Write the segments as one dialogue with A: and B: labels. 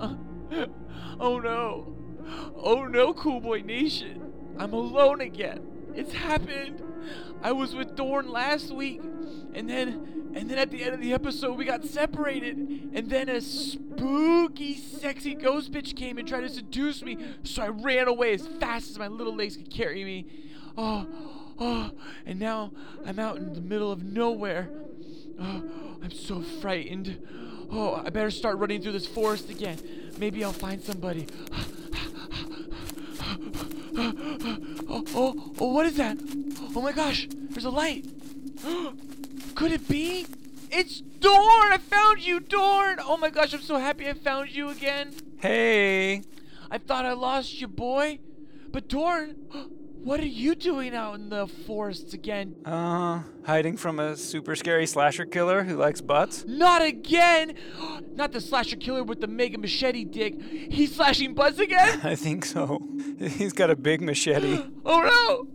A: Oh no. Oh no, Cool Boy Nation. I'm alone again. It's happened. I was with Dorn last week, and then and then at the end of the episode we got separated, and then a spooky, sexy ghost bitch came and tried to seduce me, so I ran away as fast as my little legs could carry me. Oh, oh, and now I'm out in the middle of nowhere. Oh, I'm so frightened. Oh, I better start running through this forest again. Maybe I'll find somebody. Oh, oh, oh, what is that? Oh my gosh, there's a light. Could it be? It's Dorn! I found you, Dorn! Oh my gosh, I'm so happy I found you again.
B: Hey!
A: I thought I lost you, boy. But Dorn, what are you doing out in the forest again?
B: Uh, hiding from a super scary slasher killer who likes butts?
A: Not again! Not the slasher killer with the mega machete dick. He's slashing butts again?
B: I think so. He's got a big machete.
A: oh no!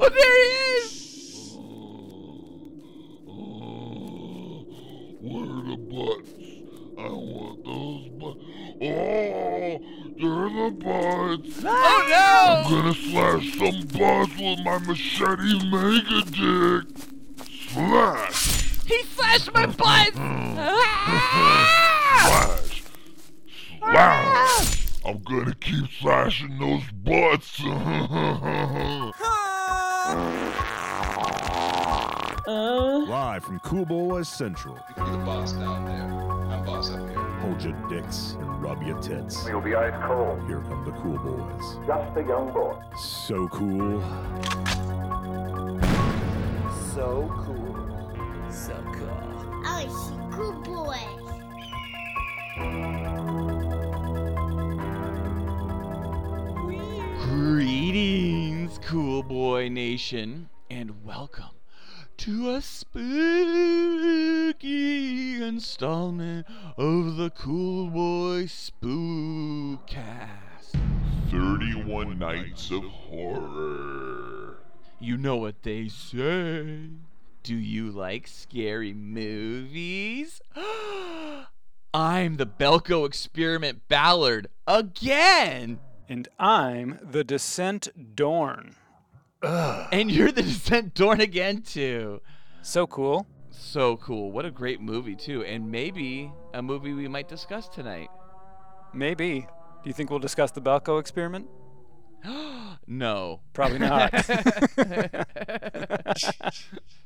A: Oh, there he is!
C: Where the butts? I want those butts. Oh, they're the butts.
A: Oh no!
C: I'm gonna slash some butts with my machete mega dick. Slash!
A: He slashed my butt!
C: Slash! Slash! I'm gonna keep slashing those butts. uh.
D: Live from Cool Boys Central.
E: You be the boss down there. I'm boss up here.
D: Hold your dicks and rub your tits.
F: You'll be ice cold.
D: Here come the Cool Boys.
F: Just a young boy.
D: So cool.
A: So cool. So cool.
G: Oh, I see cool boys.
A: Greetings, Cool Boy Nation, and welcome to a spooky installment of the Cool Boy Spookcast.
C: 31 Nights of Horror.
A: You know what they say. Do you like scary movies? I'm the Belko Experiment Ballard again!
B: And I'm the Descent Dorn.
A: And you're the Descent Dorn again, too.
B: So cool.
A: So cool. What a great movie, too. And maybe a movie we might discuss tonight.
B: Maybe. Do you think we'll discuss the Belko experiment?
A: no.
B: Probably not.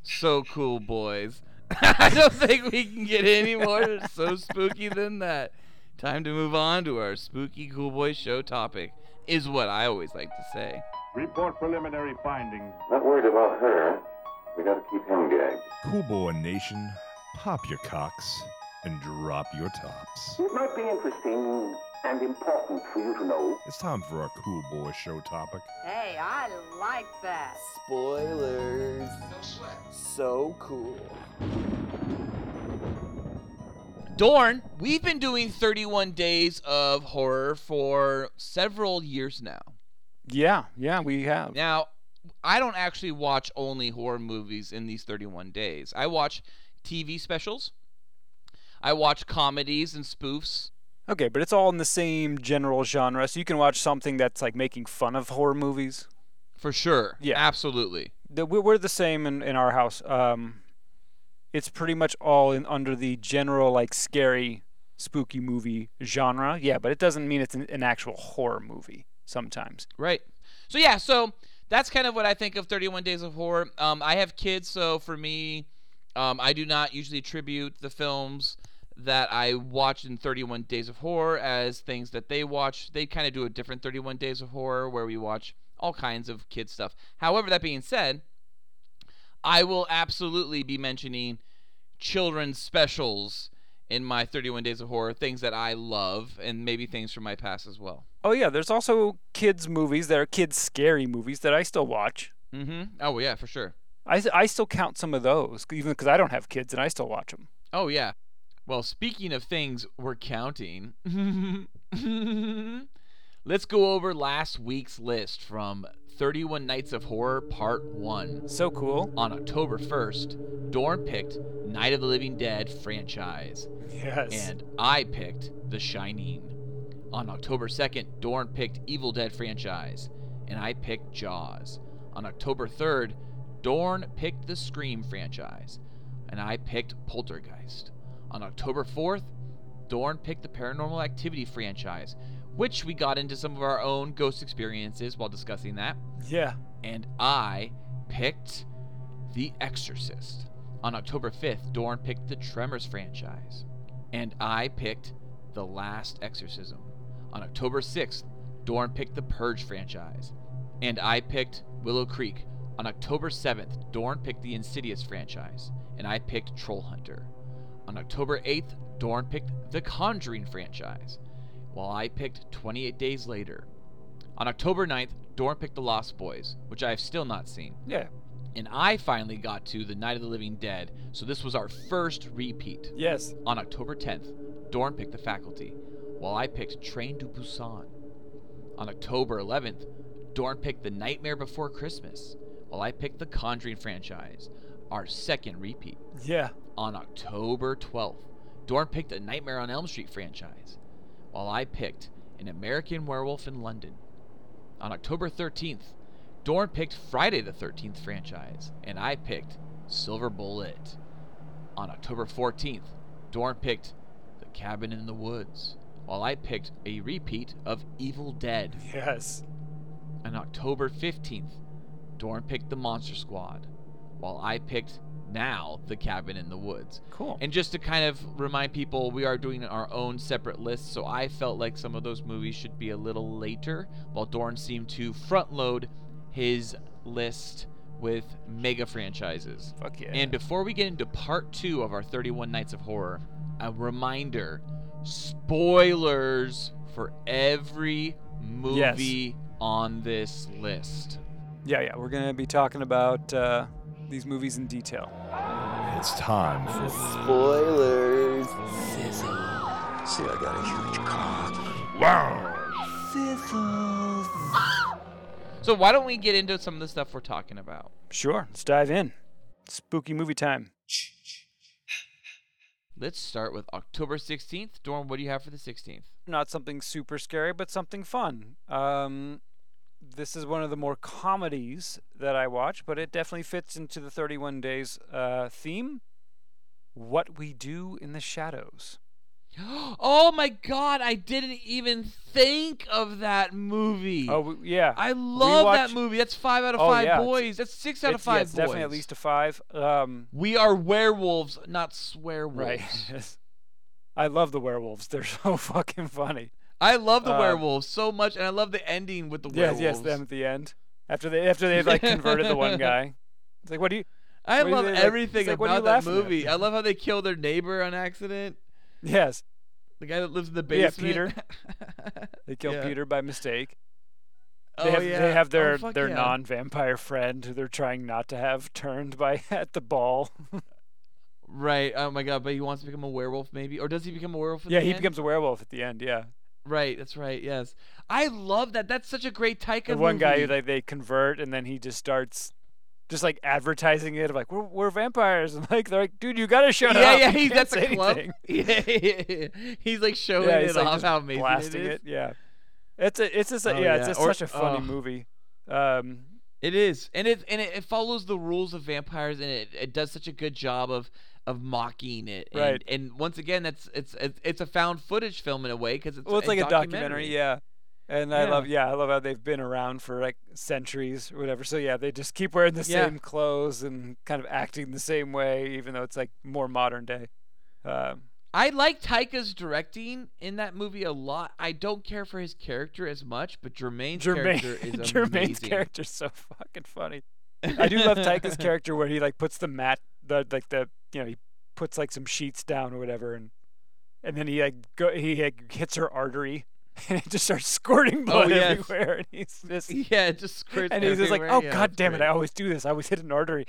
A: so cool, boys. I don't think we can get any more so spooky than that. Time to move on to our spooky cool boy show topic, is what I always like to say.
H: Report preliminary findings.
F: Not worried about her. We gotta keep him gagged.
D: Cool Boy Nation, pop your cocks and drop your tops.
F: It might be interesting and important for you to know.
D: It's time for our Cool Boy show topic.
I: Hey, I like that.
A: Spoilers.
E: No sweat.
A: So cool. Dorn, we've been doing 31 days of horror for several years now.
B: Yeah, yeah, we have.
A: Now, I don't actually watch only horror movies in these 31 days. I watch TV specials. I watch comedies and spoofs.
B: Okay, but it's all in the same general genre, so you can watch something that's like making fun of horror movies.
A: For sure.
B: Yeah.
A: Absolutely.
B: The, we- we're the same in, in our house. Um, it's pretty much all in under the general like scary, spooky movie genre. Yeah, but it doesn't mean it's an, an actual horror movie. Sometimes.
A: Right. So yeah, so that's kind of what I think of 31 Days of Horror. Um, I have kids, so for me, um, I do not usually attribute the films that I watch in 31 Days of Horror as things that they watch. They kind of do a different 31 Days of Horror where we watch all kinds of kid stuff. However, that being said, I will absolutely be mentioning children's specials in my 31 Days of Horror, things that I love, and maybe things from my past as well.
B: Oh yeah, there's also kids movies that are kids scary movies that I still watch.
A: Mm-hmm. Oh yeah, for sure.
B: I, I still count some of those even because I don't have kids and I still watch them.
A: Oh yeah. Well, speaking of things we're counting, let's go over last week's list from 31 Nights of Horror Part 1.
B: So cool.
A: On October 1st, Dorn picked Night of the Living Dead franchise,
B: Yes.
A: and I picked The Shining. On October 2nd, Dorn picked Evil Dead franchise, and I picked Jaws. On October 3rd, Dorn picked the Scream franchise, and I picked Poltergeist. On October 4th, Dorn picked the Paranormal Activity franchise, which we got into some of our own ghost experiences while discussing that
B: yeah.
A: and I picked The Exorcist. On October 5th, Dorn picked the Tremors franchise, and I picked The Last Exorcism. On October 6th, Dorn picked the Purge franchise, and I picked Willow Creek. On October 7th, Dorn picked the Insidious franchise, and I picked Troll Hunter. On October 8th, Dorn picked the Conjuring franchise, while I picked 28 Days Later. On October 9th, Dorn picked The Lost Boys, which I have still not seen.
B: Yeah.
A: And I finally got to The Night of the Living Dead, so this was our first repeat.
B: Yes.
A: On October 10th, Dorn picked The Faculty, while I picked Train to Busan. On October 11th, Dorn picked The Nightmare Before Christmas, while I picked The Conjuring franchise, our second repeat.
B: Yeah.
A: On October 12th, Dorn picked a Nightmare on Elm Street franchise, while I picked An American Werewolf in London. On October 13th, Dorn picked Friday the 13th franchise, and I picked Silver Bullet. On October 14th, Dorn picked The Cabin in the Woods, while I picked a repeat of Evil Dead.
B: Yes.
A: On October 15th, Dorn picked The Monster Squad, while I picked now The Cabin in the Woods.
B: Cool.
A: And just to kind of remind people, we are doing our own separate list, so I felt like some of those movies should be a little later, while Dorn seemed to front load his list with mega franchises.
B: Fuck yeah.
A: And before we get into part two of our 31 Nights of Horror, a reminder spoilers for every movie on this list.
B: yeah, yeah. We're gonna be talking about uh, these movies in detail.
D: It's time for
J: Spoilers.
C: See, I got a huge cock. Wow.
A: So, why don't we get into some of the stuff we're talking about?
B: Sure. Let's dive in. Spooky movie time.
A: Let's start with October 16th. Dorn, what do you have for the 16th?
B: Not something super scary, but something fun. Um, this is one of the more comedies that I watch, but it definitely fits into the 31 Days uh, theme. What We Do in the Shadows.
A: Oh my god, I didn't even think of that movie.
B: Oh, yeah.
A: I love that movie. That's five out of
B: Oh,
A: five
B: yeah,
A: boys. That's six out of
B: It's- yeah,
A: five
B: it's
A: boys.
B: definitely at least a five. Um,
A: We are werewolves, not swearwolves.
B: right. I love the werewolves. They're so fucking funny.
A: I love the
B: Um,
A: werewolves so much, and I love the ending with the
B: Yes,
A: werewolves.
B: yes, them at the end. After they after they've like converted the one guy. It's like, what do you?
A: I love
B: they,
A: everything
B: like,
A: about
B: you
A: that
B: laughing at?
A: movie. I love how they kill their neighbor on accident.
B: Yes,
A: The guy that lives in the basement. Yeah.
B: Peter. they kill
A: Yeah.
B: Peter by mistake.
A: oh
B: They have
A: yeah.
B: they have
A: Oh,
B: their
A: fuck
B: their
A: yeah.
B: non-vampire friend who they're trying not to have turned by at the ball.
A: Right. Oh my god. But he wants to become a werewolf, maybe, or does he become a werewolf? At
B: yeah, he
A: end?
B: becomes a werewolf at the end. Yeah,
A: Right. That's right. Yes. I love that. That's such a great Taika
B: the one guy who like they convert and then he just starts. Just like advertising it of like we're, we're vampires and like they're like dude you gotta shut
A: yeah,
B: up
A: yeah, he's
B: can't
A: the club. Yeah, yeah, yeah. he's like showing
B: yeah,
A: it
B: like
A: off how amazing
B: blasting
A: it is.
B: Yeah, it's a it's just a,
A: Oh,
B: yeah,
A: yeah.
B: it's just
A: Or-
B: such a funny
A: oh.
B: movie. Um,
A: It is, and it and it, it follows the rules of vampires, and it, it does such a good job of of mocking it. And,
B: Right.
A: And once again, that's it's it's, it's a found footage film in a way because it's
B: well, it's like a documentary, yeah. And I love, yeah, I love how they've been around for like centuries or whatever. So yeah, they just keep wearing the
A: Yeah.
B: same clothes and kind of acting the same way, even though it's like more modern day. Um,
A: I like Taika's directing in that movie a lot. I don't care for his character as much, but Jermaine's
B: Jermaine,
A: character is amazing.
B: Jermaine's character's so fucking funny. I do love Taika's character where he like puts the mat, the like the you know he puts like some sheets down or whatever, and and then he like go he like hits her artery. And it just starts squirting
A: Oh,
B: blood everywhere, and he's just
A: Yeah, it just squirts
B: and he's just like, "Oh
A: Yeah,
B: God damn it!
A: great.
B: I always do this. I always hit an artery."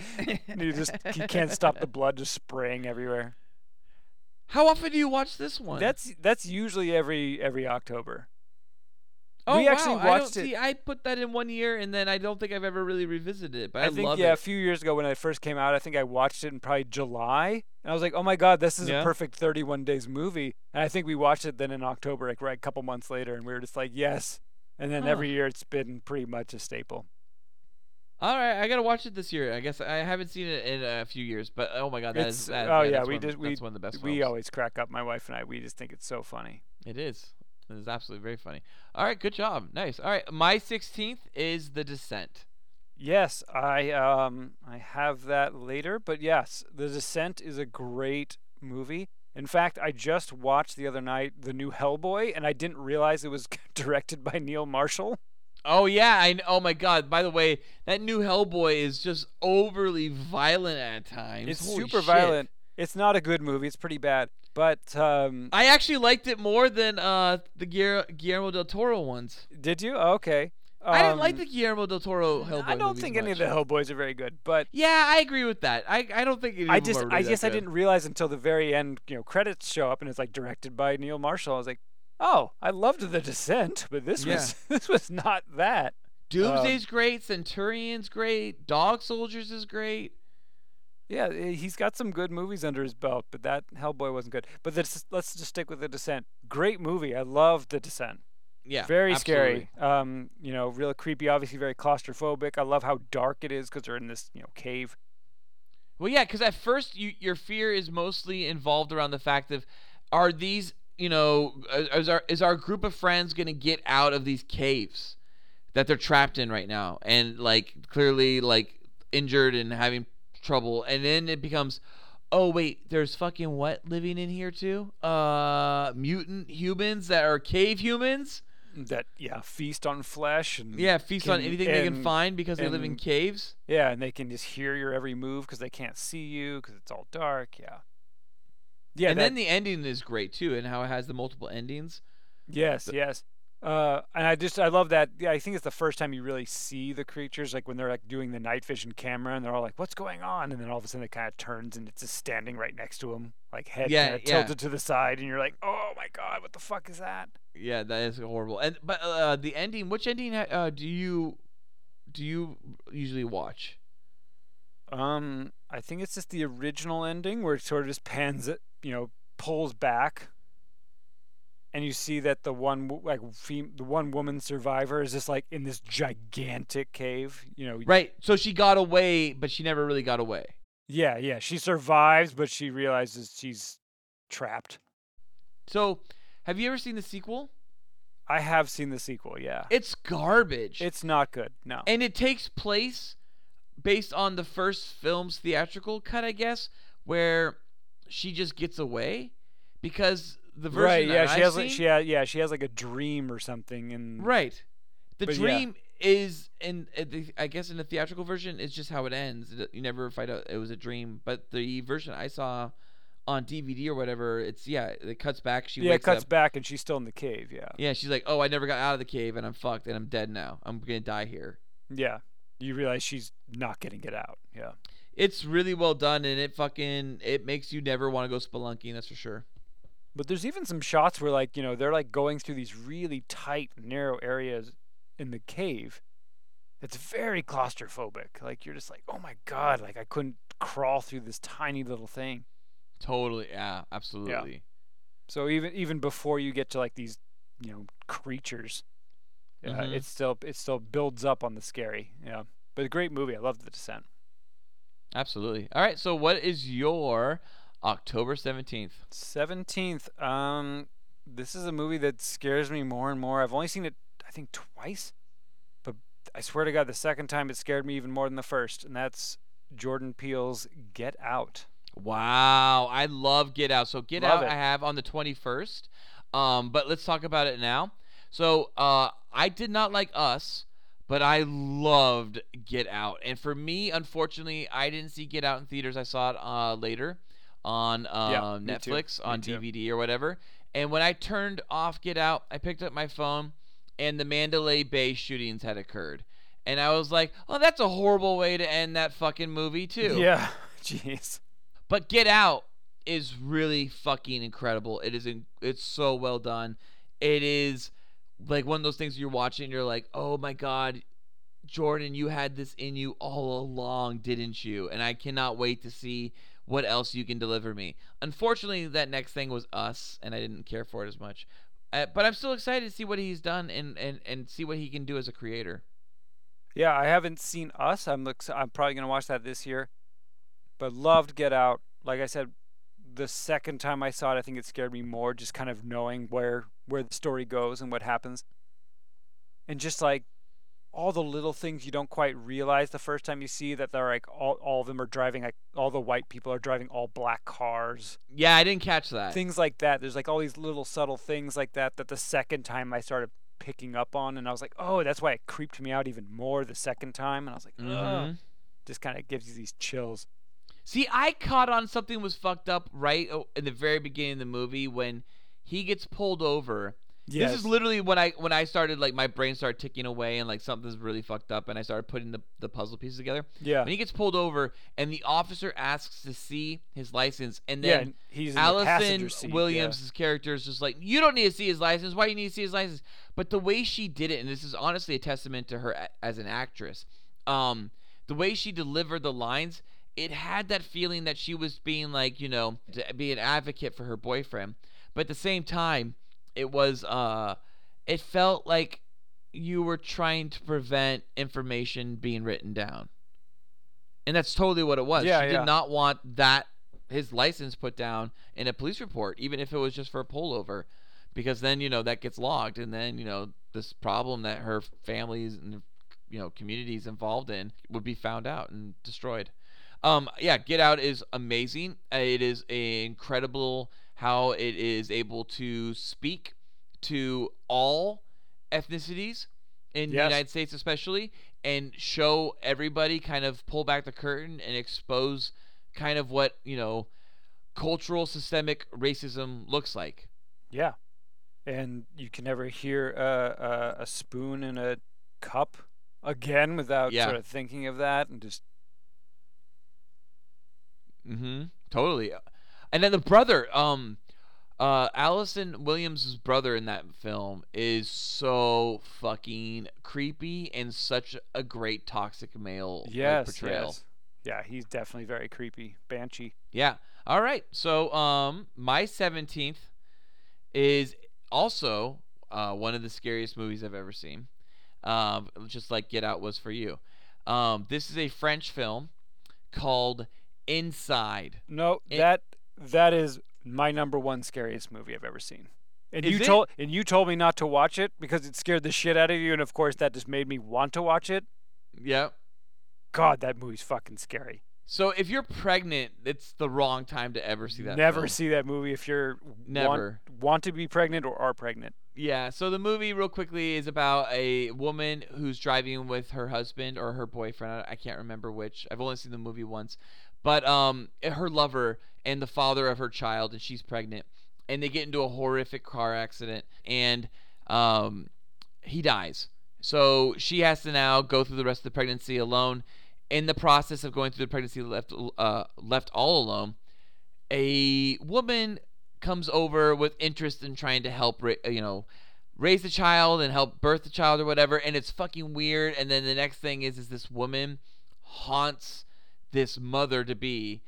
B: and he just he can't stop the blood just spraying everywhere.
A: How often do you watch this one?
B: That's that's usually every every October.
A: Oh
B: we actually
A: wow, I don't
B: it.
A: see. I put that in one year, and then I don't think I've ever really revisited it. But I,
B: I think yeah, a few years ago when it first came out, I think I watched it in probably July, and I was like, "Oh my god, this is
A: Yeah.
B: a perfect 31 days movie." And I think we watched it then in October, like right a couple months later, and we were just like, "Yes." And then
A: Huh.
B: every year it's been pretty much a staple.
A: All right, I gotta watch it this year. I guess I haven't seen it in a few years, but oh my god, that is
B: It's-
A: that,
B: oh
A: yeah,
B: yeah,
A: that's
B: we
A: one,
B: just we
A: that's one of the best.
B: we
A: films.
B: always crack up. My wife and I, we just think it's so funny.
A: It is. It is absolutely very funny. All right, good job. Nice. All right, my 16th is The Descent.
B: Yes, I um I have that later, but yes, The Descent is a great movie. In fact, I just watched the other night the new Hellboy, and I didn't realize it was directed by Neil Marshall.
A: Oh yeah, I oh my god. By the way, that new Hellboy is just overly violent at times.
B: It's
A: Holy
B: super
A: shit.
B: violent. It's not a good movie. It's pretty bad. But um,
A: I actually liked it more than uh the Guillermo, del Toro ones.
B: did you? Oh, okay.
A: I didn't like
B: Um,
A: the Guillermo del Toro Hellboy.
B: I don't think any of
A: much.
B: the Hellboys are very good, but
A: Yeah, I agree with that. I I don't think
B: I just
A: really
B: I guess I didn't realize until the very end, you know, credits show up and it's like directed by Neil Marshall. I was like, "Oh, I loved The Descent, but this
A: Yeah.
B: was this was not that."
A: Doomsday's great. Centurion's great. Dog Soldiers is great.
B: Yeah, eh, he's got some good movies under his belt, but that Hellboy wasn't good. But this, let's just stick with The Descent. Great movie. I love The Descent.
A: Yeah,
B: very
A: absolutely.
B: scary. Um, you know, real creepy. Obviously, very claustrophobic. I love how dark it is because they're in this, you know, cave.
A: Well, yeah, because at first you, your fear is mostly involved around the fact of, are these, you know, is our is our group of friends gonna get out of these caves that they're trapped in right now, and like clearly like injured and having trouble, and then it becomes, oh wait, there's fucking what living in here too? Uh, mutant humans that are cave humans.
B: That yeah, feast on flesh and
A: Yeah, feast on
B: can-
A: anything they can find because they live in caves.
B: Yeah, and they can just hear your every move because they can't see you because it's all dark. Yeah. Yeah,
A: and
B: that-
A: then the ending is great too, and how it has the multiple endings.
B: Yes, yes. Uh, and I just I love that. Yeah, I think it's the first time you really see the creatures, like when they're like doing the night vision camera, and they're all like, "What's going on?" And then all of a sudden it kind of turns, and it's just standing right next to him, like head
A: Yeah,
B: kind of
A: yeah.
B: tilted to the side, and you're like, "Oh my god, what the fuck is that?"
A: Yeah, that is horrible. And but uh, the ending, which ending uh, do you do you usually watch?
B: Um, I think it's just the original ending where it sort of just pans it, you know, pulls back, and you see that the one like fem- the one woman survivor is just like in this gigantic cave, you know.
A: Right. So she got away, but she never really got away.
B: Yeah, yeah. She survives, but she realizes she's trapped.
A: So, have you ever seen the sequel?
B: I have seen the sequel. Yeah,
A: It's garbage.
B: it's not good. No.
A: and it takes place based on the first film's theatrical cut, I guess, where she just gets away because the version
B: right. Yeah. She
A: I've
B: has like
A: seen-
B: she ha- yeah she has like a dream or something and
A: Right. The
B: But yeah.
A: dream is in uh, the, I guess in the theatrical version it's just how it ends. It- You never find out it was a dream, but the version I saw on DVD or whatever, it's yeah, it cuts back. She
B: yeah it
A: wakes
B: cuts
A: up.
B: back and she's still in the cave. Yeah.
A: Yeah, she's like, "Oh, I never got out of the cave and I'm fucked and I'm dead now. I'm going to die here."
B: Yeah. You realize she's not getting it out. Yeah.
A: It's really well done and it fucking it makes you never want to go spelunking, that's for sure.
B: But there's even some shots where like you know they're like going through these really tight narrow areas in the cave. It's very claustrophobic. Like you're just like, oh my god, like I couldn't crawl through this tiny little thing.
A: Totally. Yeah, absolutely. Yeah.
B: So even even before you get to like these, you know, creatures, uh,
A: Mhm.
B: it still it still builds up on the scary. Yeah, but a great movie. I love The Descent.
A: Absolutely. All right, so what is your October 17th?
B: Seventeenth. Um, this is a movie that scares me more and more. I've only seen it, I think, twice, but I swear to God, the second time it scared me even more than the first, and that's Jordan Peele's Get Out.
A: Wow, I love Get Out. So Get
B: Love
A: Out
B: it.
A: I have on the 21st. Um, but let's talk about it now. So uh, I did not like Us, but I loved Get Out. And for me, unfortunately, I didn't see Get Out in theaters. I saw it uh, later on uh,
B: me too.
A: Netflix, on. DVD or whatever. And when I turned off Get Out, I picked up my phone, and the Mandalay Bay shootings had occurred. And I was like, oh, that's a horrible way to end that fucking movie, too.
B: Yeah, jeez.
A: But Get Out is really fucking incredible. It is in, it's so well done. It is like one of those things you're watching, you're like, oh my god, Jordan, you had this in you all along, didn't you? And I cannot wait to see what else you can deliver me. Unfortunately, that next thing was Us, and I didn't care for it as much. Uh, but I'm still excited to see what he's done and, and, and see what he can do as a creator.
B: Yeah, I haven't seen Us. I'm look, I'm probably gonna watch that this year. But loved Get Out. Like I said, the second time I saw it, I think it scared me more, just kind of knowing where where the story goes and what happens, and just like all the little things you don't quite realize the first time you see that they're like all, all of them are driving like all the white people are driving all black cars
A: Yeah, I didn't catch that.
B: things like that there's like all these little subtle things like that that the second time i started picking up on and i was like oh that's why it creeped me out even more the second time and i was like Ugh.
A: Mhm.
B: just kind of gives you these chills
A: See, I caught on something was fucked up right in the very beginning of the movie when he gets pulled over. This is literally when I when I started like my brain started ticking away and like something's really fucked up and I started putting the, the puzzle pieces together.
B: yeah
A: And he gets pulled over and the officer asks to see his license and then
B: and he's in the
A: Allison
B: passenger yeah.
A: Williams' character is just like, you don't need to see his license. Why do you need to see his license? But the way she did it, and this is honestly a testament to her a- as an actress, um, the way she delivered the lines, it had that feeling that she was being like, you know, to be an advocate for her boyfriend. But at the same time, it was, uh, it felt like you were trying to prevent information being written down. And that's totally what it was.
B: Yeah,
A: she
B: yeah.
A: did not want that his license put down in a police report, even if it was just for a pullover, because then you know that gets logged, and then you know this problem that her families and you know communities involved in would be found out and destroyed. Um, yeah, Get Out is amazing. It is incredible how it is able to speak to all ethnicities in the United States, especially, and show everybody kind of pull back the curtain and expose kind of what you know cultural systemic racism looks like.
B: yeah and you can never hear uh, a, a spoon in a cup again without
A: Yeah.
B: sort of thinking of that and just
A: Mm-hmm. Totally. And then the brother, um, uh, Allison Williams' brother in that film is so fucking creepy and such a great toxic male
B: yes
A: portrayal.
B: yes yeah he's definitely very creepy banshee
A: Yeah. All right. So, um, my seventeenth is also uh, one of the scariest movies I've ever seen. Um, just like Get Out was for you. Um, this is a French film called Inside.
B: No,
A: It-
B: that that is my number one scariest movie I've ever seen. And
A: Is
B: you
A: it?
B: told and you told me not to watch it because it scared the shit out of you, and of course that just made me want to watch it.
A: Yeah.
B: God, that movie's fucking scary.
A: So if you're pregnant, it's the wrong time to ever see that.
B: Never
A: film.
B: see that movie if you're
A: Never.
B: want, want to be pregnant or are pregnant.
A: Yeah. So the movie, real quickly, is about a woman who's driving with her husband or her boyfriend. I I can't remember which. I've only seen the movie once, but um, her lover and the father of her child, and she's pregnant, and they get into a horrific car accident, and um, he dies. So she has to now go through the rest of the pregnancy alone. In the process of going through the pregnancy, left uh, left all alone, a woman comes over with interest in trying to help, you know, raise the child and help birth the child or whatever, and it's fucking weird. And then the next thing is, is this woman haunts this mother to be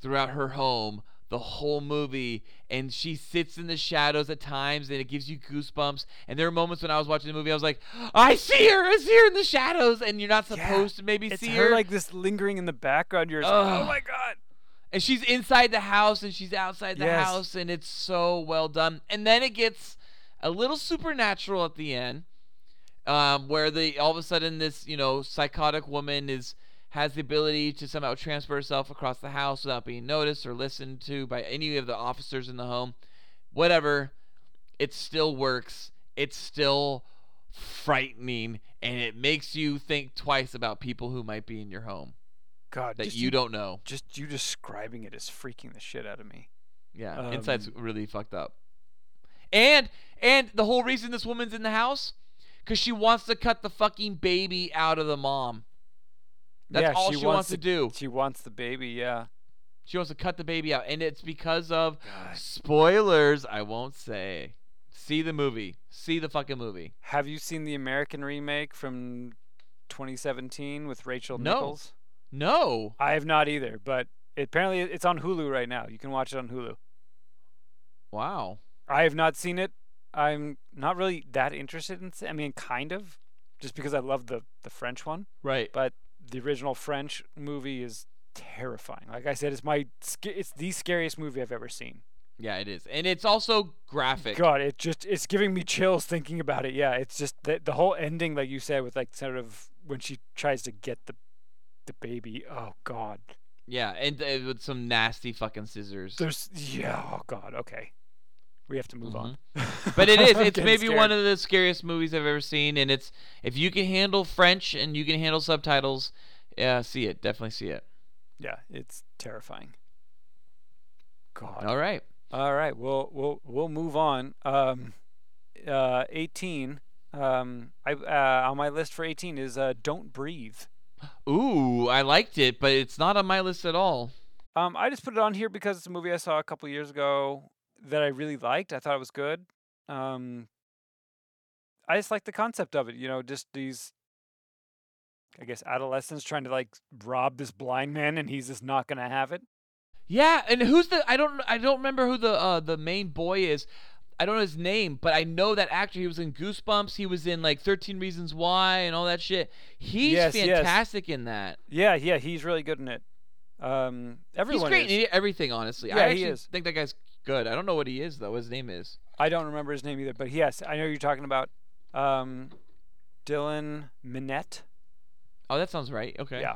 A: throughout her home the whole movie and she sits in the shadows at times and it gives you goosebumps and there are moments when i was watching the movie i was like i see her i see her in the shadows and you're not
B: Yeah,
A: supposed to maybe see
B: her
A: her
B: like this lingering in the background. You're just,
A: Ugh.
B: oh my god.
A: and she's inside the house and she's outside the
B: Yes.
A: house and it's so well done and then it gets a little supernatural at the end um, where the all of a sudden this you know psychotic woman is has the ability to somehow transfer herself across the house without being noticed or listened to by any of the officers in the home whatever it still works it's still frightening and it makes you think twice about people who might be in your home
B: God,
A: that
B: just
A: you don't know
B: Just you describing it is freaking the shit out of me.
A: Yeah,
B: Um,
A: inside's really fucked up. And and the whole reason this woman's in the house cuz she wants to cut the fucking baby out of the mom. That's
B: yeah,
A: all she, wants to, do.
B: She wants the baby. Yeah.
A: She wants to cut the baby out and it's because of
B: God.
A: spoilers, I won't say. See the movie. See the fucking movie.
B: Have you seen the American remake from 2017 with Rachel
A: No.
B: Nichols?
A: No.
B: I have not either, but it, apparently it's on Hulu right now. You can watch it on Hulu.
A: Wow.
B: I have not seen it. I'm not really that interested in. I mean, kind of, just because I love the the French one.
A: Right.
B: But the original French movie is terrifying. Like I said, it's my it's the scariest movie I've ever seen.
A: Yeah, it is, and it's also graphic.
B: God, it just it's giving me chills thinking about it. Yeah, it's just the the whole ending, like you said, with like sort of when she tries to get the the baby. Oh God,
A: Yeah, and uh, with some nasty fucking scissors.
B: there's yeah. Oh God. Okay, we have to move on.
A: but it is. It's maybe
B: scared.
A: one of the scariest movies I've ever seen, and it's if you can handle French and you can handle subtitles, yeah, see it. Definitely see it.
B: Yeah, it's terrifying. God.
A: All right.
B: All right, we'll we'll we'll move on. Um, uh, 18. Um, I uh, on my list for 18 is uh, Don't Breathe.
A: Ooh, I liked it, but it's not on my list at all.
B: Um, I just put it on here because it's a movie I saw a couple years ago that I really liked. I thought it was good. Um, I just like the concept of it. You know, just these, I guess, adolescents trying to like rob this blind man, and he's just not gonna have it.
A: Yeah, and who's the? I don't. I don't remember who the uh, the main boy is. I don't know his name, but I know that actor. He was in Goosebumps. He was in like Thirteen Reasons Why and all that shit. He's
B: Yes, yes.
A: fantastic in that.
B: Yeah, yeah, he's really good in it. Um, everyone
A: He's great
B: is.
A: in everything, honestly.
B: Yeah,
A: I
B: he is.
A: think that guy's good. I don't know what he is though. His name is.
B: I don't remember his name either, but yes, I know you're talking about. Um, Dylan Minnette.
A: Oh, that sounds right. Okay.
B: Yeah.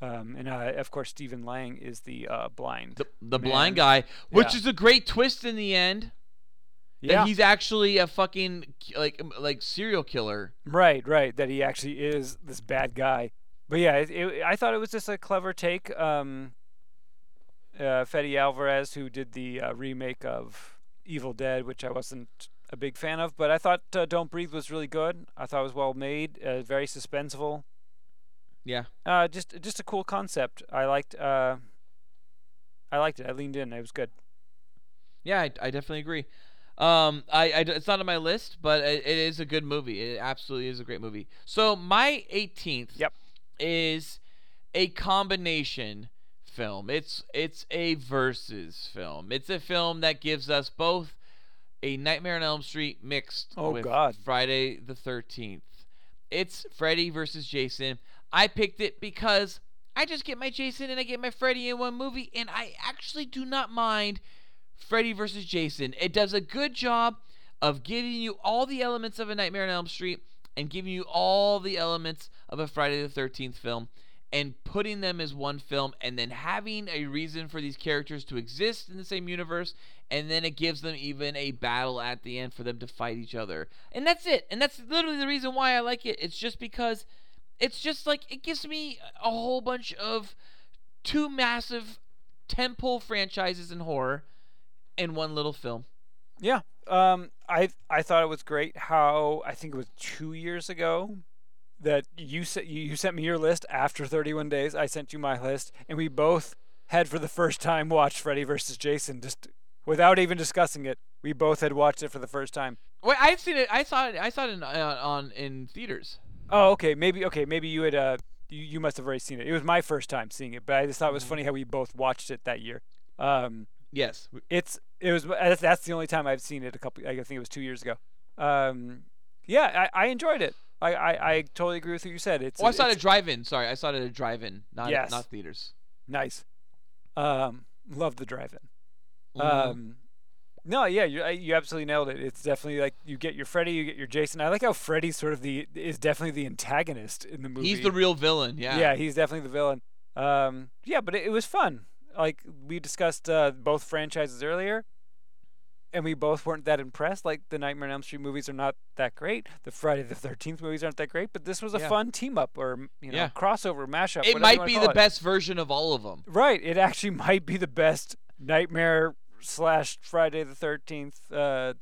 B: Um, and uh, of course, Stephen Lang is the uh, blind.
A: The the blind guy, which
B: Yeah.
A: is a great twist in the end. That
B: Yeah.
A: he's actually a fucking like like serial killer.
B: Right, right. That he actually is this bad guy. But yeah, it, it, I thought it was just a clever take. Um, uh, Fede Alvarez, who did the uh, remake of Evil Dead, which I wasn't a big fan of, but I thought uh, Don't Breathe was really good. I thought it was well made, uh, very suspenseful.
A: Yeah.
B: Uh, just just a cool concept. I liked. Uh, I liked it. I leaned in. It was good.
A: Yeah, I, I definitely agree. Um, I, I it's not on my list, but it, it is a good movie. It absolutely is a great movie. So my 18th
B: Yep.
A: is a combination film. It's it's a versus film. It's a film that gives us both a Nightmare on Elm Street mixed
B: Oh,
A: with
B: God.
A: Friday the 13th. It's Freddy versus Jason. I picked it because I just get my Jason and I get my Freddy in one movie, and I actually do not mind Freddy versus Jason. It does a good job of giving you all the elements of a Nightmare on Elm Street and giving you all the elements of a Friday the 13th film and putting them as one film and then having a reason for these characters to exist in the same universe and then it gives them even a battle at the end for them to fight each other. And that's it. And that's literally the reason why I like it. It's just because it's just like it gives me a whole bunch of two massive temple franchises in horror in one little film.
B: Yeah. Um, I I thought it was great how I think it was two years ago that you sent you, sent me your list after 31 days. I sent you my list, and we both had for the first time watched Freddy versus Jason just without even discussing it. We both had watched it for the first time.
A: Wait, I've seen it. I saw it. I saw it in, uh, on in theaters.
B: Oh, okay. Maybe okay. Maybe you had uh you, you must have already seen it. It was my first time seeing it, but I just thought it was funny how we both watched it that year. Um,
A: Yes.
B: it's it was that's, that's the only time I've seen it. A couple, I think it was two years ago. Um, yeah, I, I enjoyed it. I, I, I totally agree with what you said. It's
A: Oh, I saw it at drive-in. Sorry, I saw it at a drive-in, not
B: Yes.
A: not theaters.
B: nice. Um, love the drive-in.
A: Mhm.
B: Um, no, yeah, you you absolutely nailed it. It's definitely like you get your Freddy, you get your Jason. I like how Freddy's sort of the is definitely the antagonist in the movie.
A: He's the real villain. Yeah.
B: Yeah, he's definitely the villain. Um, yeah, but it, it was fun. Like we discussed uh, both franchises earlier, and we both weren't that impressed. Like the Nightmare on Elm Street movies are not that great. The Friday the Thirteenth movies aren't that great. But this was a
A: Yeah.
B: fun team up or you know
A: Yeah.
B: crossover mashup.
A: It might be the
B: it.
A: best version of all of them.
B: Right. It actually might be the best Nightmare slash Friday the Thirteenth uh,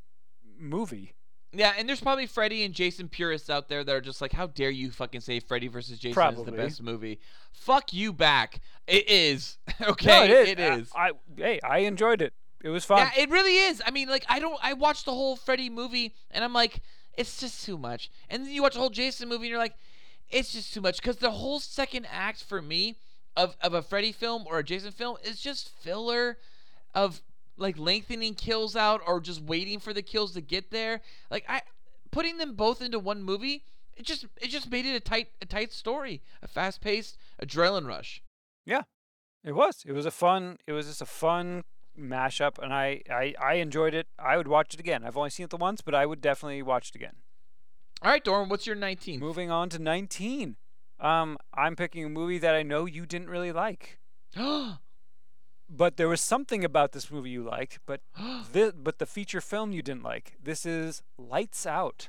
B: movie.
A: Yeah, and there's probably Freddy and Jason purists out there that are just like, how dare you fucking say Freddy versus Jason is the best movie? Fuck you back. It is. okay,
B: no, it is.
A: It is.
B: I, I hey, I enjoyed it. It was fun.
A: Yeah, it really is. I mean, like I don't. I watched the whole Freddy movie, and I'm like, it's just too much. And then you watch the whole Jason movie, and you're like, it's just too much. Because the whole second act for me of of a Freddy film or a Jason film is just filler of like lengthening kills out or just waiting for the kills to get there. Like I putting them both into one movie, it just it just made it a tight a tight story, a fast paced adrenaline rush.
B: Yeah, it was. It was a fun. It was just a fun mashup, and I, I I enjoyed it. I would watch it again. I've only seen it the once, but I would definitely watch it again.
A: All right, Dorn, what's your 19?
B: Moving on to 19. Um, I'm picking a movie that I know you didn't really like, but there was something about this movie you liked, but the but the feature film you didn't like. This is Lights Out.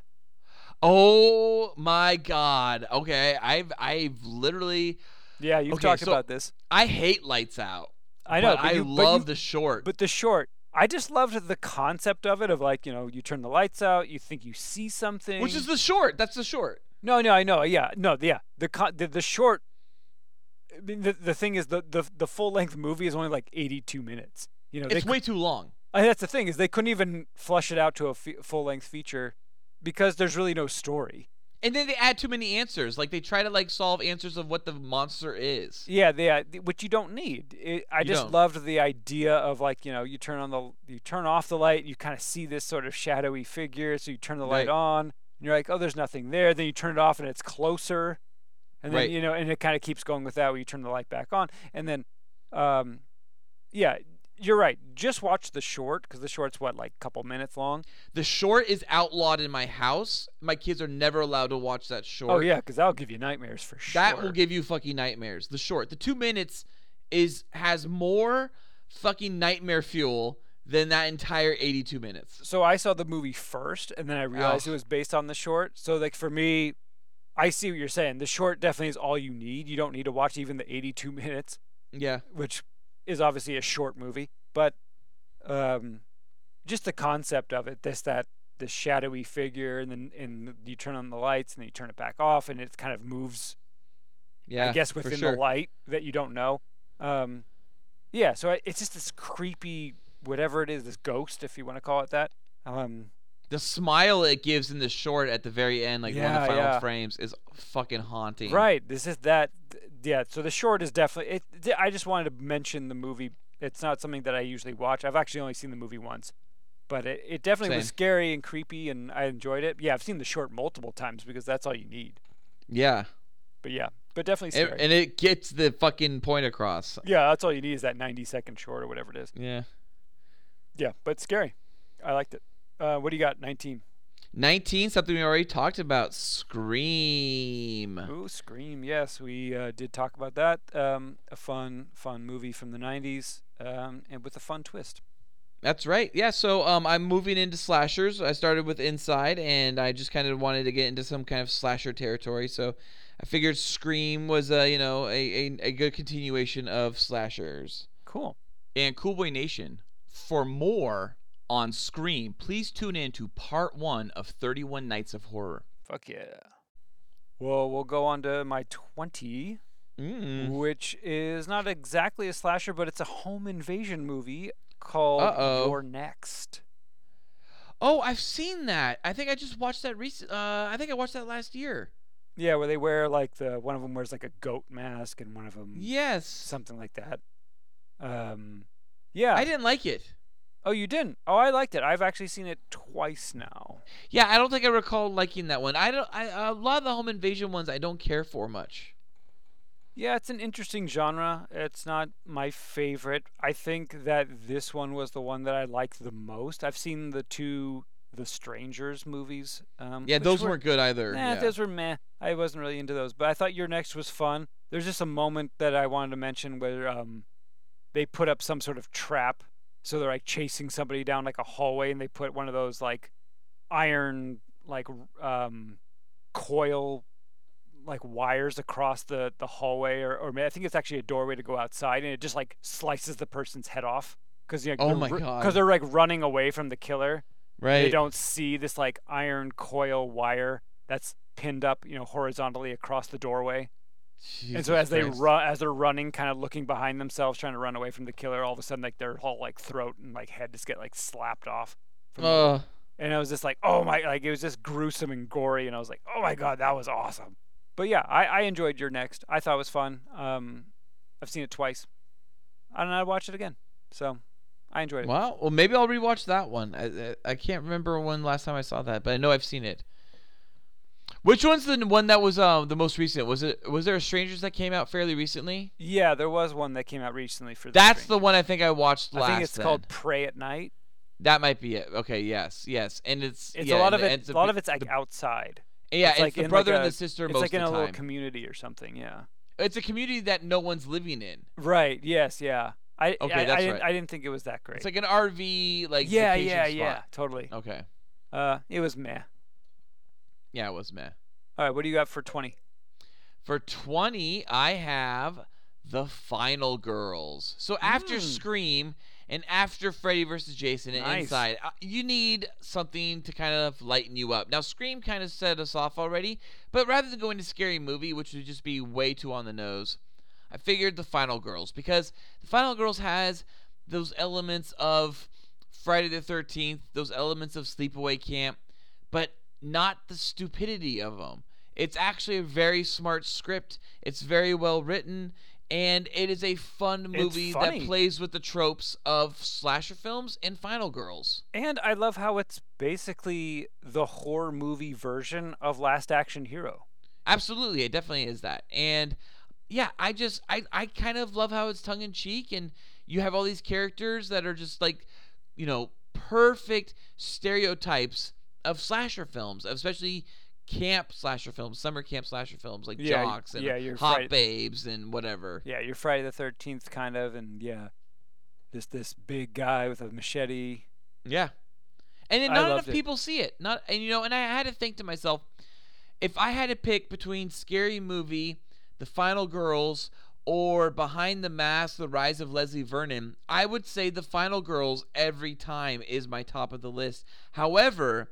A: Oh my god. Okay, I've I've literally
B: Yeah, you've
A: Okay,
B: talked
A: so-
B: about this.
A: I hate Lights Out.
B: I know.
A: but
B: but
A: I
B: you,
A: love
B: you-
A: the short.
B: But the short, I just loved the concept of it. Of like, you know, you turn the lights out, you think you see something,
A: which is the short. That's the short.
B: No, no, I know. Yeah, no, yeah. The con- the, the short. I mean, the the thing is the the the full length movie is only like eighty two minutes. You know,
A: It's way too long.
B: I that's the thing is they couldn't even flush it out to a full length feature because there's really no story.
A: And then they add too many answers. Like they try to like solve answers of what the monster is.
B: Yeah, they, uh, which you don't need. It, I
A: You
B: just
A: don't.
B: loved the idea of like you know you turn on the you turn off the light, you kind of see this sort of shadowy figure, so you turn the light
A: Right.
B: on, and you're like, oh, there's nothing there. Then you turn it off, and it's closer, and then
A: Right.
B: you know, and it kind of keeps going with that. Where you turn the light back on, and then, um, yeah, you're right. Just watch the short because the short's what like a couple minutes long.
A: The short is outlawed in my house. My kids are never allowed to watch that oh, short.
B: Oh yeah, because that'll give you nightmares for sure.
A: That will give you fucking nightmares. The short, the two minutes, is has more fucking nightmare fuel than that entire 82 minutes.
B: so I saw the movie first, and then I realized it was based on the short. So like for me, I see what you're saying. The short definitely is all you need. You don't need to watch even the 82 minutes,
A: Yeah.
B: which is obviously a short movie, but um, just the concept of it, this that the shadowy figure, and then and you turn on the lights, and then you turn it back off, and it kind of moves
A: Yeah.
B: I guess within
A: sure.
B: the light that you don't know. Um, yeah, so it's just this creepy, whatever it is, this ghost, if you want to call it that. Um,
A: The smile it gives in the short at the very end, like one of the final
B: yeah.
A: frames, is fucking haunting.
B: right. This is that. Yeah. So the short is definitely. It, I just wanted to mention the movie. It's not something that I usually watch. I've actually only seen the movie once, but it, it definitely was scary and creepy, and I enjoyed it. Yeah, I've seen the short multiple times because that's all you need.
A: Yeah.
B: But yeah, but definitely scary.
A: and it gets the fucking point across.
B: yeah, that's all you need is that 90 second short or whatever it is.
A: Yeah.
B: Yeah, but scary. I liked it. Uh, what do you got? 19.
A: 19, something we already talked about Scream.
B: Ooh, Scream. Yes, we uh, did talk about that. Um, a fun, fun movie from the 90s um, and with a fun twist.
A: That's right. Yeah, so um, I'm moving into slashers. I started with Inside, and I just kind of wanted to get into some kind of slasher territory. So I figured Scream was, uh, you know, a, a, a good continuation of slashers.
B: Cool.
A: And Cool Boy Nation, for more on Scream, please tune in to part one of 31 Nights of Horror.
B: Fuck yeah. Well, we'll go on to my 20,
A: Mm.
B: which is not exactly a slasher, but it's a home invasion movie called
A: Uh-oh.
B: You're Next.
A: Oh, I've seen that. I think I just watched that recent. Uh, I think I watched that last year.
B: Yeah, where they wear like the one of them wears like a goat mask and one of them
A: Yes.
B: something like that. Um, yeah.
A: I didn't like it.
B: Oh, you didn't? Oh, I liked it. I've actually seen it twice now.
A: Yeah, I don't think I recall liking that one. I don't. I, a lot of the home invasion ones I don't care for much.
B: Yeah, it's an interesting genre. It's not my favorite. I think that this one was the one that I liked the most. I've seen the two The Strangers movies. Um,
A: Yeah, those
B: were,
A: weren't good either.
B: Nah,
A: yeah.
B: those were meh. I wasn't really into those, but I thought You're Next was fun. There's just a moment that I wanted to mention where um, they put up some sort of trap. So they're like chasing somebody down like a hallway, and they put one of those like iron like um, coil like wires across the the hallway, or or I think it's actually a doorway to go outside, and it just like slices the person's head off because you know,
A: Oh
B: they're
A: my God.
B: they're like running away from the killer.
A: right.
B: They don't see this like iron coil wire that's pinned up, you know, horizontally across the doorway. And so
A: Jesus
B: as they run, as they're running, kind of looking behind themselves, trying to run away from the killer, all of a sudden, like their whole like throat and like head just get like slapped off. From the- and I was just like, oh my, like it was just gruesome and gory, and I was like, oh my god, that was awesome. But yeah, I, I enjoyed You're Next. I thought it was fun. Um, I've seen it twice, I don't know. I'd watch it again. So I enjoyed it.
A: Wow. Well, maybe I'll rewatch that one. I, I I can't remember when last time I saw that, but I know I've seen it. Which one's the one that was um the most recent? Was it was there a Strangers that came out fairly recently?
B: Yeah, there was one that came out recently for. The
A: That's
B: stream.
A: the one I think I watched last.
B: I think it's
A: then.
B: called Prey at Night.
A: That might be it. Okay. Yes. Yes. And it's
B: It's
A: yeah,
B: a lot of it.
A: it's
B: A lot of it's like
A: the-
B: outside.
A: yeah.
B: it's
A: It's,
B: like
A: the brother
B: like
A: and
B: a-
A: the sister
B: It's like in a little community or something. Yeah.
A: it's a community that no one's living in.
B: Right. Yes. Yeah. I
A: Okay,
B: I,
A: that's
B: I, didn't,
A: right.
B: I didn't think it was that great.
A: It's like an RV like
B: yeah, yeah,
A: spot.
B: yeah. Totally.
A: Okay.
B: Uh, it was meh.
A: Yeah, it was meh.
B: All right, what do you got for twenty?
A: For 20, I have The Final Girls. So after
B: Mm.
A: Scream and after Freddy vs. Jason and
B: Nice.
A: Inside, uh, you need something to kind of lighten you up. Now, Scream kind of set us off already, but rather than going to Scary Movie, which would just be way too on the nose, I figured The Final Girls because The Final Girls has those elements of Friday the 13th, those elements of Sleepaway Camp, but not the stupidity of them. It's actually a very smart script. It's very well written, and it is a fun movie that plays with the tropes of slasher films and Final Girls.
B: And I love how it's basically the horror movie version of Last Action Hero.
A: Absolutely, it definitely is that. And yeah, I just I I kind of love how it's tongue in cheek and you have all these characters that are just like, you know, perfect stereotypes of slasher films, especially camp slasher films, summer camp slasher films like
B: Yeah,
A: Jocks and
B: yeah,
A: Hot
B: right.
A: Babes and whatever.
B: Yeah, you're Friday the Thirteenth kind of, and yeah, this this big guy with a machete.
A: Yeah. And then not enough
B: it.
A: people see it. Not and you know, and I had to think to myself, if I had to pick between Scary Movie, The Final Girls, or Behind the Mask: The Rise of Leslie Vernon, I would say The Final Girls every time is my top of the list. However,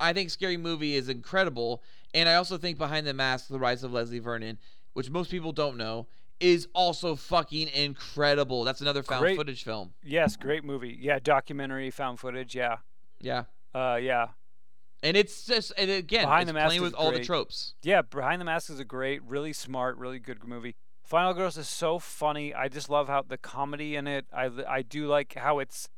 A: I think Scary Movie is incredible, and I also think Behind the Mask: The Rise of Leslie Vernon, which most people don't know, is also fucking incredible. That's another found
B: Great.
A: footage film.
B: Yes, great movie. Yeah, documentary, found footage. Yeah,
A: Yeah.
B: uh, yeah,
A: And it's just, and again,
B: Behind
A: it's
B: the Mask
A: playing with all the tropes.
B: yeah. Behind the Mask is a great, really smart, really good movie. Final Girls is so funny. I just love how the comedy in it. I I do like how it's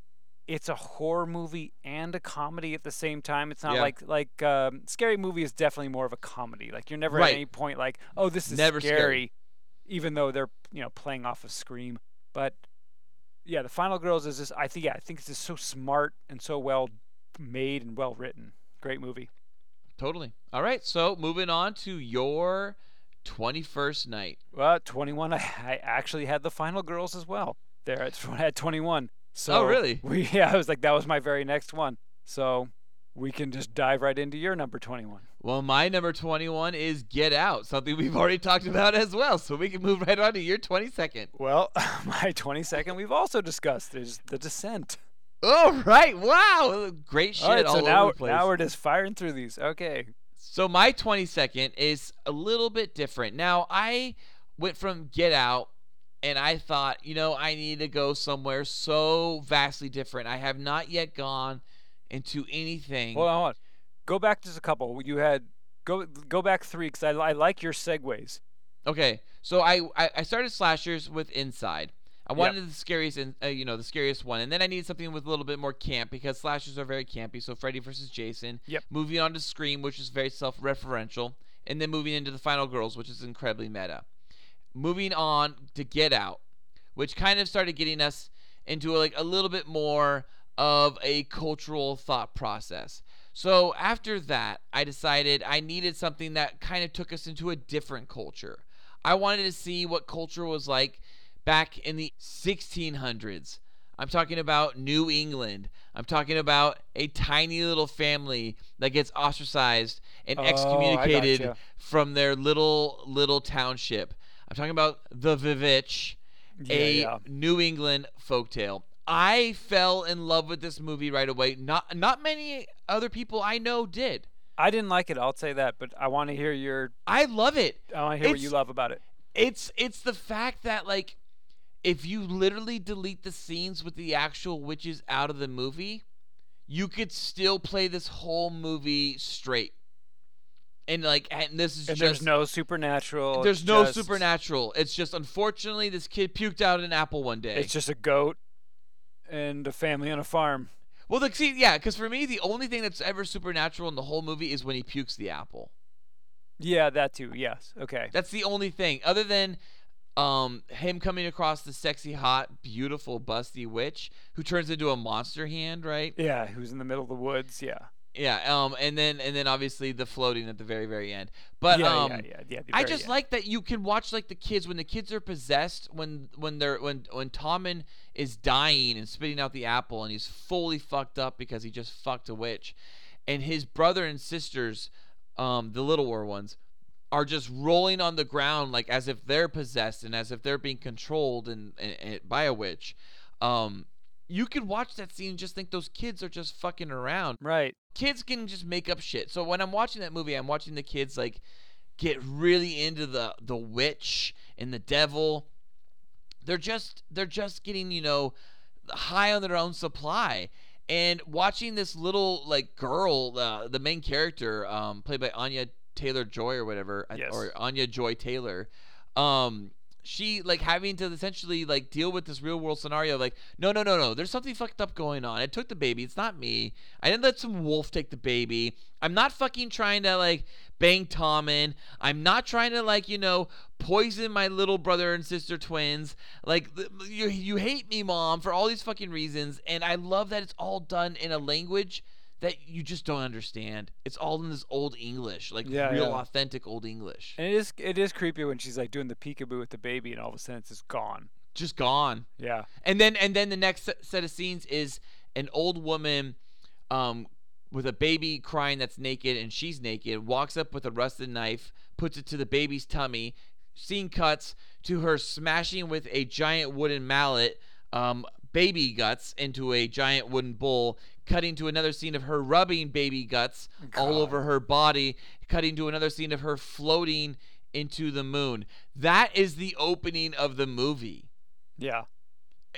B: it's a horror movie and a comedy at the same time. It's not
A: Yeah.
B: like like um, scary movie is definitely more of a comedy. Like you're never
A: Right.
B: at any point like, oh, this is
A: Never
B: scary,
A: scary.
B: even though they're you know playing off of Scream. But yeah, the Final Girls is just I think yeah I think it's just so smart and so well made and well written. Great movie.
A: Totally. All right, so moving on to your 21st night.
B: Well, 21. I, I actually had the Final Girls as well. There at at 21. So
A: Oh, really?
B: We yeah, I was like that was my very next one. So we can just dive right into your number 21.
A: Well, my number 21 is Get Out, something we've already talked about as well. So we can move right on to your 22nd.
B: Well, my 22nd we've also discussed is The Descent.
A: All right. Wow. Great shit
B: all right,
A: all
B: so
A: over
B: now
A: the place.
B: now we're just firing through these. Okay.
A: So my 22nd is a little bit different. Now, I went from Get Out and I thought, you know, I need to go somewhere so vastly different. I have not yet gone into anything.
B: Hold on, hold on. Go back just a couple. You had go go back three because I, I like your segues.
A: Okay, so I, I I started slashers with Inside. I wanted the scariest, uh, you know, the scariest one, and then I needed something with a little bit more camp because slashers are very campy. So Freddy versus Jason.
B: Yep.
A: Moving on to Scream, which is very self-referential, and then moving into the Final Girls, which is incredibly meta. Moving on to Get Out, which kind of started getting us into like a little bit more of a cultural thought process. So after that, I decided I needed something that kind of took us into a different culture. I wanted to see what culture was like back in the 1600s. I'm talking about New England. I'm talking about a tiny little family that gets ostracized and
B: Oh,
A: excommunicated from their little little township. I'm talking about the Vivitch,
B: Yeah,
A: a
B: yeah.
A: New England folktale. I fell in love with this movie right away. Not not many other people I know did.
B: I didn't like it. I'll say that, but I want to hear your.
A: I love it.
B: I want to hear what you love about it.
A: It's it's the fact that like if you literally delete the scenes with the actual witches out of the movie, you could still play this whole movie straight. And like and this is
B: And
A: just
B: there's no supernatural.
A: there's no
B: just-
A: supernatural. It's just unfortunately this kid puked out an apple one day.
B: It's just a goat and a family on a farm.
A: well, the, see, yeah, because for me the only thing that's ever supernatural in the whole movie is when he pukes the apple.
B: Yeah, that too. Yes. Okay.
A: That's the only thing, other than um, him coming across the sexy, hot, beautiful, busty witch who turns into a monster hand, right?
B: Yeah, who's in the middle of the woods? Yeah.
A: Yeah. Um, and then and then obviously the floating at the very very end. But
B: yeah,
A: um,
B: yeah, yeah, yeah.
A: I just
B: end.
A: like that you can watch like the kids when the kids are possessed when when they're when when Tommen is dying and spitting out the apple and he's fully fucked up because he just fucked a witch, and his brother and sisters, um, the littler ones, are just rolling on the ground like as if they're possessed and as if they're being controlled and, and, and by a witch. Um, you could watch that scene and just think those kids are just fucking around
B: Right.
A: kids can just make up shit. So when I'm watching that movie, I'm watching the kids like get really into the the witch and the devil. They're just they're just getting you know high on their own supply. And watching this little like girl, uh, the main character, um, played by Anya Taylor Joy or whatever,
B: Yes.
A: or Anya Joy Taylor, um, she like having to essentially like deal with this real world scenario like no no no no there's something fucked up going on. I took the baby. It's not me. I didn't let some wolf take the baby. I'm not fucking trying to like bang tommen i'm not trying to like you know poison my little brother and sister twins. Like you, you hate me mom for all these fucking reasons and i love that it's all done in a language that you just don't understand it's all in this old english like
B: Yeah,
A: real
B: yeah.
A: authentic old english
B: And it is it is creepy when she's like doing the peekaboo with the baby, and all of a sudden it's just gone.
A: just gone
B: Yeah.
A: And then and then the next set- set of scenes is an old woman um with a baby crying that's naked and she's naked walks up with a rusted knife puts it to the baby's tummy scene cuts to her smashing with a giant wooden mallet um baby guts into a giant wooden bowl cutting to another scene of her rubbing baby guts all over her body cutting to another scene of her floating into the moon that is the opening of the movie
B: Yeah.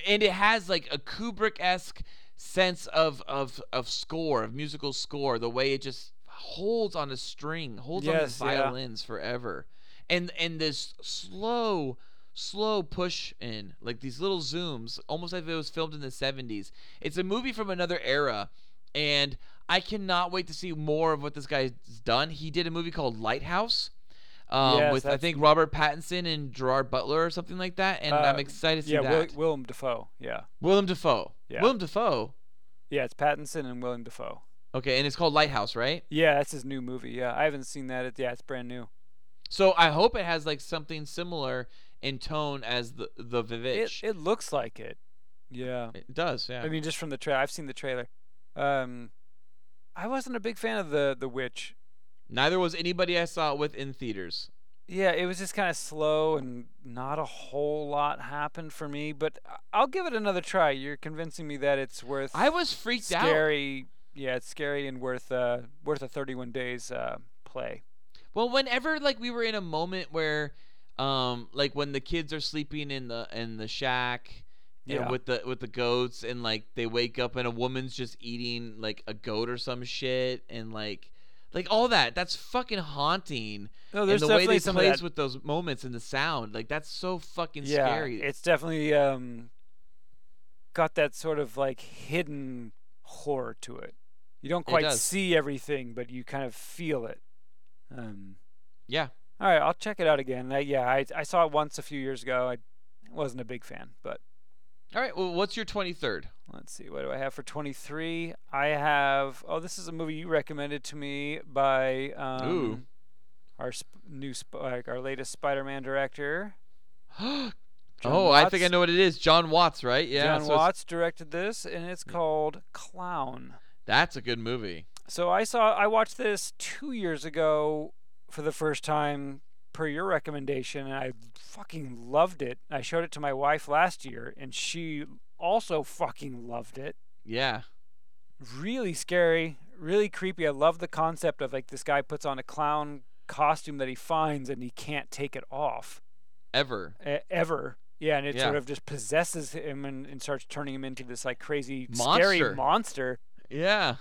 A: and it has like a Kubrick esque sense of, of of score, of musical score, the way it just holds on a string, holds on the
B: Yes, yeah.
A: violins forever. And and this slow, slow push in, like these little zooms, almost like it was filmed in the seventies. It's a movie from another era, and I cannot wait to see more of what this guy's done. He did a movie called Lighthouse. Um,
B: Yes,
A: with I think Robert Pattinson and Gerard Butler or something like that, and I'm
B: Uh,
A: excited to see
B: Yeah.
A: that.
B: Will, Willem Dafoe. Yeah.
A: Willem Dafoe.
B: Yeah.
A: Willem Dafoe.
B: Yeah. It's Pattinson and Willem Dafoe.
A: Okay, and it's called Lighthouse, right?
B: Yeah, that's his new movie. Yeah, I haven't seen that. It, yeah, it's brand new.
A: So I hope it has like something similar in tone as the the
B: It
A: Vivitch.
B: it looks like it. Yeah.
A: It, does, yeah.
B: I mean, just from the trailer, I've seen the trailer. Um, I wasn't a big fan of the the witch.
A: Neither was anybody I saw it with in theaters.
B: Yeah, it was just kind of slow and not a whole lot happened for me. But I'll give it another try. You're convincing me that it's worth.
A: I was freaked out.
B: scary. Yeah, it's scary and worth uh worth a 31 days uh play.
A: Well, whenever like we were in a moment where, um, like when the kids are sleeping in the in the shack, and
B: Yeah.
A: with the with the goats, and like they wake up and a woman's just eating like a goat or some shit, and like, like all that. That's fucking haunting.
B: No,
A: and
B: there's
A: the way they plays with those moments and the sound, like that's so fucking
B: yeah,
A: scary.
B: it's definitely um got that sort of like hidden horror to it. You don't quite see everything, but you kind of feel it. Um,
A: yeah.
B: All right, I'll check it out again. I, yeah, I I saw it once a few years ago. I wasn't a big fan, but
A: All right. Well, what's your twenty third?
B: let's see. What do I have for 23? I have. Oh, this is a movie you recommended to me by um,
A: Ooh.
B: our sp- new sp- like our latest Spider-Man director.
A: oh,
B: John
A: I think I know what it is. Jon Watts, right? Yeah.
B: John
A: so it's-
B: Watts directed this, and it's called Clown.
A: That's a good movie.
B: So I saw I watched this two years ago for the first time per your recommendation, and I fucking loved it. I showed it to my wife last year, and she also fucking loved it.
A: Yeah.
B: Really scary, really creepy. I love the concept of like this guy puts on a clown costume that he finds and he can't take it off.
A: ever.
B: e- ever. Yeah, and it sort of just possesses him and, and starts turning him into this like crazy,
A: Monster.
B: scary monster.
A: Yeah.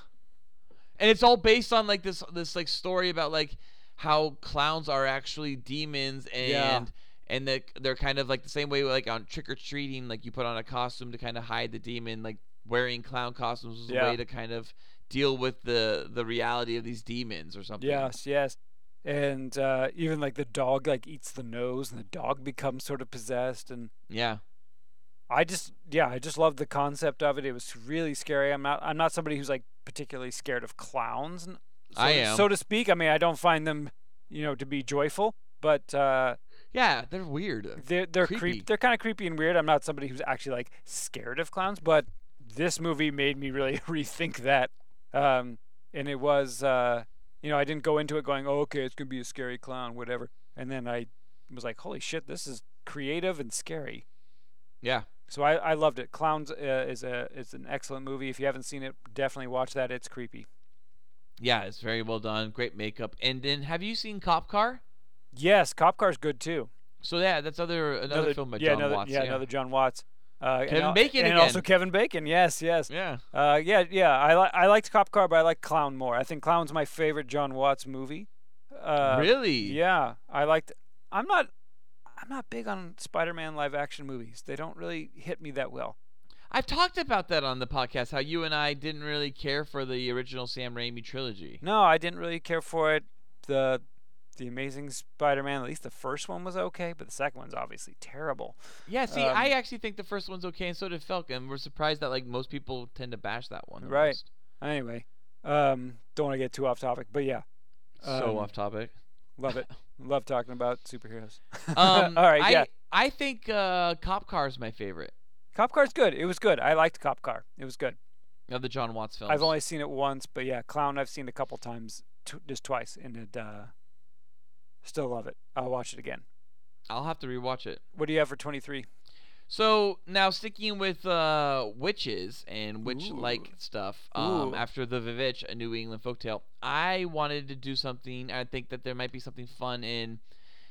A: And it's all based on like this this like story about like how clowns are actually demons and
B: Yeah.
A: and that they're kind of like the same way like on trick or treating like you put on a costume to kind of hide the demon like wearing clown costumes was
B: Yeah.
A: a way to kind of deal with the the reality of these demons or something.
B: Yes, yes. And uh, even like the dog like eats the nose, and the dog becomes sort of possessed. And
A: Yeah.
B: I just, yeah, I just love the concept of it. It was really scary. I'm not, I'm not somebody who's like particularly scared of clowns. So,
A: I
B: to-
A: am.
B: so to speak. I mean, I don't find them, you know, to be joyful, but uh,
A: Yeah, they're weird.
B: they're they're
A: Creepy.
B: creep. They're kind of creepy and weird. I'm not somebody who's actually like scared of clowns, but this movie made me really rethink that. Um, and it was, uh, you know, I didn't go into it going, oh, okay, it's gonna be a scary clown, whatever. And then I was like, holy shit, this is creative and scary.
A: Yeah.
B: So I, I loved it. Clowns uh, is a is an excellent movie. If you haven't seen it, definitely watch that. It's creepy.
A: Yeah, it's very well done. Great makeup. And then have you seen Cop Car?
B: Yes, Cop Car's good too.
A: So yeah, that's other another, film by
B: yeah,
A: John
B: another,
A: Watts.
B: Yeah, another Jon Watts. Uh, and
A: Kevin
B: al-
A: Bacon
B: and also. Kevin Bacon. Yes, yes.
A: Yeah.
B: Uh, yeah, yeah. I like I liked Cop Car, but I like Clown more. I think Clown's my favorite Jon Watts movie. Uh,
A: really?
B: Yeah, I liked. I'm not. I'm not big on Spider-Man live action movies. They don't really hit me that well.
A: I've talked about that on the podcast. How you and I didn't really care for the original Sam Raimi trilogy.
B: No, I didn't really care for it. The the Amazing Spider-Man, at least the first one was okay, but the second one's obviously terrible.
A: Yeah. See,
B: Um,
A: I actually think the first one's okay, and so did Falcon. We're surprised that like most people tend to bash that one.
B: Right.
A: most.
B: Anyway, um, don't want to get too off topic, but yeah,
A: So
B: Um,
A: off topic.
B: love it. love talking about superheroes.
A: Um,
B: All right,
A: I,
B: yeah.
A: I think uh, Cop Car is my favorite
B: Cop Car's good. It was good. I liked Cop Car. It was good.
A: of the Jon Watts films.
B: I've only seen it once, but yeah, Clown I've seen a couple times, t- just twice, and it uh, still love it. I'll watch it again.
A: I'll have to rewatch it.
B: What do you have for 23?
A: So now sticking with uh, witches and witch-like
B: Ooh.
A: stuff, um, after the Vivitch, a New England folktale, I wanted to do something. I think that there might be something fun in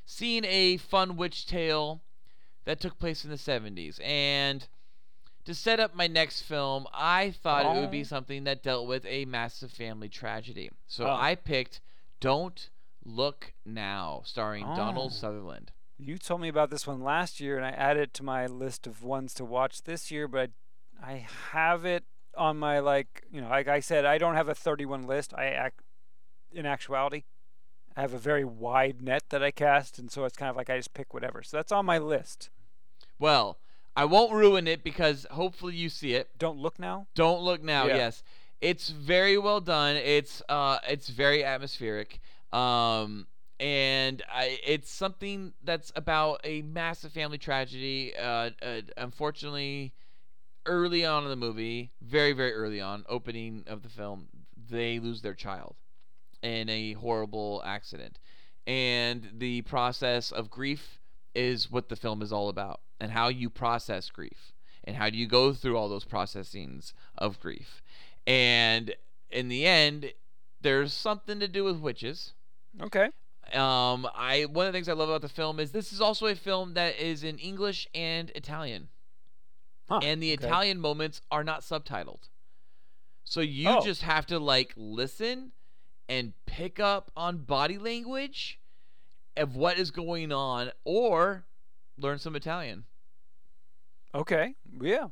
A: seeing a fun witch tale that took place in the 70s. And to set up my next film, I thought it would be
B: Oh.
A: something that dealt with a massive family tragedy. So
B: Oh.
A: I picked Don't Look Now, starring Donald
B: Oh.
A: Sutherland.
B: You told me about this one last year, and I added it to my list of ones to watch this year, but I, I have it on my like you know like I said I don't have a 31 list. I act in actuality I have a very wide net that I cast, and so it's kind of like I just pick whatever. So that's on my list.
A: Well, I won't ruin it because hopefully you see it.
B: Don't look now.
A: Don't look now.
B: Yeah.
A: Yes, it's very well done. It's uh, it's very atmospheric. Um, and I, it's something that's about a massive family tragedy. Uh, uh, unfortunately, early on in the movie, very very early on, opening of the film, they lose their child in a horrible accident, and the process of grief is what the film is all about, and how you process grief and how do you go through all those processings of grief and in the end there's something to do with witches
B: Okay.
A: um i one of the things i love about the film is this is also a film that is in english and italian
B: Huh,
A: and the
B: okay.
A: italian moments are not subtitled so you
B: Oh.
A: just have to like listen and pick up on body language of what is going on or learn some italian
B: Okay. Yeah.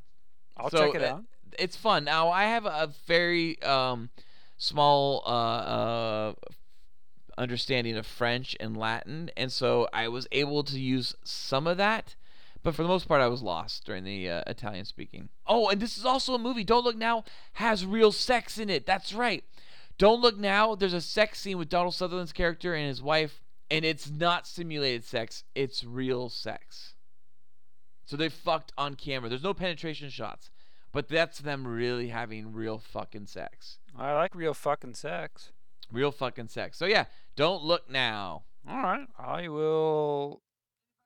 B: I'll
A: So,
B: check it
A: uh,
B: out.
A: it's fun. Now I have a very um, small uh, uh, understanding of French and Latin, and so I was able to use some of that. But for the most part, I was lost during the uh, Italian speaking. Oh, and this is also a movie. Don't Look Now has real sex in it. That's right. Don't Look Now. There's a sex scene with Donald Sutherland's character and his wife, and it's not simulated sex. It's real sex. So they fucked on camera. There's no penetration shots, but that's them really having real fucking sex.
B: I like real fucking sex.
A: Real fucking sex. So yeah, don't look now.
B: All right. I will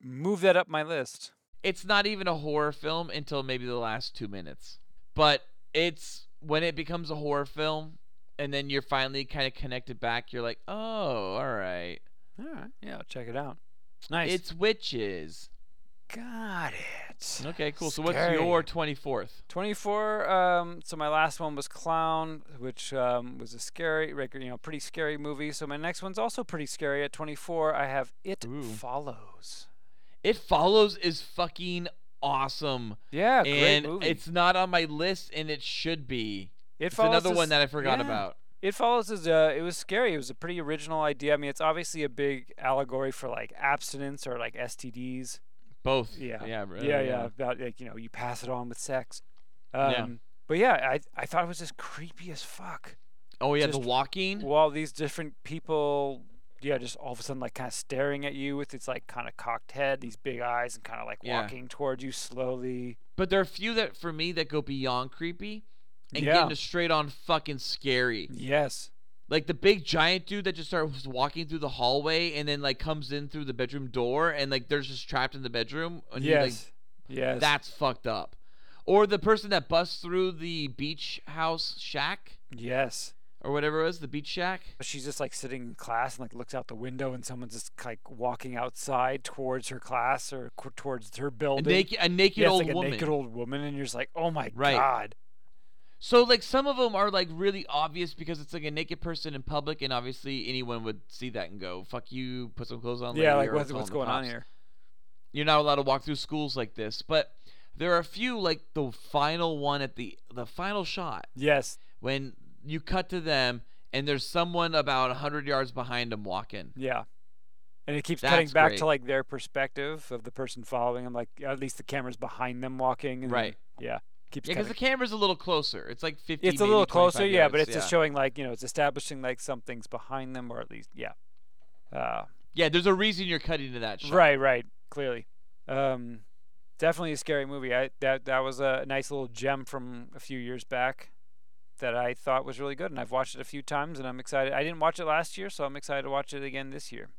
B: move that up my list.
A: It's not even a horror film until maybe the last two minutes. But it's when it becomes a horror film and then you're finally kind of connected back, you're like, oh, all right.
B: All right. Yeah, I'll check it out. Nice.
A: It's witches.
B: got it.
A: Okay, cool. So what's
B: Scary.
A: your 24th?
B: 24. Um, so my last one was Clown, which um, was a scary, you know, pretty scary movie. So my next one's also pretty scary. At 24, I have It
A: Ooh.
B: Follows.
A: It Follows is fucking awesome.
B: Yeah, great
A: and
B: movie.
A: it's not on my list, and it should be.
B: It
A: It's
B: Follows
A: another
B: is-
A: one that I forgot
B: yeah.
A: about.
B: It follows is uh, it was scary. It was a pretty original idea. I mean, it's obviously a big allegory for like abstinence or like STDs.
A: Both.
B: Yeah.
A: Yeah. really,
B: yeah, yeah, about like you know you pass it on with sex. Um,
A: Yeah.
B: But yeah, I I thought it was just creepy as fuck.
A: Oh yeah,
B: Just
A: the walking.
B: While these different people, yeah, just all of a sudden like kind of staring at you with its like kind of cocked head, these big eyes, and kind of like
A: Yeah.
B: walking towards you slowly.
A: But there are a few that for me that go beyond creepy and
B: Yeah.
A: get into straight on fucking scary.
B: Yes.
A: Like the big giant dude that just starts walking through the hallway and then like comes in through the bedroom door and like they're just trapped in the bedroom. And you, like,
B: Yes. yes.
A: That's fucked up. Or the person that busts through the beach house shack
B: yes.
A: or whatever it was, the beach shack.
B: She's just like sitting in class and like looks out the window and someone's just like walking outside towards her class or towards her
A: A
B: building.
A: naked, a naked
B: it's
A: old
B: like
A: woman.
B: a naked old woman, and you're just like, oh my
A: Right.
B: god.
A: So like some of them are like really obvious because it's like a naked person in public, and obviously anyone would see that and go, "Fuck you, put some clothes on."
B: Yeah,
A: lady,"
B: like what's, what's going on here?
A: You're not allowed to walk through schools like this, but there are a few like the final one at the the final shot
B: Yes.
A: when you cut to them and there's someone about 100 yards behind them walking.
B: Yeah. And it keeps cutting back
A: great.
B: to like their perspective of the person following them, like at least the camera's behind them walking. And then-
A: Right.
B: yeah. Keeps
A: Yeah, because the camera's a little closer. It's like 50.
B: it's a little closer, yeah, but
A: yards,
B: it's just showing like you know it's establishing like something's behind them or at least yeah. Uh,
A: Yeah, there's a reason you're cutting to that shot.
B: Right, right, clearly. Um, definitely a scary movie. I that that was a nice little gem from a few years back that I thought was really good, and I've watched it a few times, and I'm excited. I didn't watch it last year, so I'm excited to watch it again this year.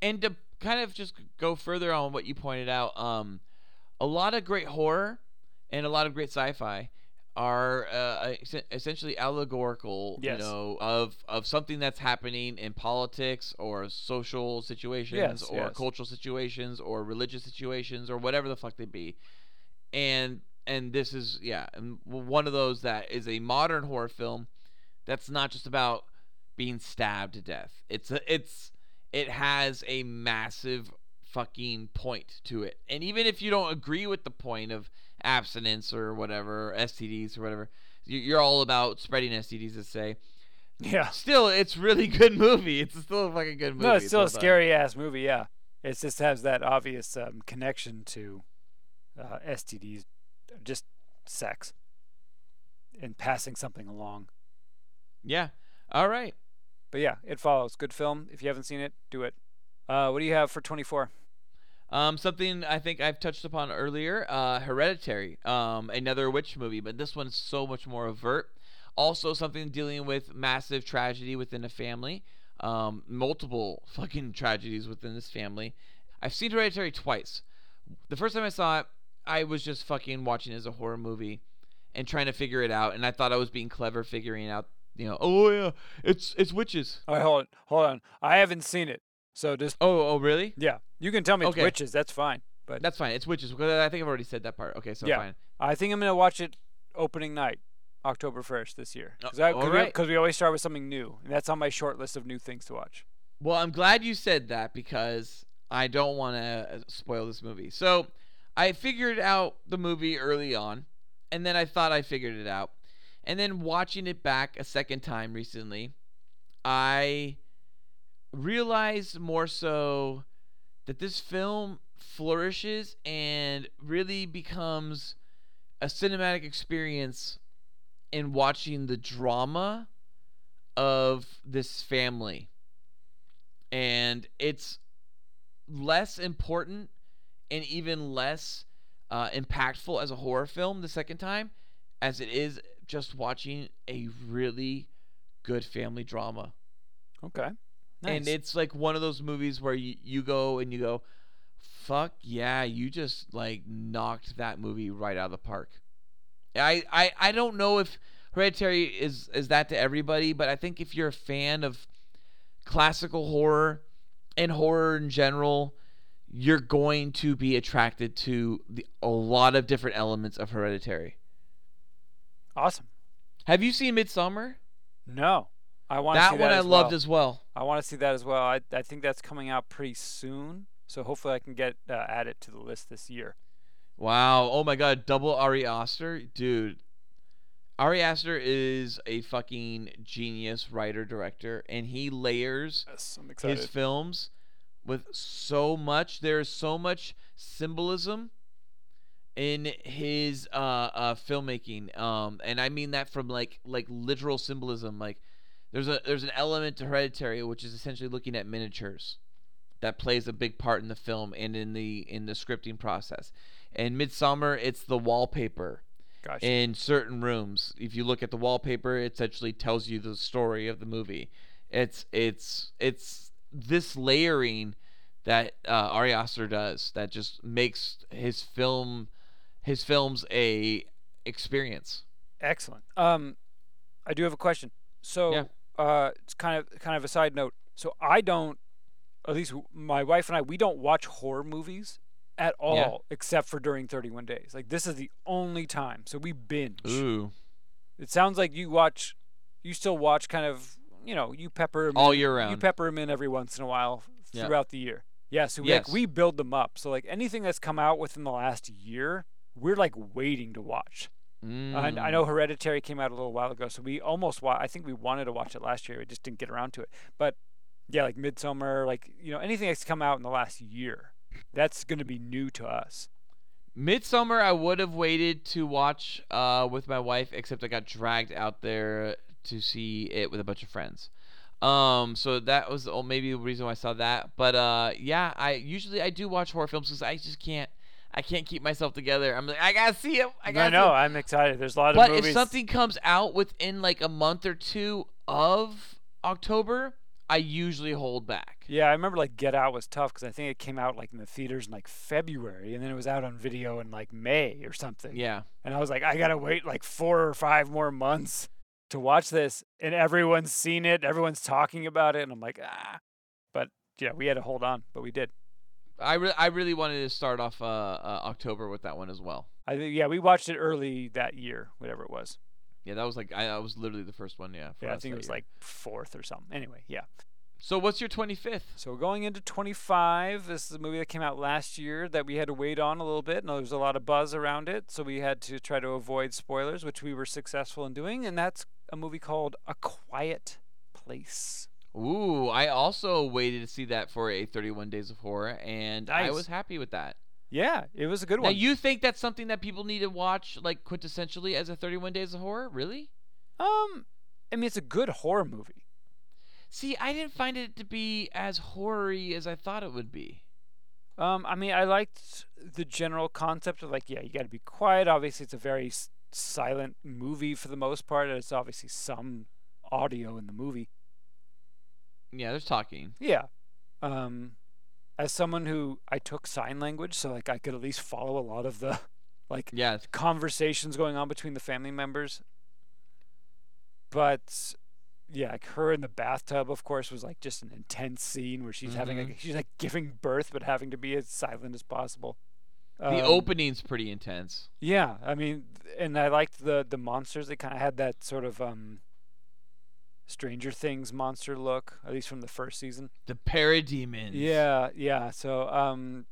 A: And to kind of just go further on what you pointed out, um, a lot of great horror and a lot of great sci-fi are uh, essentially allegorical,
B: Yes.
A: you know, of of something that's happening in politics or social situations
B: Yes,
A: or
B: yes.
A: cultural situations or religious situations or whatever the fuck they be. And and this is yeah, one of those that is a modern horror film that's not just about being stabbed to death. It's a, it's it has a massive fucking point to it. And even if you don't agree with the point of abstinence or whatever, STDs or whatever, you- you're all about spreading STDs, let's say.
B: Yeah.
A: Still, it's really good movie. It's still a fucking good movie.
B: No, it's still
A: well
B: a scary ass movie. Yeah, it just has that obvious um, connection to uh, STDs, just sex, and passing something along.
A: Yeah. All right.
B: But yeah, it follows. Good film. If you haven't seen it, do it. Uh, what do you have for 24?
A: Um, something I think I've touched upon earlier, uh, Hereditary, um, another witch movie, but this one's so much more overt. Also, something dealing with massive tragedy within a family, um, multiple fucking tragedies within this family. I've seen Hereditary twice. The first time I saw it, I was just fucking watching it as a horror movie and trying to figure it out, and I thought I was being clever figuring out, you know, oh yeah, it's it's witches.
B: All right, hold on, hold on. I haven't seen it, so just
A: Oh, oh really?
B: yeah, you can tell me
A: Okay.
B: it's witches. That's fine. But
A: That's fine. It's witches because I think I've already said that part. Okay, so
B: Yeah.
A: fine.
B: I think I'm gonna watch it opening night, October 1st this year.
A: Uh,
B: Because
A: all right.
B: we, always start with something new, and that's on my short list of new things to watch.
A: Well, I'm glad you said that because I don't want to spoil this movie. So, I figured out the movie early on, and then I thought I figured it out. And then watching it back a second time recently, I realized more so that this film flourishes and really becomes a cinematic experience in watching the drama of this family and it's less important and even less uh, impactful as a horror film the second time as it is just watching a really good family drama
B: Okay.
A: And it's like one of those movies where you, you go and you go fuck yeah you just like knocked that movie right out of the park i i, I don't know if hereditary is is that to everybody but i think if you're a fan of classical horror and horror in general you're going to be attracted to the, a lot of different elements of Hereditary.
B: Awesome.
A: Have you seen Midsommar?
B: No, I want to
A: That
B: see
A: one
B: that
A: I
B: as
A: loved
B: well.
A: as well.
B: I want to see that as well. I I think that's coming out pretty soon, so hopefully I can get uh, add it to the list this year.
A: Wow. Oh my god, double Ari Aster? Dude. Ari Aster is a fucking genius writer director and he layers
B: Yes,
A: his films with so much there's so much symbolism in his uh, uh filmmaking um and I mean that from like like literal symbolism like there's a there's an element to Hereditary which is essentially looking at miniatures that plays a big part in the film and in the in the scripting process and Midsommar it's the wallpaper
B: Gotcha.
A: in certain rooms. If you look at the wallpaper, it essentially tells you the story of the movie. It's it's it's this layering that uh, Ari Aster does that just makes his film his films a experience.
B: Excellent. Um, I do have a question. So,
A: Yeah.
B: Uh, it's kind of kind of a side note. So I don't, at least my wife and I, we don't watch horror movies at all, except for during 31 days. Like this is the only time. So we binge.
A: Ooh,
B: It sounds like you watch, you still watch kind of, you know, you pepper them
A: All
B: in-
A: year
B: You pepper them in every once in a while
A: Yeah.
B: throughout the year. Yeah. So we,
A: Yes.
B: like we build them up. So like anything that's come out within the last year, we're like waiting to watch.
A: Mm.
B: I, I know Hereditary came out a little while ago, so we almost wa- I think we wanted to watch it last year. We just didn't get around to it. But yeah, like Midsommar, like you know anything that's come out in the last year, that's going to be new to us.
A: Midsommar, I would have waited to watch uh, with my wife, except I got dragged out there to see it with a bunch of friends. Um, so that was maybe the reason why I saw that. But uh, yeah, I usually I do watch horror films because I just can't I can't keep myself together. I'm like I gotta see it. I gotta see
B: know.
A: it.
B: I'm excited. There's a lot of
A: But if something comes out within like a month or two of October, I usually hold back.
B: yeah, I remember like Get Out was tough because I think it came out like in the theaters in like February, and then it was out on video in like May or something.
A: Yeah.
B: And I was like, I gotta wait like four or five more months to watch this, and everyone's seen it, everyone's talking about it, and I'm like, ah. But yeah, we had to hold on, but we did.
A: I, re- I really wanted to start off uh, uh, October with that one as well.
B: I think yeah, we watched it early that year, whatever it was.
A: Yeah, that was like I, I was literally the first one. Yeah,
B: Yeah, I think it was
A: year.
B: like fourth or something. Anyway, yeah.
A: So what's your 25th?
B: So we're going into 25, this is a movie that came out last year that we had to wait on a little bit, and there was a lot of buzz around it, so we had to try to avoid spoilers, which we were successful in doing, and that's a movie called A Quiet Place.
A: Ooh, I also waited to see that for a 31 Days of Horror, and I was happy with that.
B: Yeah, it was a good
A: Now,
B: one.
A: you think that's something that people need to watch, like quintessentially, as a 31 Days of Horror? Really?
B: um, I mean, it's a good horror movie.
A: See, I didn't find it to be as horror-y as I thought it would be.
B: Um, I mean, I liked the general concept of like, yeah, you got to be quiet. Obviously, it's a very s- silent movie for the most part. and it's obviously some audio in the movie.
A: Yeah, there's talking.
B: Yeah. Um, as someone who I took sign language, so like I could at least follow a lot of the like
A: Yeah,
B: conversations going on between the family members. But yeah, like her in the bathtub, of course, was like just an intense scene where she's having like she's like giving birth but having to be as silent as possible.
A: the
B: Um,
A: opening's pretty intense.
B: Yeah, I mean, and I liked the the monsters. They kind of had that sort of um, Stranger Things monster look, at least from the first season.
A: The parademons.
B: Yeah, yeah. So um,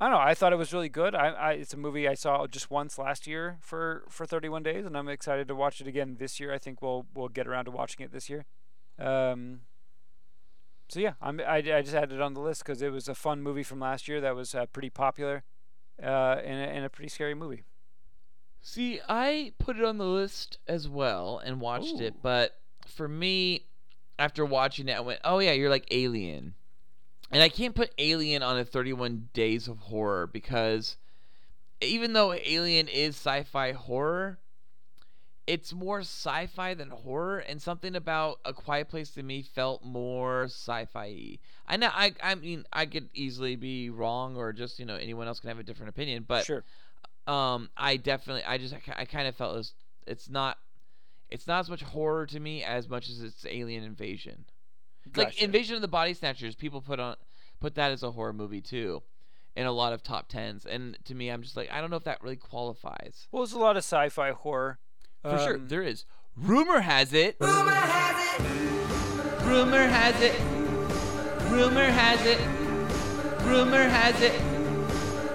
B: I don't know. I thought it was really good. I, I it's a movie I saw just once last year for for 31 days, and I'm excited to watch it again this year. I think we'll we'll get around to watching it this year. Um. So yeah, I'm I, I just added it on the list because it was a fun movie from last year that was uh, pretty popular, uh, and a, and a pretty scary movie.
A: See, I put it on the list as well and watched
B: Ooh.
A: it, but for me, after watching it, I went, "Oh yeah, you're like Alien," and I can't put Alien on a 31 Days of Horror because even though Alien is sci-fi horror, it's more sci-fi than horror, and something about A Quiet Place to me felt more sci-fi. I know, I, I mean, I could easily be wrong, or just you know, anyone else can have a different opinion, but
B: sure.
A: um i definitely i just i, I kind of felt it was, it's not it's not as much horror to me as much as it's alien invasion like invasion of the body snatchers people put on put that as a horror movie too in a lot of top tens, and to me, I'm just like, I don't know if that really qualifies.
B: Well, there's a lot of sci-fi horror.
A: For sure,
B: Um,
A: there is. Rumor has it. Rumor has it. Rumor has it. Rumor has it. Rumor has it.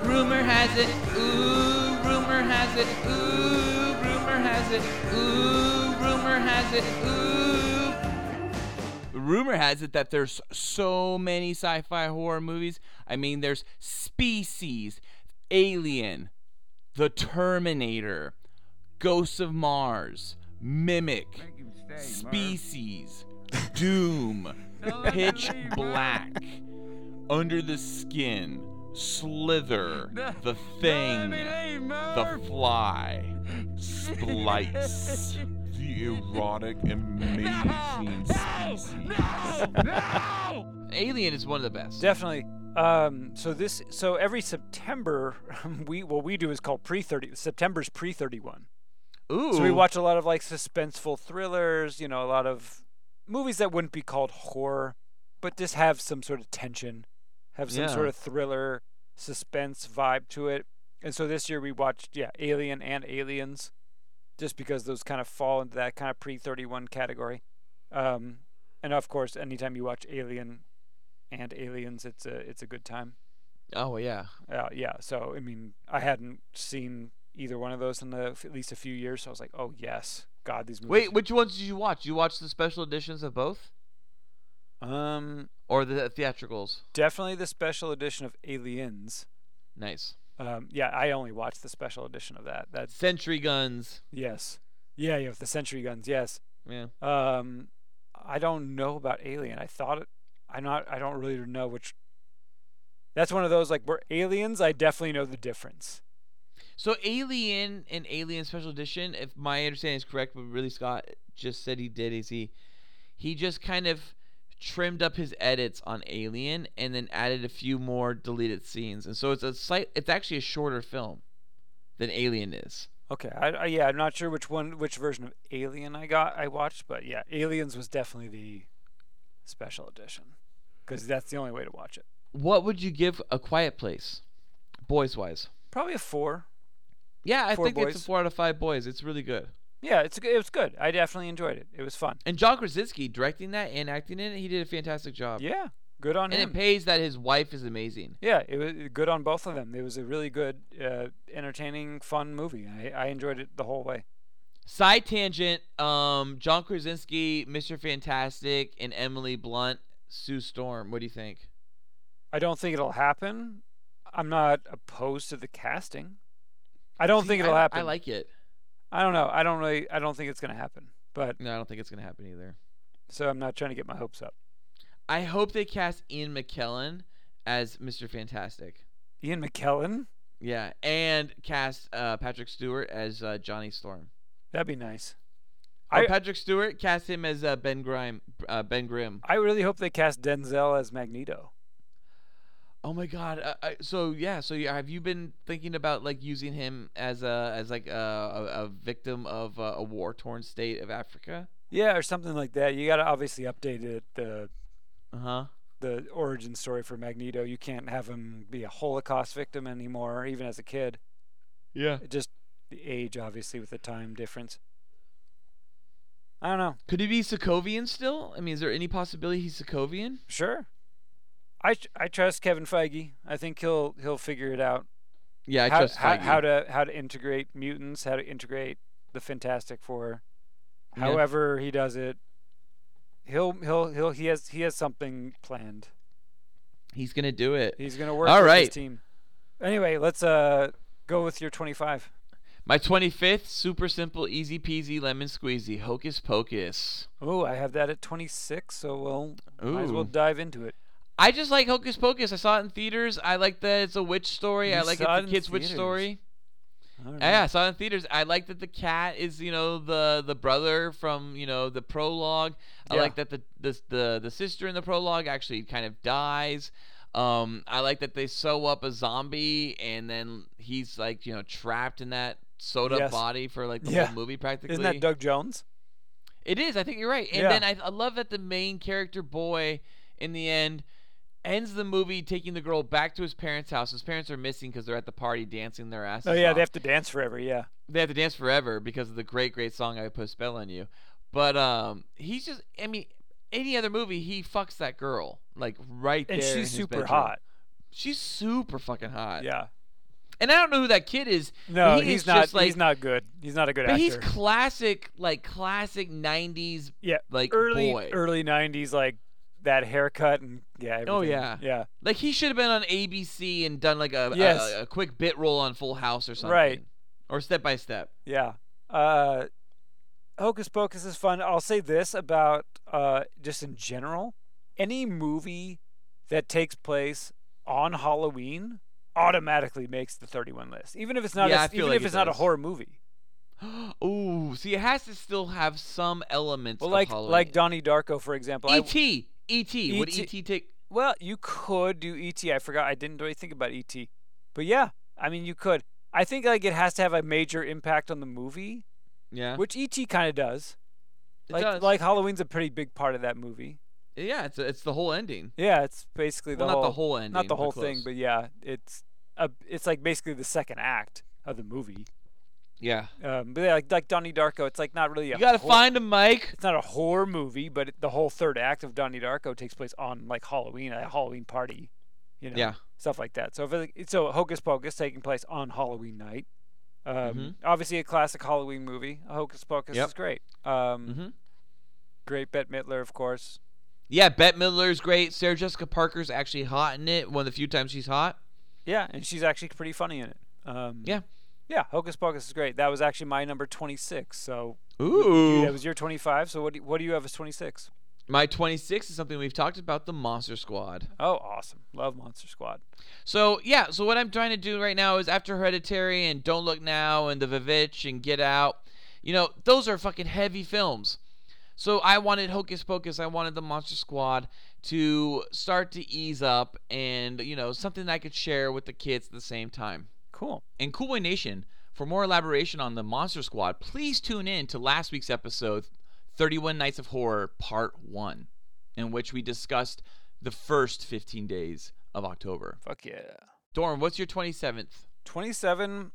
A: Rumor has it. Ooh, rumor has it. Ooh, rumor has it. Ooh, rumor has it. Ooh. Rumor has it that there's so many sci-fi horror movies. I mean, there's Species, Alien, The Terminator, Ghosts of Mars, Mimic, Species, Doom, Pitch Black, Under the Skin, Slither, The Thing, The Fly, Splice,
C: The erotic, amazing species.
A: Alien is one of the best.
B: Definitely. Um, so this, so every September, we what we do is called pre thirty. September's pre thirty one.
A: Ooh.
B: So we watch a lot of like suspenseful thrillers. You know, a lot of movies that wouldn't be called horror, but just have some sort of tension, have some
A: Yeah.
B: sort of thriller, suspense vibe to it. And so this year we watched, yeah, Alien and Aliens, just because those kind of fall into that kind of pre thirty one category. Um, and of course, anytime you watch Alien and Aliens, it's a it's a good time.
A: Oh yeah.
B: Uh, yeah. So I mean, I hadn't seen either one of those in the, at least a few years. So I was like, oh yes, God, these movies.
A: Wait, which ones did you watch? You watched the special editions of both,
B: Um,
A: or the theatricals?
B: definitely the special edition of Aliens.
A: Nice.
B: Um, yeah, I only watched the special edition of that. That's
A: Sentry guns.
B: yes, yeah, yeah, with the sentry guns. Yes.
A: Yeah.
B: Um, I don't know about Alien. I thought it. I'm not. I don't really know which. That's one of those like we're aliens. I definitely know the difference.
A: So Alien and Alien Special Edition, if my understanding is correct, what Ridley Scott just said he did is he he just kind of trimmed up his edits on Alien and then added a few more deleted scenes. And so it's a slight it's actually a shorter film than Alien is.
B: Okay. I, I yeah. I'm not sure which one, which version of Alien I got. I watched, but yeah, Aliens was definitely the special edition because that's the only way to watch it.
A: What would you give A Quiet Place? Boys wise.
B: Probably a four.
A: Yeah, I
B: Four
A: think it's a four out of five boys. It's really good.
B: Yeah, it's it was good. I definitely enjoyed it. It was fun.
A: And John Krasinski directing that and acting in it, he did a fantastic job.
B: Yeah, good on
A: And
B: him.
A: And it pays that his wife is amazing.
B: yeah, it was good on both of them. It was a really good, uh, entertaining, fun movie. I, I enjoyed it the whole way.
A: Side tangent, um, John Krasinski, Mr. Fantastic, and Emily Blunt, Sue Storm. What do you think?
B: I don't think it'll happen. I'm not opposed to the casting. I don't
A: See,
B: think it'll
A: I,
B: happen.
A: I like it.
B: I don't know. I don't really. I don't think it's gonna happen. But
A: No, I don't think it's gonna happen either.
B: so I'm not trying to get my hopes up.
A: I hope they cast Ian McKellen as Mr. Fantastic.
B: Ian McKellen.
A: Yeah, and cast uh, Patrick Stewart as uh, Johnny Storm.
B: That'd be nice.
A: Or
B: I
A: Patrick Stewart cast him as uh, Ben Grime, uh, Ben Grimm.
B: I really hope they cast Denzel as Magneto.
A: Oh my God! Uh, I, so yeah, so yeah, have you been thinking about like using him as a as like a, a, a victim of uh, a war torn state of Africa?
B: Yeah, or something like that. You gotta obviously update it. The
A: Uh huh.
B: the origin story for Magneto. You can't have him be a Holocaust victim anymore, even as a kid.
A: Yeah.
B: Just the age, obviously, with the time difference. I don't know.
A: Could he be Sokovian still? I mean, is there any possibility he's Sokovian?
B: Sure. I I trust Kevin Feige. I think he'll he'll figure it out.
A: Yeah, I
B: how,
A: trust
B: how,
A: Feige.
B: how to how to integrate mutants, how to integrate the Fantastic Four.
A: Yeah.
B: However he does it, he'll he'll he'll he has he has something planned.
A: He's gonna do it.
B: He's gonna work
A: All
B: with his team. Anyway, let's uh go with your 25.
A: My 25th, super simple, easy peasy, lemon squeezy, hocus pocus.
B: Oh, I have that at 26, so we'll might as well dive into it.
A: I just like Hocus Pocus. I saw it in theaters. I like that it's a witch story. I like it's a kid's witch story.
B: Right.
A: Yeah, I saw it in theaters. I like that the cat is, you know, the the brother from, you know, the prologue. I
B: Yeah.
A: like that the, the the the sister in the prologue actually kind of dies. Um, I like that they sew up a zombie and then he's like, you know, trapped in that sewed up
B: Yes.
A: body for like the
B: Yeah.
A: whole movie practically.
B: Isn't that Doug Jones?
A: It is. I think you're right. And
B: Yeah.
A: then I, I love that the main character boy in the end ends the movie taking the girl back to his parents' house. His parents are missing because they're at the party dancing their asses
B: Oh yeah,
A: off.
B: they have to dance forever. Yeah.
A: they have to dance forever because of the great, great song "I Put a Spell on You." But um, he's just, I mean, any other movie, he fucks that girl like right
B: And
A: there. in
B: she's super
A: bedroom.
B: hot.
A: She's super fucking hot.
B: Yeah.
A: And I don't know who that kid is.
B: No,
A: he
B: he's
A: is
B: not.
A: Like,
B: he's not good. He's not a good
A: But
B: actor.
A: he's classic, like classic '90s,
B: yeah,
A: like
B: early
A: boy.
B: early '90s, like that haircut and yeah.
A: Oh, yeah.
B: yeah.
A: Like he should have been on ABC and done like a,
B: Yes.
A: a, a quick bit roll on Full House or something.
B: Right.
A: Or Step by Step.
B: Yeah. Uh, Hocus Pocus is fun. I'll say this about uh, just in general any movie that takes place on Halloween automatically makes the 31 list, even if it's not
A: Yeah,
B: a, even
A: like
B: if
A: it
B: it's not a horror movie.
A: Ooh, see, it has to still have some elements.
B: Well, like
A: Halloween.
B: like Donnie Darko, for example. I-
A: E.T. E.T. Would
B: E.T.
A: E.T. take?
B: Well, you could do ET. I forgot. I didn't really think about ET. But yeah, I mean, you could. I think like it has to have a major impact on the movie,
A: Yeah.
B: which ET kind of does.
A: It
B: like
A: does.
B: like Halloween's a pretty big part of that movie.
A: Yeah, it's it's the whole ending.
B: Yeah, it's basically the
A: well,
B: whole
A: not the whole ending.
B: not the whole thing, but yeah, it's a it's like basically the second act of the movie.
A: Yeah.
B: Um, but yeah, like like Donnie Darko, it's like not really a
A: You gotta find a mic.
B: It's not a horror movie, but it, the whole third act of Donnie Darko takes place on like Halloween, a Halloween party, you know,
A: Yeah.
B: stuff like that. So if it, so Hocus Pocus taking place on Halloween night. Um,
A: Mhm.
B: Obviously, a classic Halloween movie. Hocus Pocus
A: Yep.
B: is great. Um,
A: Mm-hmm.
B: Great Bette Midler, of course.
A: Yeah, Bette Midler's great. Sarah Jessica Parker's actually hot in it. One of the few times she's hot.
B: Yeah, and she's actually pretty funny in it. Um,
A: Yeah.
B: Yeah, Hocus Pocus is great. That was actually my number 26. So
A: Ooh.
B: that was your 25. So what do, what do you have as 26?
A: My 26 is something we've talked about, the Monster Squad.
B: Oh, awesome. Love Monster Squad.
A: So yeah, so what I'm trying to do right now is after Hereditary and Don't Look Now and The VVitch and Get Out, you know, those are fucking heavy films. So I wanted Hocus Pocus, I wanted the Monster Squad to start to ease up and you know something I could share with the kids at the same time.
B: Cool.
A: And Cool Boy Nation, for more elaboration on the Monster Squad, please tune in to last week's episode, 31 Nights of Horror Part 1, in which we discussed the first 15 days of October.
B: Fuck yeah.
A: Dorn, what's your 27th?
B: 27.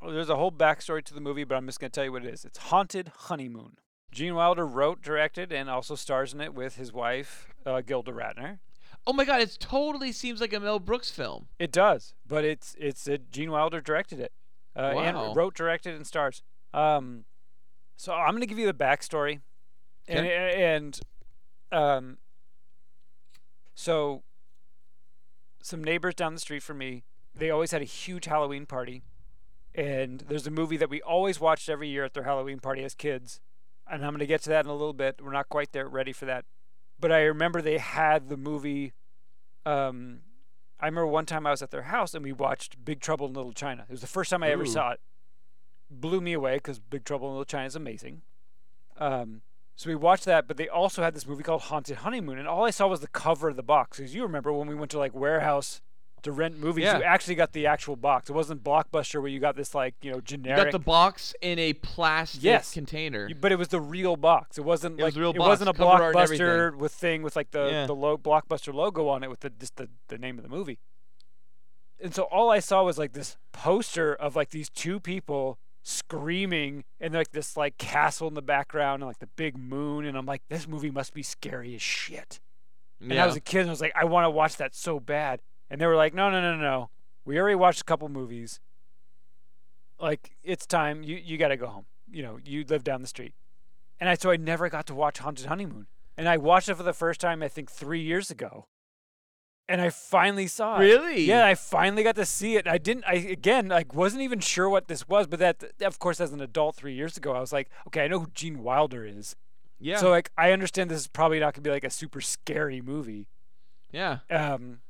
B: Well, there's a whole backstory to the movie, but I'm just going to tell you what it is. It's Haunted Honeymoon. Gene Wilder wrote, directed, and also stars in it with his wife, uh, Gilda Radner.
A: Oh my god, it totally seems like a Mel Brooks film.
B: It does, but it's it's uh, Gene Wilder directed it, uh,
A: Wow.
B: and wrote, directed, and stars. Um, so I'm going to give you the backstory, and and um, so some neighbors down the street from me, they always had a huge Halloween party, and there's a movie that we always watched every year at their Halloween party as kids, and I'm going to get to that in a little bit. We're not quite there ready for that, but I remember they had the movie. Um, I remember one time I was at their house and we watched Big Trouble in Little China. It was the first time I ever
A: Ooh.
B: saw it. Blew me away because Big Trouble in Little China is amazing. Um, so we watched that, but they also had this movie called Haunted Honeymoon, and all I saw was the cover of the box. Because you remember when we went to like warehouse to rent movies,
A: Yeah.
B: you actually got the actual box. It wasn't Blockbuster where you got this like you know
A: You
B: generic.
A: got the box in a plastic
B: Yes.
A: container.
B: You- But it was the real box. It wasn't
A: It
B: like
A: the real
B: it
A: box,
B: wasn't a
A: cover art and
B: blockbuster with thing with like the
A: Yeah.
B: the lo- blockbuster logo on it with the just the, the name of the movie. And so all I saw was like this poster of like these two people screaming and like this like castle in the background and like the big moon and I'm like this movie must be scary as shit. And I was a kid and I was like I want to watch that so bad. And they were like no no no no. We already watched a couple movies. Like it's time you you got to go home. You know, you live down the street. And I so I never got to watch Haunted Honeymoon. And I watched it for the first time I think 3 years ago. And I finally saw it.
A: Really?
B: Yeah, I finally got to see it. I didn't I again like wasn't even sure what this was, but that of course as an adult 3 years ago I was like, okay, I know who Gene Wilder is.
A: yeah.
B: So like I understand this is probably not going to be like a super scary movie.
A: yeah.
B: Um,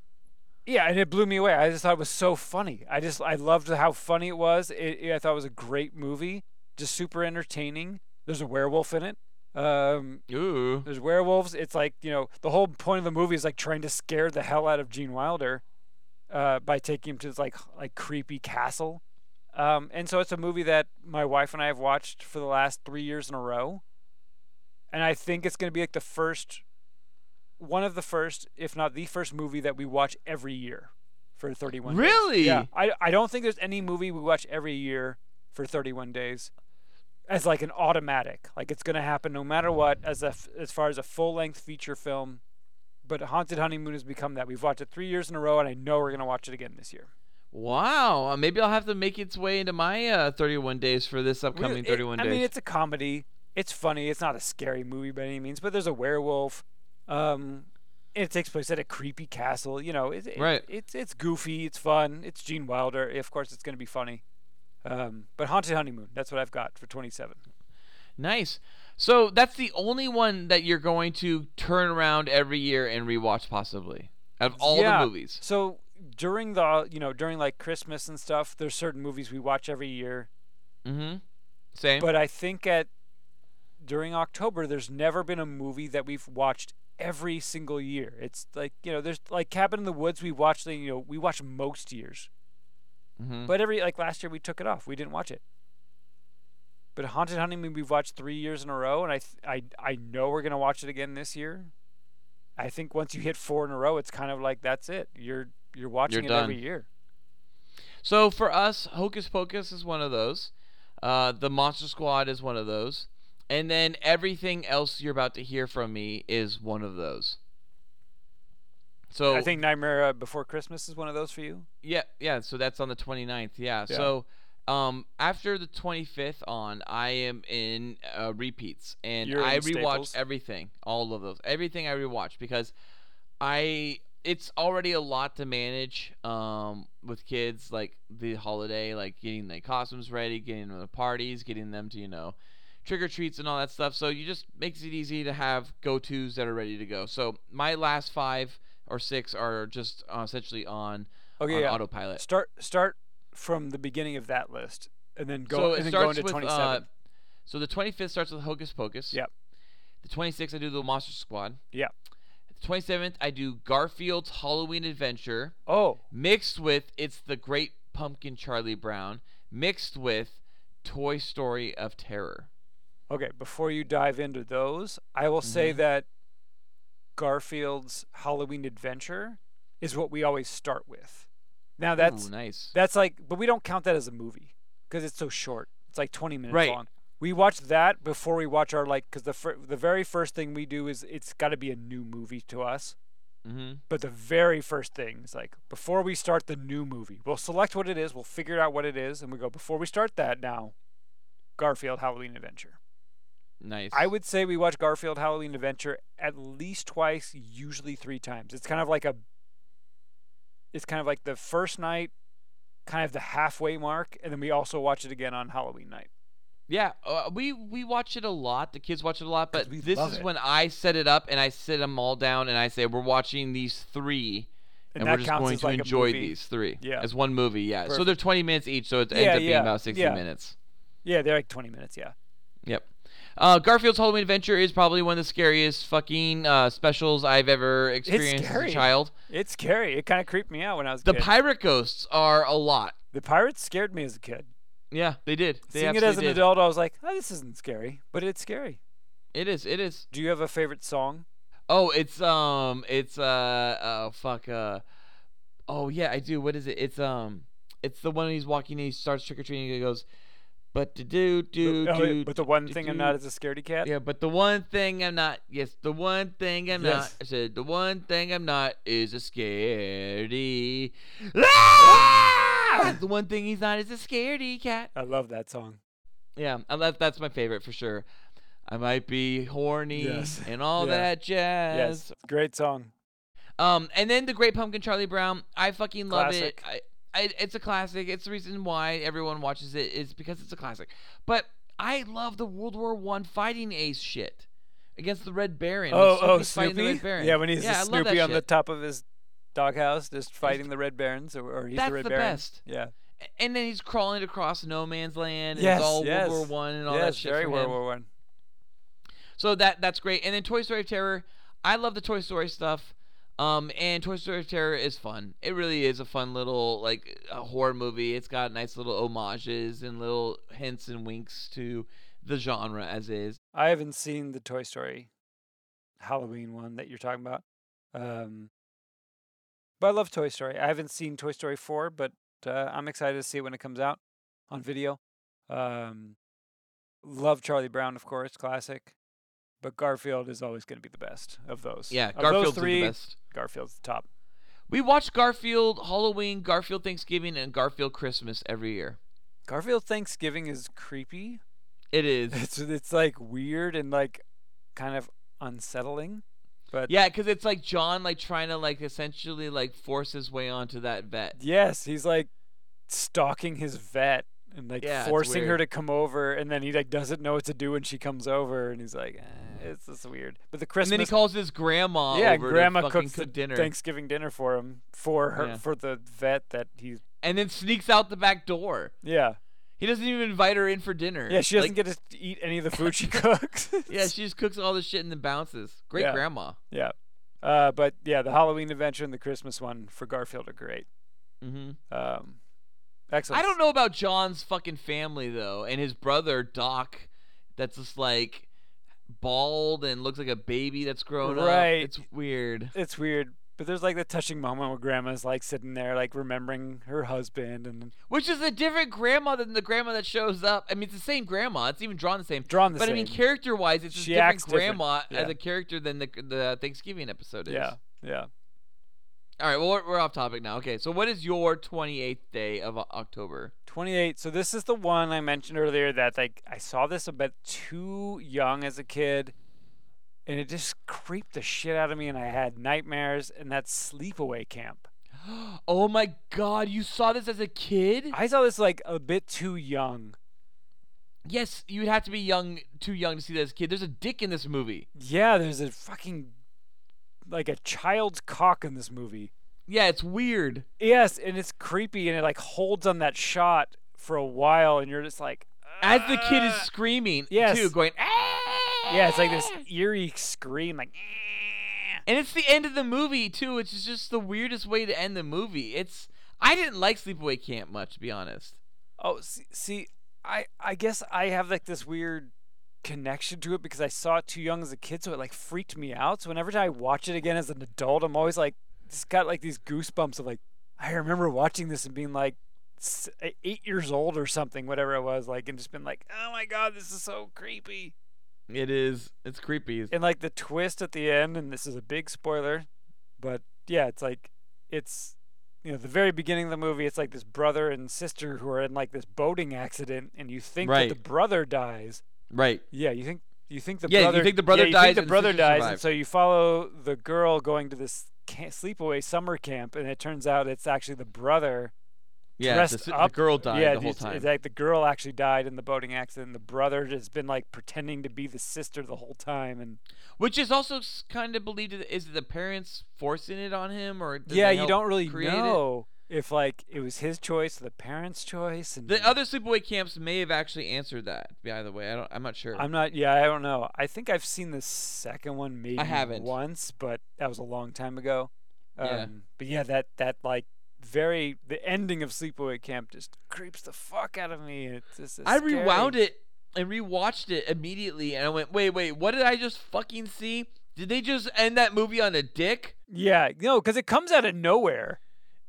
B: yeah, and it blew me away. I just thought it was so funny. I just I loved how funny it was. It, it- I thought it was a great movie, just super entertaining. There's a werewolf in it. Um,
A: Ooh.
B: there's werewolves. It's like you know the whole point of the movie is like trying to scare the hell out of Gene Wilder, uh, by taking him to this like like creepy castle. Um, and so it's a movie that my wife and I have watched for the last three years in a row. And I think it's going to be like the first one of the first, if not the first movie that we watch every year for 31 days.
A: Really?
B: Yeah. I, I don't think there's any movie we watch every year for 31 days as like an automatic. Like it's going to happen no matter what as a as far as a full-length feature film. But Haunted Honeymoon has become that. We've watched it 3 years in a row and I know we're going to watch it again this year.
A: Wow. Uh, maybe I'll have to make its way into my uh, 31 days for this upcoming
B: It-
A: 31
B: I mean, it's a comedy. It's funny. It's not a scary movie by any means, but there's a werewolf. Um, it takes place at a creepy castle. You know, it, it-
A: Right.
B: It's it's goofy. It's fun. It's Gene Wilder. Of course, it's going to be funny. Um, but Haunted Honeymoon. That's what I've got for 27.
A: nice. So that's the only one that you're going to turn around every year and rewatch, possibly, out of all
B: Yeah.
A: the movies.
B: So during the you know during like Christmas and stuff, there's certain movies we watch every year.
A: Mm-hmm. Same.
B: But I think at during October, there's never been a movie that we've watched every single year. It's like you know, there's like Cabin in the Woods. We watch the you know we watch most years,
A: Mhm.
B: but every like last year we took it off. We didn't watch it. But Haunted Honeymoon we've watched three years in a row, and I th- I I know we're gonna watch it again this year. I think once you hit four in a row, it's kind of like that's it. You're you're watching
A: You're
B: it every year.
A: So for us, Hocus Pocus is one of those. Uh, the Monster Squad is one of those. And then everything else you're about to hear from me is one of those. So
B: I think Nightmare uh, Before Christmas is one of those for you.
A: Yeah, yeah. So that's on the 29th. Yeah.
B: Yeah.
A: So um, after the 25th on, I am in uh, repeats, and
B: You're
A: I rewatch everything, all of those, everything I rewatch because I it's already a lot to manage um, with kids, like the holiday, like getting the costumes ready, getting them to parties, getting them to you know trick or treats and all that stuff. So you just makes it easy to have go tos that are ready to go. So my last five or six are just uh, essentially on
B: Okay,
A: on
B: yeah.
A: autopilot.
B: Start start from the beginning of that list, and then go
A: so
B: and then go into
A: with
B: 27.
A: uh, so the 25th starts with Hocus Pocus.
B: Yep.
A: The 26th I do the Monster Squad.
B: Yep.
A: The 27th I do Garfield's Halloween Adventure
B: Oh,
A: mixed with It's the Great Pumpkin Charlie Brown mixed with Toy Story of Terror.
B: Okay. Before you dive into those, I will say
A: Mhm.
B: that Garfield's Halloween Adventure is what we always start with. Now that's
A: Ooh, nice.
B: that's like, but we don't count that as a movie because it's so short. It's like 20 minutes
A: Right.
B: long. We watch that before we watch our like, because the fir- the very first thing we do is it's got to be a new movie to us.
A: mm-hmm.
B: But the very first thing is like before we start the new movie, we'll select what it is, we'll figure out what it is, and we go before we start that now. Garfield Halloween Adventure.
A: Nice.
B: I would say we watch Garfield Halloween Adventure at least twice, usually three times. It's kind of like a it's kind of like the first night, kind of the halfway mark, and then we also watch it again on Halloween night.
A: Yeah, uh, we we watch it a lot. The kids watch it a lot, but this is
B: it.
A: when I set it up and I sit them all down and I say we're watching these three,
B: And
A: and, we're just going to
B: like
A: enjoy these three
B: Yeah.
A: as one movie. Yeah, so they're 20 minutes each, so it ends
B: Yeah,
A: up being about 60
B: yeah.
A: minutes.
B: Yeah, they're like 20 minutes, yeah.
A: Yep. Uh, Garfield's Halloween Adventure is probably one of the scariest fucking uh, specials I've ever experienced as a child.
B: It's scary. It kind of creeped me out when I was a
A: The
B: kid.
A: pirate ghosts are a lot.
B: the pirates scared me as a kid.
A: Yeah, they did. They
B: Seeing it as an
A: did.
B: adult, I was like, oh, this isn't scary, but it's scary.
A: It is. It is.
B: Do you have a favorite song?
A: Oh, it's um, it's uh, uh, fuck, uh, oh yeah, I do. What is it? It's um, it's the one he's walking and he starts trick or treating. and He goes, but to do do
B: Oh,
A: do.
B: but the one
A: do,
B: thing I'm not is a scaredy cat.
A: Yeah, but the one thing I'm not. Yes, the one thing I'm not. I said the one thing I'm not is a scaredy. Ah! the one thing he's not is a scaredy cat.
B: I love that song.
A: Yeah, I love, that's my favorite for sure. I might be horny
B: Yes.
A: and all
B: Yeah.
A: that jazz.
B: Yes, great song.
A: Um, and then the Great Pumpkin Charlie Brown. I fucking love
B: Classic.
A: it. I, I, it's a classic. It's the reason why everyone watches it is because it's a classic. But I love the World War One fighting ace shit against the Red Baron.
B: Oh, oh, Snoopy.
A: Baron.
B: Yeah, when he's
A: yeah,
B: the
A: I love that
B: Snoopy on the top of his doghouse, just fighting the Red Barons, or, or he's the Red
A: the
B: Baron.
A: best.
B: Yeah.
A: And then he's crawling across no man's land. And
B: Yes,
A: it's all
B: yes.
A: World War One and all
B: yes,
A: that shit.
B: very World. War One.
A: So that that's great. And then Toy Story of Terror, I love the Toy Story stuff. Um, and Toy Story Terror is fun. It really is a fun little like a horror movie. It's got nice little homages and little hints and winks to the genre as is.
B: I haven't seen the Toy Story Halloween one that you're talking about. Um, but I love Toy Story. I haven't seen Toy Story 4, but uh, I'm excited to see it when it comes out on video. Um, love Charlie Brown, of course, classic. But Garfield is always going to be the best of those.
A: Yeah,
B: of those
A: Garfield's
B: three,
A: the best.
B: Garfield's the top.
A: We watch Garfield Halloween, Garfield Thanksgiving, and Garfield Christmas every year.
B: Garfield Thanksgiving is creepy.
A: It is.
B: It's it's like weird and like kind of unsettling. But
A: Yeah, because it's like Jon like trying to like essentially like force his way onto that vet.
B: yes, he's like stalking his vet and like
A: Yeah,
B: forcing her to come over, and then he like doesn't know what to do when she comes over, and he's like, eh, it's just weird. But the Christmas,
A: And then he calls his grandma
B: yeah,
A: over
B: grandma
A: to
B: cooks
A: cook
B: the
A: dinner,
B: Thanksgiving dinner for him for her
A: Yeah.
B: for the vet that he's
A: and then sneaks out the back door.
B: yeah
A: He doesn't even invite her in for dinner.
B: yeah she doesn't
A: Like,
B: get to eat any of the food she cooks.
A: Yeah, she just cooks all the shit and then bounces. Great
B: Yeah.
A: grandma.
B: yeah. Uh, but yeah, the Halloween adventure and the Christmas one for Garfield are great.
A: Mm-hmm.
B: Um, excellent.
A: I don't know about Jon's fucking family though, and his brother Doc, that's just like bald and looks like a baby that's grown up.
B: Right.
A: It's weird.
B: it's weird, but there's like the touching moment where grandma's like sitting there, like remembering her husband and
A: Which is a different grandma than the grandma that shows up. I mean, it's the same grandma. It's even drawn the same.
B: drawn the
A: but
B: same.
A: I mean, character-wise, it's a
B: She
A: different
B: acts different.
A: grandma
B: Yeah.
A: as a character than the the Thanksgiving episode is.
B: yeah, yeah.
A: All right. Well, we're, we're off topic now. Okay. So, what is your 28th day of October?
B: 28. So this is the one I mentioned earlier that like I saw this a bit too young as a kid, and it just creeped the shit out of me, and I had nightmares. And that's Sleepaway Camp.
A: Oh my God! You saw this as a kid?
B: I saw this like a bit too young.
A: Yes, you'd have to be young, too young to see this kid. There's a dick in this movie.
B: Yeah, there's a fucking like a child's cock in this movie.
A: Yeah, it's weird.
B: Yes, and it's creepy, and it like holds on that shot for a while, and you're just like,
A: As the kid is
B: "Ah."
A: screaming,
B: Yes.
A: too, going, "Ah!"
B: Yeah, it's like this eerie scream, like. "Ah."
A: And it's the end of the movie too, which is just the weirdest way to end the movie. It's I didn't like Sleepaway Camp much, to be honest.
B: Oh, see, see, I I guess I have like this weird connection to it because I saw it too young as a kid, so it like freaked me out. So whenever I watch it again as an adult, I'm always like, it's got like these goosebumps of like, I remember watching this and being like eight years old or something, whatever it was, like, and just been like, oh my god, this is so creepy.
A: It is. It's creepy.
B: And like the twist at the end, and this is a big spoiler, but yeah, it's like it's you know the very beginning of the movie. It's like this brother and sister who are in like this boating accident, and you think
A: Right.
B: that the brother dies.
A: Right.
B: Yeah, you think you think the
A: Yeah, you
B: brother.
A: think the brother
B: yeah, you
A: dies
B: Think the
A: the
B: brother
A: sister
B: dies, and so you follow the girl going to this ca- sleepaway summer camp, and it turns out it's actually the brother
A: Yeah, the,
B: dressed
A: the
B: up.
A: girl died
B: yeah,
A: the whole
B: it's,
A: time.
B: It's like the girl actually died in the boating accident. The brother has been like pretending to be the sister the whole time, and
A: Which is also kind of believed Is it the parents forcing it on him or
B: yeah, you don't really
A: know. it?
B: If like it was his choice the parents' choice. And
A: The other sleepaway camps may have actually answered that. By the way, I don't. I'm not sure.
B: I'm not. Yeah, I don't know. I think I've seen the second one maybe I
A: haven't.
B: once, but that was a long time ago. Um,
A: Yeah.
B: But yeah, that that like very the ending of Sleepaway Camp just creeps the fuck out of me. It's just
A: I rewound it and rewatched it immediately, and I went, "Wait, wait, what did I just fucking see? Did they just end that movie on a dick?
B: Yeah, no, because it comes out of nowhere.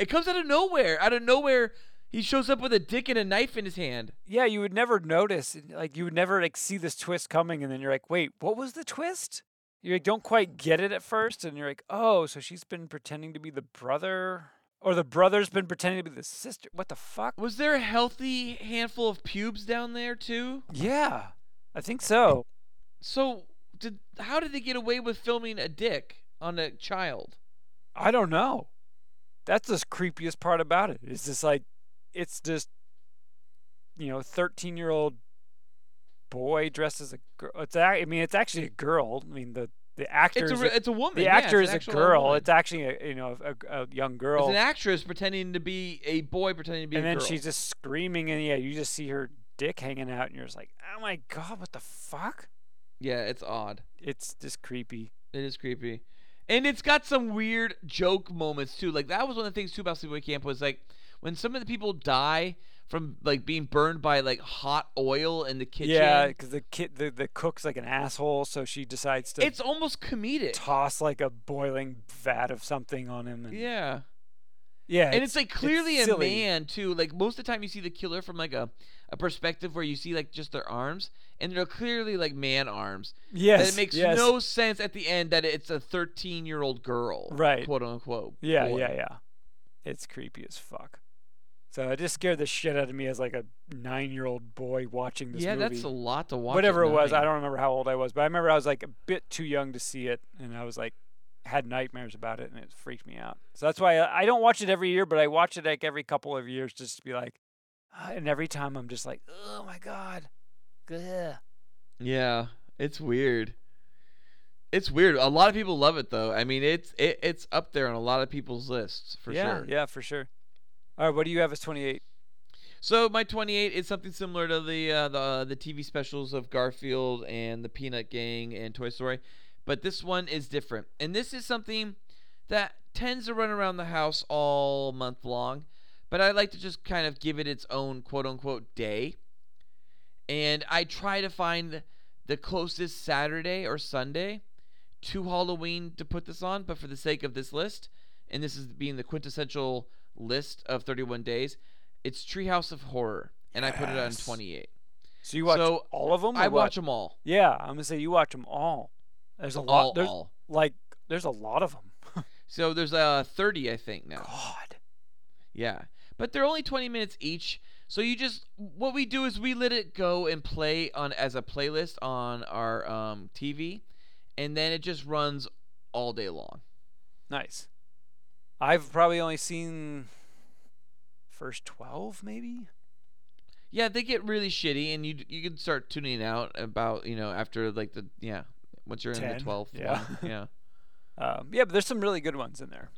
A: It comes out of nowhere. Out of nowhere, he shows up with a dick and a knife in his hand.
B: Yeah, you would never notice. Like you would never like see this twist coming, and then you're like, wait, what was the twist? You like, don't quite get it at first, and you're like, oh, so she's been pretending to be the brother, or the brother's been pretending to be the sister. What the fuck?
A: Was there a healthy handful of pubes down there too?
B: Yeah, I think so.
A: So, did how did they get away with filming a dick on a child?
B: I don't know. That's the creepiest part about it. It's just like, it's just, you know, thirteen year old boy dressed as a girl. It's a- I mean, it's actually a girl. I mean, the the actor
A: It's a
B: is
A: re- it's a woman.
B: the
A: yeah,
B: actor is a girl.
A: woman.
B: It's actually a you know a, a young girl.
A: It's an actress pretending to be a boy pretending to be
B: and
A: a
B: then
A: girl.
B: she's just screaming, and yeah, you just see her dick hanging out, and you're just like, oh my god, what the fuck?
A: yeah, it's odd.
B: It's just creepy.
A: It is creepy. And it's got some weird joke moments too. Like that was one of the things too about Sleepaway Camp was like when some of the people die from like being burned by like hot oil in the kitchen.
B: Yeah, because the kid, the, the cook's like an asshole, so she decides to
A: it's almost comedic.
B: toss like a boiling vat of something on him. And,
A: Yeah.
B: yeah,
A: and it's, like clearly a man too. Like most of the time, you see the killer from like a, a perspective where you see like just their arms, and they're clearly like man arms.
B: Yes,
A: that it makes
B: yes.
A: no sense at the end that it's a 13 year old girl,
B: Right.
A: Quote unquote.
B: Yeah,
A: boy.
B: yeah, yeah. It's creepy as fuck. So it just scared the shit out of me as like a nine-year-old boy watching this movie.
A: Yeah,
B: movie.
A: that's a lot to watch.
B: Whatever it was, I don't remember how old I was, but I remember I was like a bit too young to see it, and I was like had nightmares about it, and it freaked me out. So that's why I, I don't watch it every year, but I watch it like every couple of years just to be like, ah, and every time I'm just like, oh my god, Ugh.
A: Yeah, it's weird. It's weird. A lot of people love it though. I mean, it's it, it's up there on a lot of people's lists for
B: yeah,
A: sure.
B: yeah, for sure. All right, what do you have as 28?
A: So my 28 is something similar to the uh, the uh, the TV specials of Garfield and the Peanut Gang and Toy Story, but this one is different. And this is something that tends to run around the house all month long, but I like to just kind of give it its own quote unquote day. And I try to find the closest Saturday or Sunday to Halloween to put this on, but for the sake of this list, and this is being the quintessential list of 31 days, it's Treehouse of Horror, and I put it on 28.
B: So you watch
A: So,
B: all of them?
A: I watch them all.
B: Yeah, I'm gonna say you watch them all. There's a
A: All,
B: lot. There's
A: all.
B: like there's a lot of them.
A: So there's uh 30, I think now.
B: God.
A: Yeah, but they're only 20 minutes each. So you just what we do is we let it go and play on as a playlist on our um, TV, and then it just runs all day long.
B: Nice. I've probably only seen first 12 maybe.
A: Yeah, they get really shitty, and you you can start tuning out about you know after like the yeah once you're in the 12th
B: yeah.
A: one. yeah.
B: Um, yeah, but there's some really good ones in there.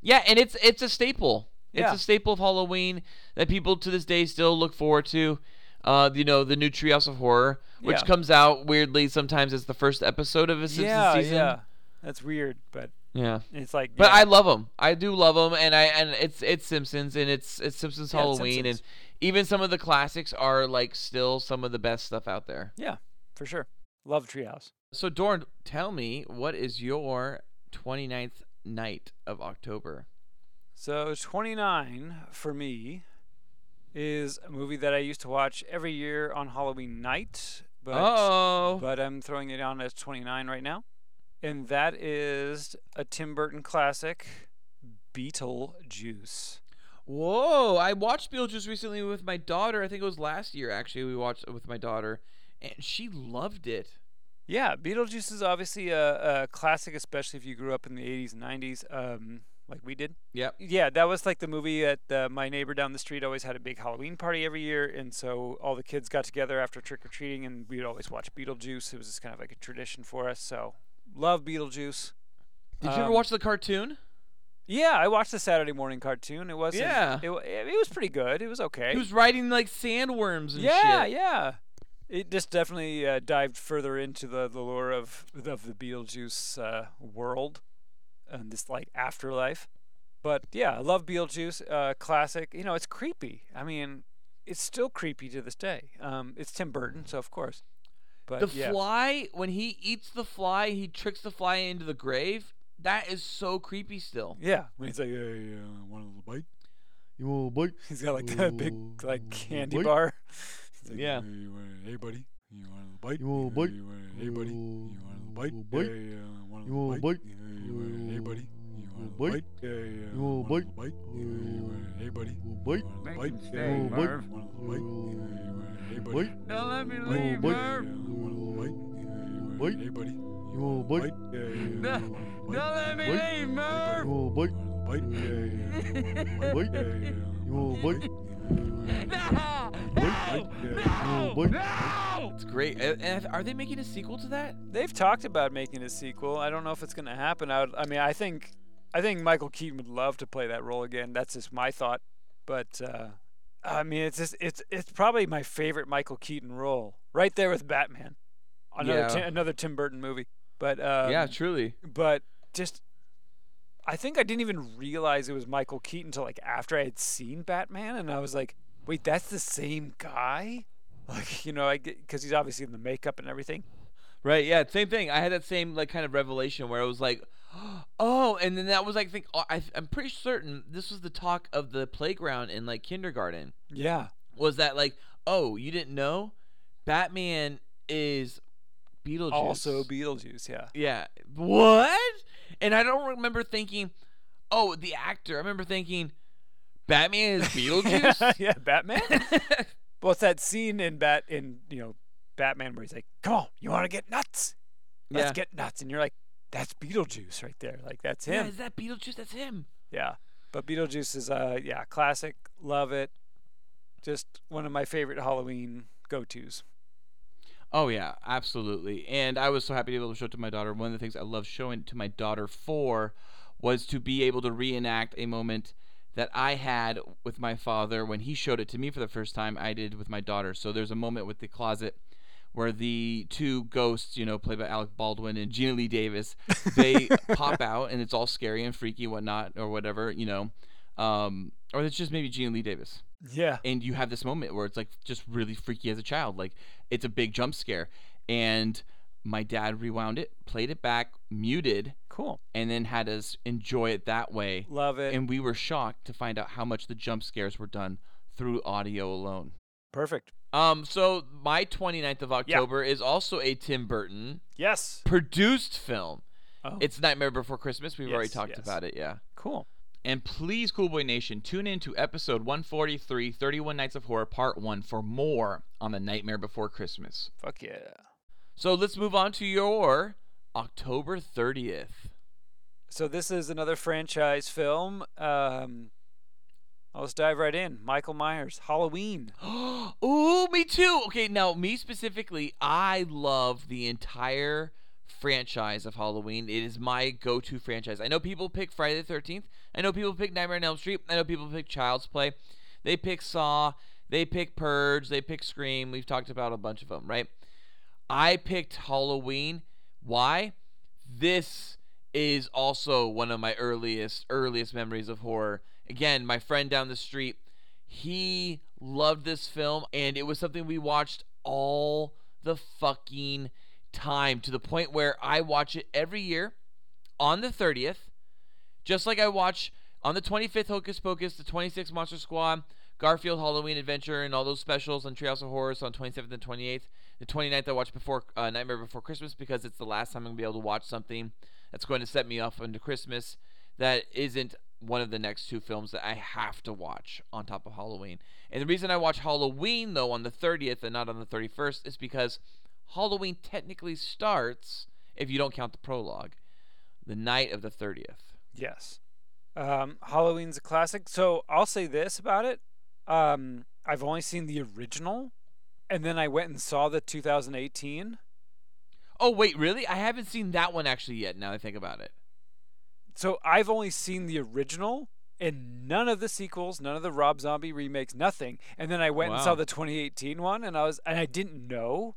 A: Yeah, and it's it's a staple. It's
B: Yeah.
A: a staple of Halloween that people to this day still look forward to. Uh, you know, the new Treehouse of Horror, which
B: Yeah.
A: comes out weirdly sometimes as the first episode of a Simpsons
B: yeah,
A: season.
B: yeah. That's weird, but
A: Yeah.
B: it's like
A: But
B: yeah.
A: I love them. I do love them, and I and it's it's Simpsons and it's it's Simpsons
B: it's
A: Halloween,
B: Simpsons.
A: and even some of the classics are like still some of the best stuff out there.
B: yeah, for sure. Love Treehouse.
A: So Dorn, tell me what is your 29th night of October?
B: So 29 for me is a movie that I used to watch every year on Halloween night, but
A: oh,
B: but I'm throwing it on as 29 right now. And that is a Tim Burton classic, Beetlejuice.
A: Whoa! I watched Beetlejuice recently with my daughter. I think it was last year actually. We watched it with my daughter, and she loved it.
B: Yeah, Beetlejuice is obviously a, a classic, especially if you grew up in the 80s and 90s, um, like we did.
A: Yep.
B: Yeah, that was like the movie that uh, my neighbor down the street always had a big Halloween party every year, and so all the kids got together after trick or treating, and we'd always watch Beetlejuice. It was just kind of like a tradition for us. So love Beetlejuice.
A: Did you ever
B: Um,
A: watch the cartoon?
B: Yeah, I watched the Saturday morning cartoon. It was
A: Yeah.
B: it, wa- it, was pretty good. It was okay.
A: He was riding like sandworms and
B: yeah,
A: shit.
B: yeah. It just definitely uh, dived further into the, the lore of of the Beetlejuice uh, world and this like afterlife. But yeah, I love Beetlejuice. Uh, classic. You know, it's creepy. I mean, it's still creepy to this day. Um, it's Tim Burton, so of course. But
A: The
B: yeah.
A: fly, when he eats the fly, he tricks the fly into the grave. That is so creepy still.
B: Yeah, when he's like, hey, uh, want a little bite?
D: You want a little bite?
B: He's got like that big like candy
D: bite?
B: bar. Like,
A: Yeah.
B: "Hey, hey buddy, you want a bite?
D: You want a
B: Uh,
D: bite?
B: You want hey buddy, you want a bite?
D: Uh, bite?
B: Hey, uh, want
D: You want a
B: bite?
D: bite?
B: Uh, you want a- hey buddy, you want a
D: Uh, bite?
B: bite? Hey, uh,
D: You want a bite?
B: little bite? Uh, you want a- hey buddy,
D: Uh,
B: you
D: bite?
B: want a bite?
E: him
B: Hey,
E: stay,
B: uh,
E: Merv.
B: want a bite? Uh, you want a- hey buddy,
D: Bite?
E: Don't let me leave,
D: want a?
E: Merv.
B: uh, want a bite? Uh, you want a-
D: Bite?
B: Hey buddy,
D: You want a bite?
B: Hey, uh,
E: No,
B: want a bite?
E: Don't let me
D: Bite?
E: leave,
D: You
E: Merv.
D: want a bite?
B: Want a bite? Yeah, yeah.
D: Bite?
B: Yeah, yeah.
D: You want a bite?
E: No!
D: Bite?
E: No!
D: You want a bite?
E: No!
A: It's great. And- and are they making a sequel to that?
B: They've talked about making a sequel. I don't know if it's going to happen. I, would, I mean, I think, I think Michael Keaton would love to play that role again. That's just my thought. But uh, I mean, it's just, it's it's probably my favorite Michael Keaton role, right there with Batman. Another
A: Yeah.
B: Ti- another Tim Burton movie. But um,
A: yeah, truly.
B: but just I think I didn't even realize it was Michael Keaton until like after I had seen Batman, and I was like, wait, that's the same guy. Like you know, I because he's obviously in the makeup and everything.
A: Right. Yeah. Same thing. I had that same like kind of revelation where it was like, oh, and then that was like think uh, I, I'm pretty certain this was the talk of the playground in like kindergarten.
B: Yeah.
A: Was that like, oh, you didn't know, Batman is Beetlejuice.
B: Also Beetlejuice. Yeah.
A: Yeah. What? And I don't remember thinking, oh, the actor. I remember thinking, Batman is Beetlejuice.
B: yeah, Batman. well, it's that scene in Bat in you know Batman where he's like, "Come on, you want to get nuts? Let's
A: Yeah.
B: get nuts," and you're like, "That's Beetlejuice right there. Like that's him."
A: yeah, is that Beetlejuice? That's him.
B: Yeah. But Beetlejuice is uh yeah classic. Love it. Just one of my favorite Halloween go tos.
A: Oh yeah, absolutely. And I was so happy to be able to show it to my daughter. One of the things I love showing it to my daughter for was to be able to reenact a moment that I had with my father when he showed it to me for the first time. I did with my daughter. So there's a moment with the closet where the two ghosts, you know, played by Alec Baldwin and Geena Lee Davis, they pop out and it's all scary and freaky, whatnot, or whatever, you know. Um, or it's just maybe Geena Lee Davis
B: Yeah.
A: and you have this moment where it's like just really freaky as a child like it's a big jump scare and my dad rewound it played it back muted
B: Cool.
A: and then had us enjoy it that way
B: Love it.
A: and we were shocked to find out how much the jump scares were done through audio alone
B: Perfect.
A: um so my 29th of october is also a tim burton
B: Yes.
A: produced film
B: Oh.
A: it's nightmare before christmas we've already talked
B: yes.
A: about it yeah
B: cool.
A: And please, Cool Boy Nation, tune in to episode 143, 31 Nights of Horror, part one, for more on the Nightmare Before Christmas.
B: Fuck yeah.
A: So let's move on to your October 30th.
B: So this is another franchise film. Um, let's dive right in. Michael Myers, Halloween.
A: Ooh, me too. Okay, now, me specifically, I love the entire franchise of Halloween. It is my go to franchise. I know people pick Friday the 13th. I know people pick Nightmare on Elm Street. I know people pick Child's Play. They pick Saw. They pick Purge. They pick Scream. We've talked about a bunch of them, right? I picked Halloween. Why? This is also one of my earliest earliest memories of horror. Again, my friend down the street, he loved this film and it was something we watched all the fucking time to the point where I watch it every year on the 30th. Just like I watch on the 25th Hocus Pocus, the 26th Monster Squad, Garfield Halloween Adventure, and all those specials on Treehouse of Horrors on 27th and 28th. The 29th I watch before uh, Nightmare Before Christmas because it's the last time I'm gonna be able to watch something that's going to set me off into Christmas that isn't one of the next two films that I have to watch on top of Halloween. And the reason I watch Halloween though on the 30th and not on the 31st is because Halloween technically starts if you don't count the prologue, the night of the 30th.
B: Yes. Um, Halloween's a classic. So I'll say this about it. Um, I've only seen the original, and then I went and saw the 2018.
A: Oh wait, really? I haven't seen that one actually yet. Now I think about it.
B: So I've only seen the original and none of the sequels, none of the Rob Zombie remakes, nothing. And then I went and saw the 2018 one, and I was and I didn't know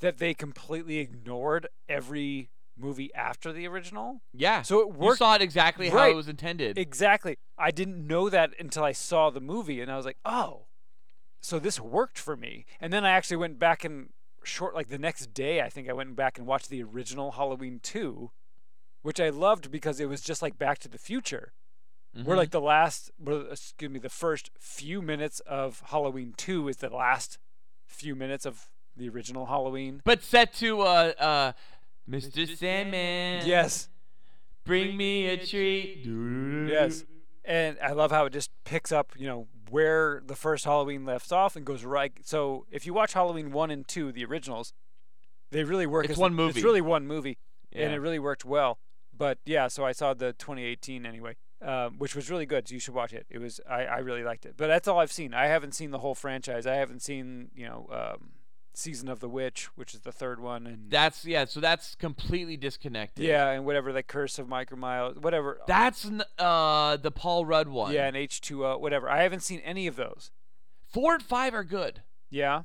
B: that they completely ignored every movie after the original.
A: Yeah.
B: So it
A: you
B: worked
A: saw it exactly how it was intended.
B: Exactly. I didn't know that until I saw the movie and I was like, "Oh. So this worked for me." And then I actually went back and short like the next day I think I went back and watched the original Halloween 2, which I loved because it was just like Back to the Future. Where
A: Mhm.
B: like the last excuse me, the first few minutes of Halloween 2 is the last few minutes of the original Halloween.
A: but set to uh uh Mr. Sandman.
B: Yes.
A: Bring me a treat.
B: Yes. And I love how it just picks up, you know, where the first Halloween left off and goes right. So if you watch Halloween 1 and 2, the originals, they really work.
A: It's
B: as-
A: one movie.
B: It's really one movie. And it really worked well. But yeah, so I saw the 2018 anyway, um, which was really good. So you should watch it. It was, I, I really liked it. But that's all I've seen. I haven't seen the whole franchise. I haven't seen, you know, um, Season of the Witch, which is the third one. And
A: That's yeah. So that's completely disconnected.
B: yeah, and whatever, the Curse of Michael Myers, whatever.
A: That's n- uh the Paul Rudd one.
B: yeah, and H2O, whatever. I haven't seen any of those.
A: Four and five are good.
B: Yeah.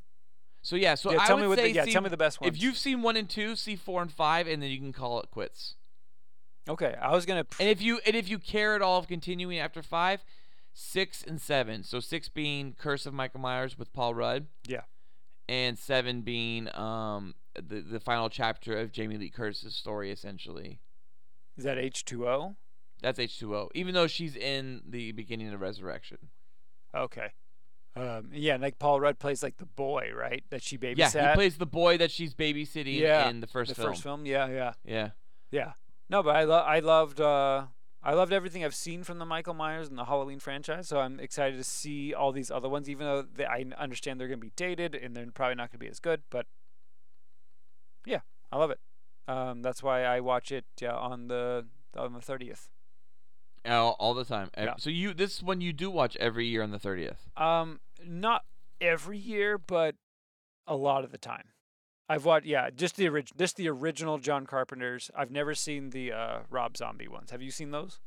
A: So yeah. So
B: yeah,
A: I
B: tell
A: would
B: me what
A: say
B: the, yeah,
A: see-
B: tell me the best ones.
A: If you've seen one and two, see four and five, and then you can call it quits.
B: Okay, I was gonna.
A: And if you and if you care at all of continuing after five, six and seven. So six being Curse of Michael Myers with Paul Rudd.
B: Yeah.
A: And seven being um the the final chapter of Jamie Lee Curtis's story, essentially.
B: Is that H two O?
A: That's H two O. Even though she's in the beginning of Resurrection.
B: Okay. Um, yeah, like Paul Rudd plays like the boy, right? That she babysat.
A: Yeah, he plays the boy that she's babysitting
B: yeah,
A: in the first
B: the
A: film.
B: first film. Yeah, yeah,
A: Yeah.
B: yeah. No, but I lo- I loved uh I loved everything I've seen from the Michael Myers and the Halloween franchise. So I'm excited to see all these other ones, even though they, I understand they're gonna be dated and they're probably not gonna be as good. But yeah, I love it. Um, that's why I watch it uh, on the on the thirtieth.
A: All, all the time.
B: Yeah.
A: So you this one you do watch every year on the thirtieth.
B: Um, not every year, but a lot of the time. I've watched, yeah, just the original, just the original John Carpenter's. I've never seen the uh, Rob Zombie ones. Have you seen those?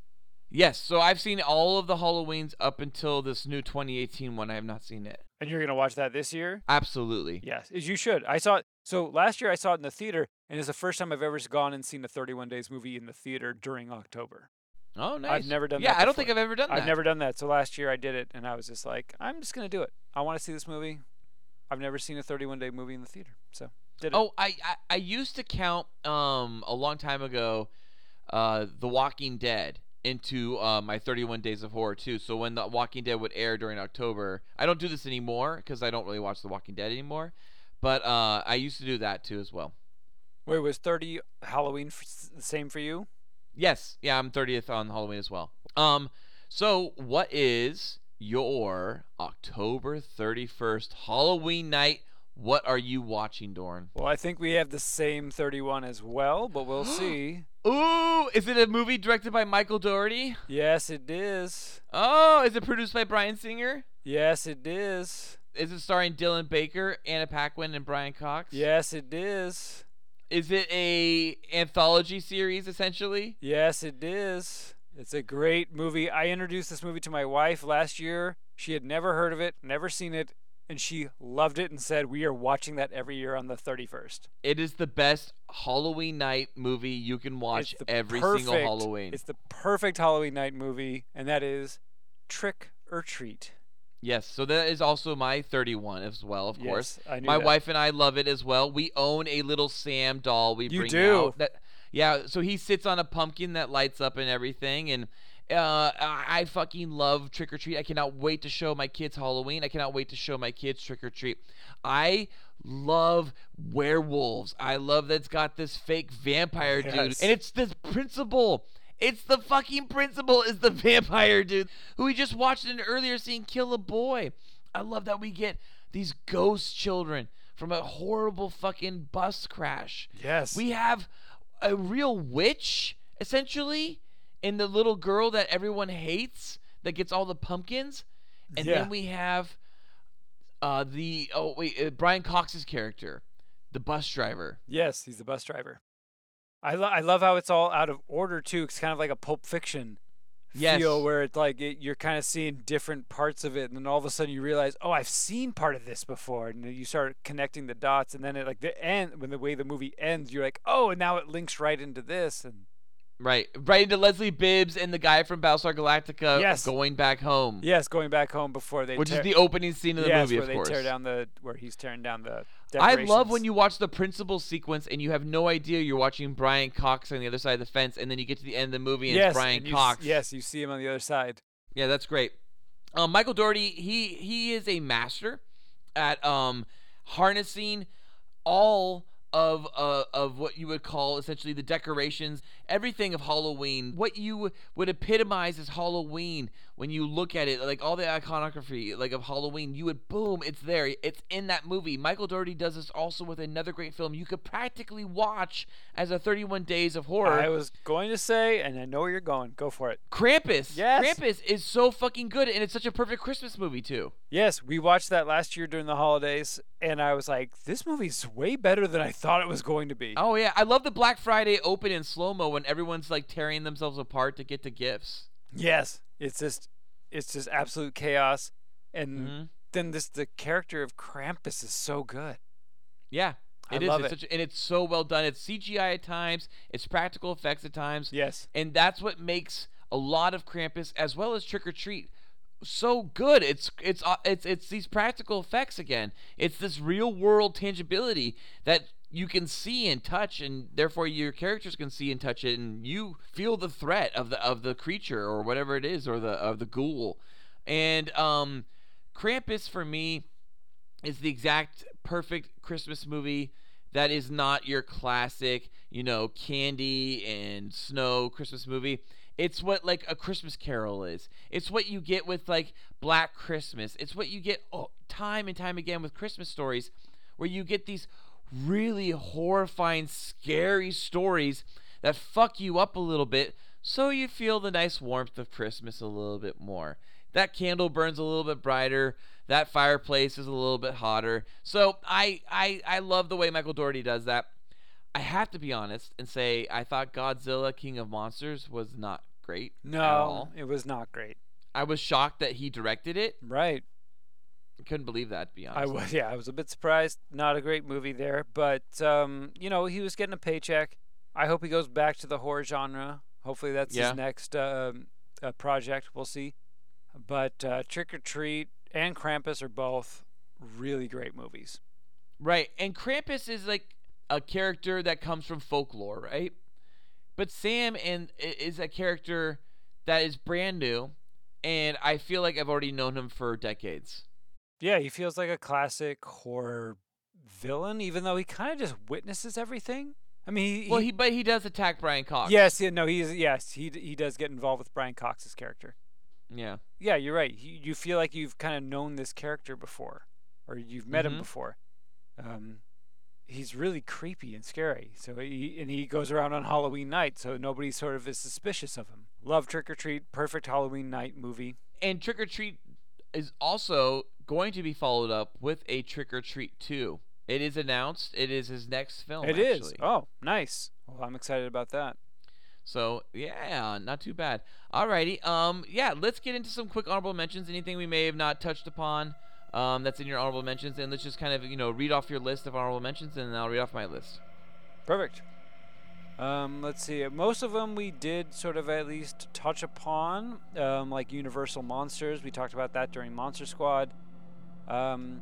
A: Yes. So I've seen all of the Halloweens up until this new 2018 one. I have not seen it.
B: And you're gonna watch that this year?
A: Absolutely.
B: Yes, as you should. I saw it. So last year I saw it in the theater, and it's the first time I've ever gone and seen a 31 Days movie in the theater during October.
A: Oh, nice.
B: I've never done
A: Yeah,
B: that Yeah,
A: I don't think. I've ever done that.
B: I've never done that. So last year I did it, and I was just like, I'm just gonna do it. I want to see this movie. I've never seen a 31 day movie in the theater, so did it.
A: Oh, I, I I used to count um a long time ago, uh, The Walking Dead into uh, my 31 Days of Horror too. So when The Walking Dead would air during October, I don't do this anymore because I don't really watch The Walking Dead anymore. But uh, I used to do that too as well.
B: Wait, was 30 Halloween f- the same for you?
A: Yes, yeah, I'm 30th on Halloween as well. Um, so what is your October 31st Halloween night? What are you watching, Dorn?
B: Well, I think we have the same 31 as well, but we'll see.
A: Ooh, is it a movie directed by Michael Dougherty?
B: Yes, it is.
A: Oh, is it produced by Bryan Singer?
B: Yes, it is.
A: Is it starring Dylan Baker, Anna Paquin, and Brian Cox?
B: Yes, it is.
A: Is it a anthology series essentially?
B: Yes, it is. It's a great movie. I introduced this movie to my wife last year. She had never heard of it, never seen it, and she loved it and said, We are watching that every year on the 31st.
A: It is the best Halloween night movie you can watch every
B: perfect-
A: single Halloween.
B: It's the perfect Halloween night movie, and that is Trick or Treat.
A: Yes, so that is also my 31 as well, of course.
B: Yes, I knew
A: My
B: that.
A: wife and I love it as well. We own a little Sam doll we
B: You
A: bring
B: do?
A: out. That, yeah, so he sits on a pumpkin that lights up and everything, and uh, I fucking love Trick or Treat. I cannot wait to show my kids Halloween. I cannot wait to show my kids Trick or Treat. I love werewolves. I love that it's got this fake vampire dude,
B: Yes.
A: and it's this principal. It's the fucking principal is the vampire dude who we just watched in an earlier scene kill a boy. I love that we get these ghost children from a horrible fucking bus crash.
B: Yes.
A: We have a real witch essentially in the little girl that everyone hates that gets all the pumpkins. And
B: Yeah.
A: then we have uh the oh wait, uh, Brian Cox's character, the bus driver.
B: Yes, he's the bus driver. I, lo- I love how it's all out of order too. It's kind of like a Pulp Fiction
A: Yes.
B: feel where it's like it, you're kind of seeing different parts of it, and then all of a sudden you realize, oh, I've seen part of this before, and you start connecting the dots, and then it like the end when the way the movie ends, you're like, oh, and now it links right into this, and
A: Right. Right into Leslie Bibbs and the guy from Battlestar Galactica
B: Yes.
A: going back home.
B: yes, going back home before they
A: Which
B: tear-
A: is the opening scene of the
B: yes,
A: movie,
B: where
A: of
B: they
A: course.
B: tear down the where he's tearing down the.
A: I love when you watch the principal sequence and you have no idea you're watching Brian Cox on the other side of the fence, and then you get to the end of the movie and
B: yes,
A: it's Brian
B: and you
A: Cox.
B: yes, you see him on the other side.
A: Yeah, that's great. Um, Michael Dougherty, he he is a master at um harnessing all of uh, of what you would call essentially the decorations, everything of Halloween, what you would epitomize as Halloween when you look at it, like all the iconography, like of Halloween, you would boom, it's there, it's in that movie. Michael Dougherty does this also with another great film you could practically watch as a 31 Days of Horror.
B: I was going to say, and I know where you're going. Go for it.
A: Krampus.
B: Yes.
A: Krampus is so fucking good, and it's such a perfect Christmas movie too.
B: Yes, we watched that last year during the holidays, and I was like, this movie's way better than I thought it was going to be.
A: Oh yeah, I love the Black Friday open in slow mo when everyone's like tearing themselves apart to get to gifts.
B: Yes, it's just, it's just absolute chaos, and
A: Mhm.
B: then this the character of Krampus is so good.
A: Yeah,
B: I
A: It is,
B: love
A: it's
B: it.
A: such- and it's so well done. It's CGI at times, it's practical effects at times,
B: yes.
A: and that's what makes a lot of Krampus as well as Trick or Treat so good. It's it's uh, it's it's these practical effects again. It's this real world tangibility that you can see and touch, and therefore your characters can see and touch it, and you feel the threat of the of the creature or whatever it is, or the of the ghoul. And um, Krampus for me is the exact perfect Christmas movie that is not your classic, you know, candy and snow Christmas movie. It's what like a Christmas Carol is. It's what you get with like Black Christmas. It's what you get oh, time and time again with Christmas stories, where you get these really horrifying, scary stories that fuck you up a little bit, so you feel the nice warmth of Christmas a little bit more. That candle burns a little bit brighter. That fireplace is a little bit hotter. So I I I love the way Michael Dougherty does that. I have to be honest and say I thought Godzilla King of Monsters was not great at
B: No, it was not great.
A: I was shocked that he directed it.
B: Right.
A: Couldn't believe that to be honest.
B: I was yeah, I was a bit surprised. Not a great movie there, but um, you know, he was getting a paycheck. I hope he goes back to the horror genre. Hopefully, that's
A: Yeah.
B: his next um uh, project. We'll see. But uh, Trick or Treat and Krampus are both really great movies.
A: Right, and Krampus is like a character that comes from folklore, right? But Sam and is a character that is brand new, and I feel like I've already known him for decades.
B: Yeah, he feels like a classic horror villain, even though he kind of just witnesses everything. I mean, he,
A: Well, he but he does attack Brian Cox.
B: yes, yeah, no, he's yes, he he does get involved with Brian Cox's character.
A: Yeah.
B: Yeah, you're right. He, you feel like you've kind of known this character before, or you've met him
A: Mhm.
B: before. Um, he's really creepy and scary. So he and he goes around on Halloween night, so nobody sort of is suspicious of him. Love Trick or Treat, perfect Halloween night movie.
A: And Trick or Treat is also going to be followed up with a Trick or Treat 2. It is announced. It is his next film.
B: It is.
A: actually.
B: Oh, nice. Well, I'm excited about that.
A: So yeah, not too bad. Alrighty, um, yeah, let's get into some quick honorable mentions. Anything we may have not touched upon, um, that's in your honorable mentions, and let's just kind of you know read off your list of honorable mentions, and then I'll read off my list.
B: Perfect. Um, let's see. Most of them we did sort of at least touch upon, um, like Universal Monsters. We talked about that during Monster Squad. Um,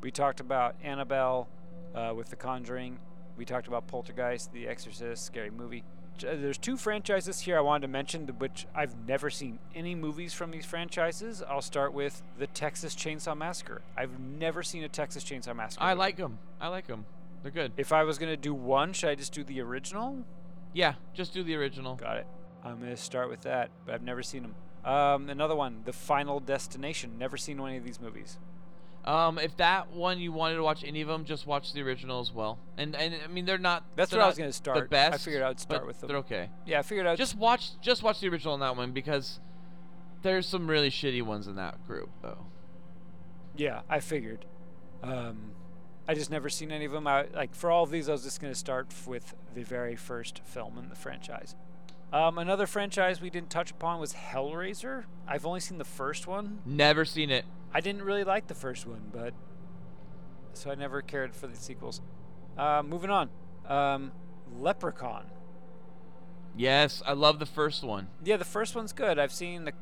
B: we talked about Annabelle uh, with The Conjuring. We talked about Poltergeist, The Exorcist, scary movie. Uh, There's two franchises here I wanted to mention, which I've never seen any movies from these franchises. I'll start with the Texas Chainsaw Massacre. I've never seen a Texas Chainsaw Massacre.
A: I
B: movie.
A: like them. I like them. They're good.
B: If I was gonna do one, should I just do the original?
A: Yeah, just do the original.
B: Got it. I'm gonna start with that, but I've never seen them. Um, another one, The Final Destination. Never seen any of these movies.
A: Um, if that one you wanted to watch any of them, just watch the original as well. And and I mean they're not.
B: That's
A: they're
B: where I was gonna start.
A: The
B: start.
A: best.
B: I figured I'd start with them.
A: They're okay.
B: Yeah, I figured out.
A: Just watch just watch the original on that one because there's some really shitty ones in that group though.
B: yeah, I figured. Um, I just never seen any of them. I like for all of these, I was just gonna start with the very first film in the franchise. Um, another franchise we didn't touch upon was Hellraiser. I've only seen the first one.
A: Never seen it.
B: I didn't really like the first one, but so I never cared for the sequels. Uh, moving on, um, Leprechaun.
A: Yes, I love the first one.
B: Yeah, the first one's good. I've seen the,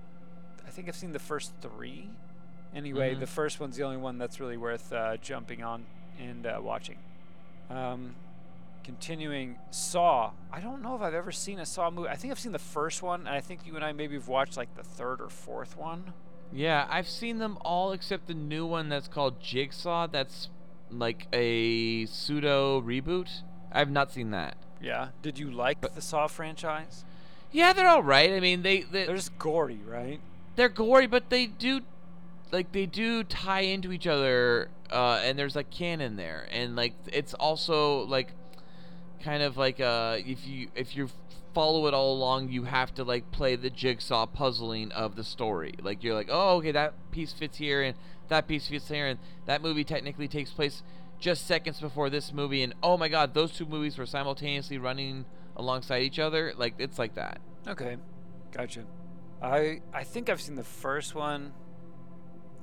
B: I think I've seen the first three. Anyway,
A: Mhm.
B: the first one's the only one that's really worth uh, jumping on and uh, watching. Um, continuing, Saw. I don't know if I've ever seen a Saw movie. I think I've seen the first one, and I think you and I maybe have watched like the third or fourth one.
A: Yeah, I've seen them all except the new one that's called Jigsaw. That's like a pseudo reboot. I've not seen that.
B: Yeah. Did you like the Saw franchise?
A: Yeah, they're all right. I mean, they, they
B: They're just gory, right?
A: they're gory, but they do like they do tie into each other, uh, and there's like canon there, and like it's also like kind of like uh if you if you follow it all along, you have to like play the jigsaw puzzling of the story. Like you're like, oh, okay, that piece fits here, and that piece fits here, and that movie technically takes place just seconds before this movie, and oh my god, those two movies were simultaneously running alongside each other. Like it's like that.
B: Okay, gotcha. I I think I've seen the first one.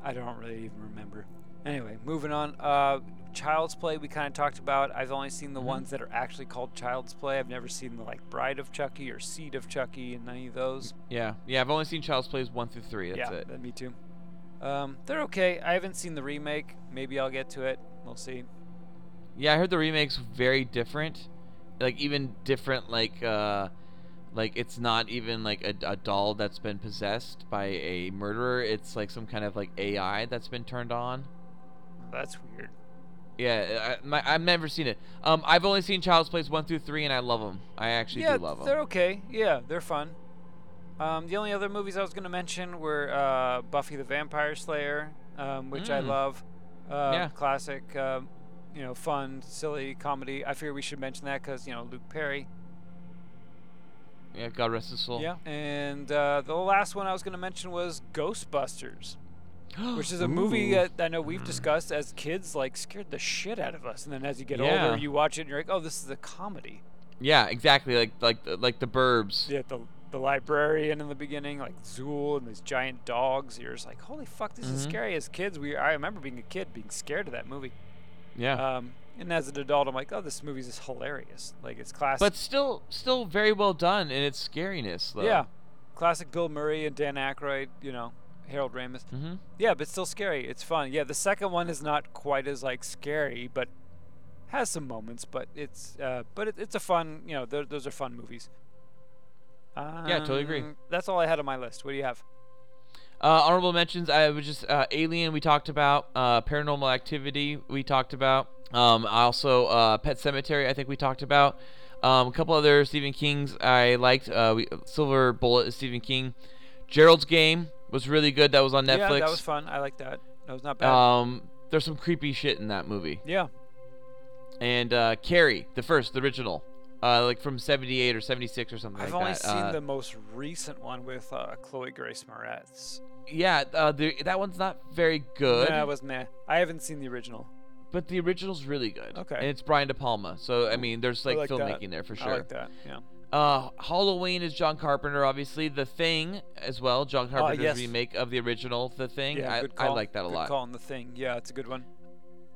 B: I don't really even remember. Anyway, moving on. Uh, Child's Play we kind of talked about. I've only seen the
A: Mhm.
B: ones that are actually called Child's Play. I've never seen the like Bride of Chucky or Seed of Chucky and any of those.
A: Yeah, yeah. I've only seen Child's Plays one through three. That's
B: yeah,
A: it.
B: that- me too. Um, they're okay. I haven't seen the remake. Maybe I'll get to it. We'll see.
A: Yeah, I heard the remake's very different. Like even different. Like uh, like it's not even like a, a doll that's been possessed by a murderer. It's like some kind of like AI that's been turned on.
B: That's weird.
A: Yeah, I, my, I've never seen it. Um, I've only seen Child's Plays one through three, and I love them. I actually
B: yeah,
A: do love them.
B: they're okay. Yeah, they're fun. Um, the only other movies I was going to mention were uh, Buffy the Vampire Slayer, um, which I
A: Mm.
B: love. Uh,
A: Yeah.
B: Classic, um, you know, fun, silly comedy. I figure we should mention that because, you know, Luke Perry.
A: Yeah, God rest his soul.
B: Yeah. And uh, the last one I was going to mention was Ghostbusters, which is a movie that I know we've discussed as kids, like, scared the shit out of us. And then as you get
A: Yeah.
B: older, you watch it and you're like, oh, this is a comedy.
A: Yeah, exactly. Like like the, like the Burbs.
B: Yeah, the the librarian in the beginning, like Zuul and these giant dogs. You're just like, holy fuck, this is
A: Mhm.
B: scary. As kids, we I remember being a kid being scared of that movie.
A: Yeah.
B: Um, and as an adult, I'm like, oh, this movie's just hilarious. Like it's classic.
A: but still, still very well done in its scariness, though.
B: yeah, classic Bill Murray and Dan Aykroyd. You know, Harold Ramis.
A: Mm-hmm.
B: Yeah, but still scary. It's fun. Yeah, the second one is not quite as like scary, but has some moments. But it's uh, but it, it's a fun. You know, those are fun movies.
A: Yeah, totally agree.
B: Um, That's all I had on my list. What do you have?
A: Uh, honorable mentions. I was just uh, Alien. We talked about uh, Paranormal Activity. We talked about. Um, also, uh, Pet Sematary. I think we talked about. Um, a couple other Stephen King's I liked. Uh, we, Silver Bullet is Stephen King. Gerald's Game was really good. That was on Netflix.
B: Yeah, that was fun. I like that. That was not bad.
A: Um, there's some creepy shit in that movie.
B: yeah.
A: And uh, Carrie, the first, the original, uh, like from '78 or '76 or something
B: I've
A: like
B: only
A: that.
B: seen
A: Uh,
B: the most recent one with uh, Chloe Grace Moretz.
A: Yeah, uh, the, that one's not very good.
B: Nah, it was meh. I haven't seen the original.
A: But the original's really good.
B: Okay.
A: And it's Brian De Palma. So, I mean, there's like,
B: like that.
A: filmmaking there for sure.
B: I like that. Yeah.
A: Uh, Halloween is John Carpenter, obviously. The Thing as well. John Carpenter's
B: Uh, yes.
A: remake of the original The Thing.
B: Yeah,
A: I,
B: good
A: I like that a
B: good
A: lot.
B: Call on the thing. Yeah, it's a good one.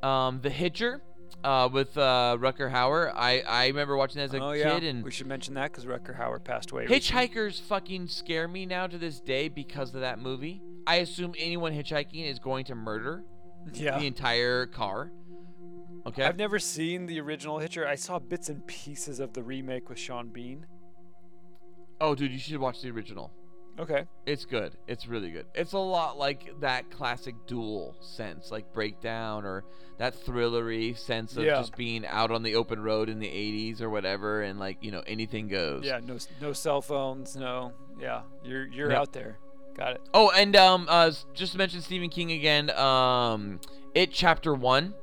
A: Um, The Hitcher uh, with uh, Rutger Hauer. I, I remember watching that as a
B: oh
A: kid. and
B: we should mention that because Rutger Hauer passed away. recently.
A: Hitchhikers fucking scare me now to this day because of that movie. I assume anyone hitchhiking is going to murder
B: Yeah.
A: the entire car. Okay.
B: I've never seen the original Hitcher. I saw bits and pieces of the remake with Sean Bean.
A: oh, dude, you should watch the original.
B: Okay.
A: It's good. It's really good. It's a lot like that classic duel sense, like breakdown or that thrillery sense of
B: Yeah.
A: just being out on the open road in the 80s or whatever and like, you know, anything goes.
B: Yeah. No. No cell phones. No. Yeah. You're you're
A: Yep.
B: out there. Got it.
A: Oh, and um uh just to mention Stephen King again, um It chapter 1.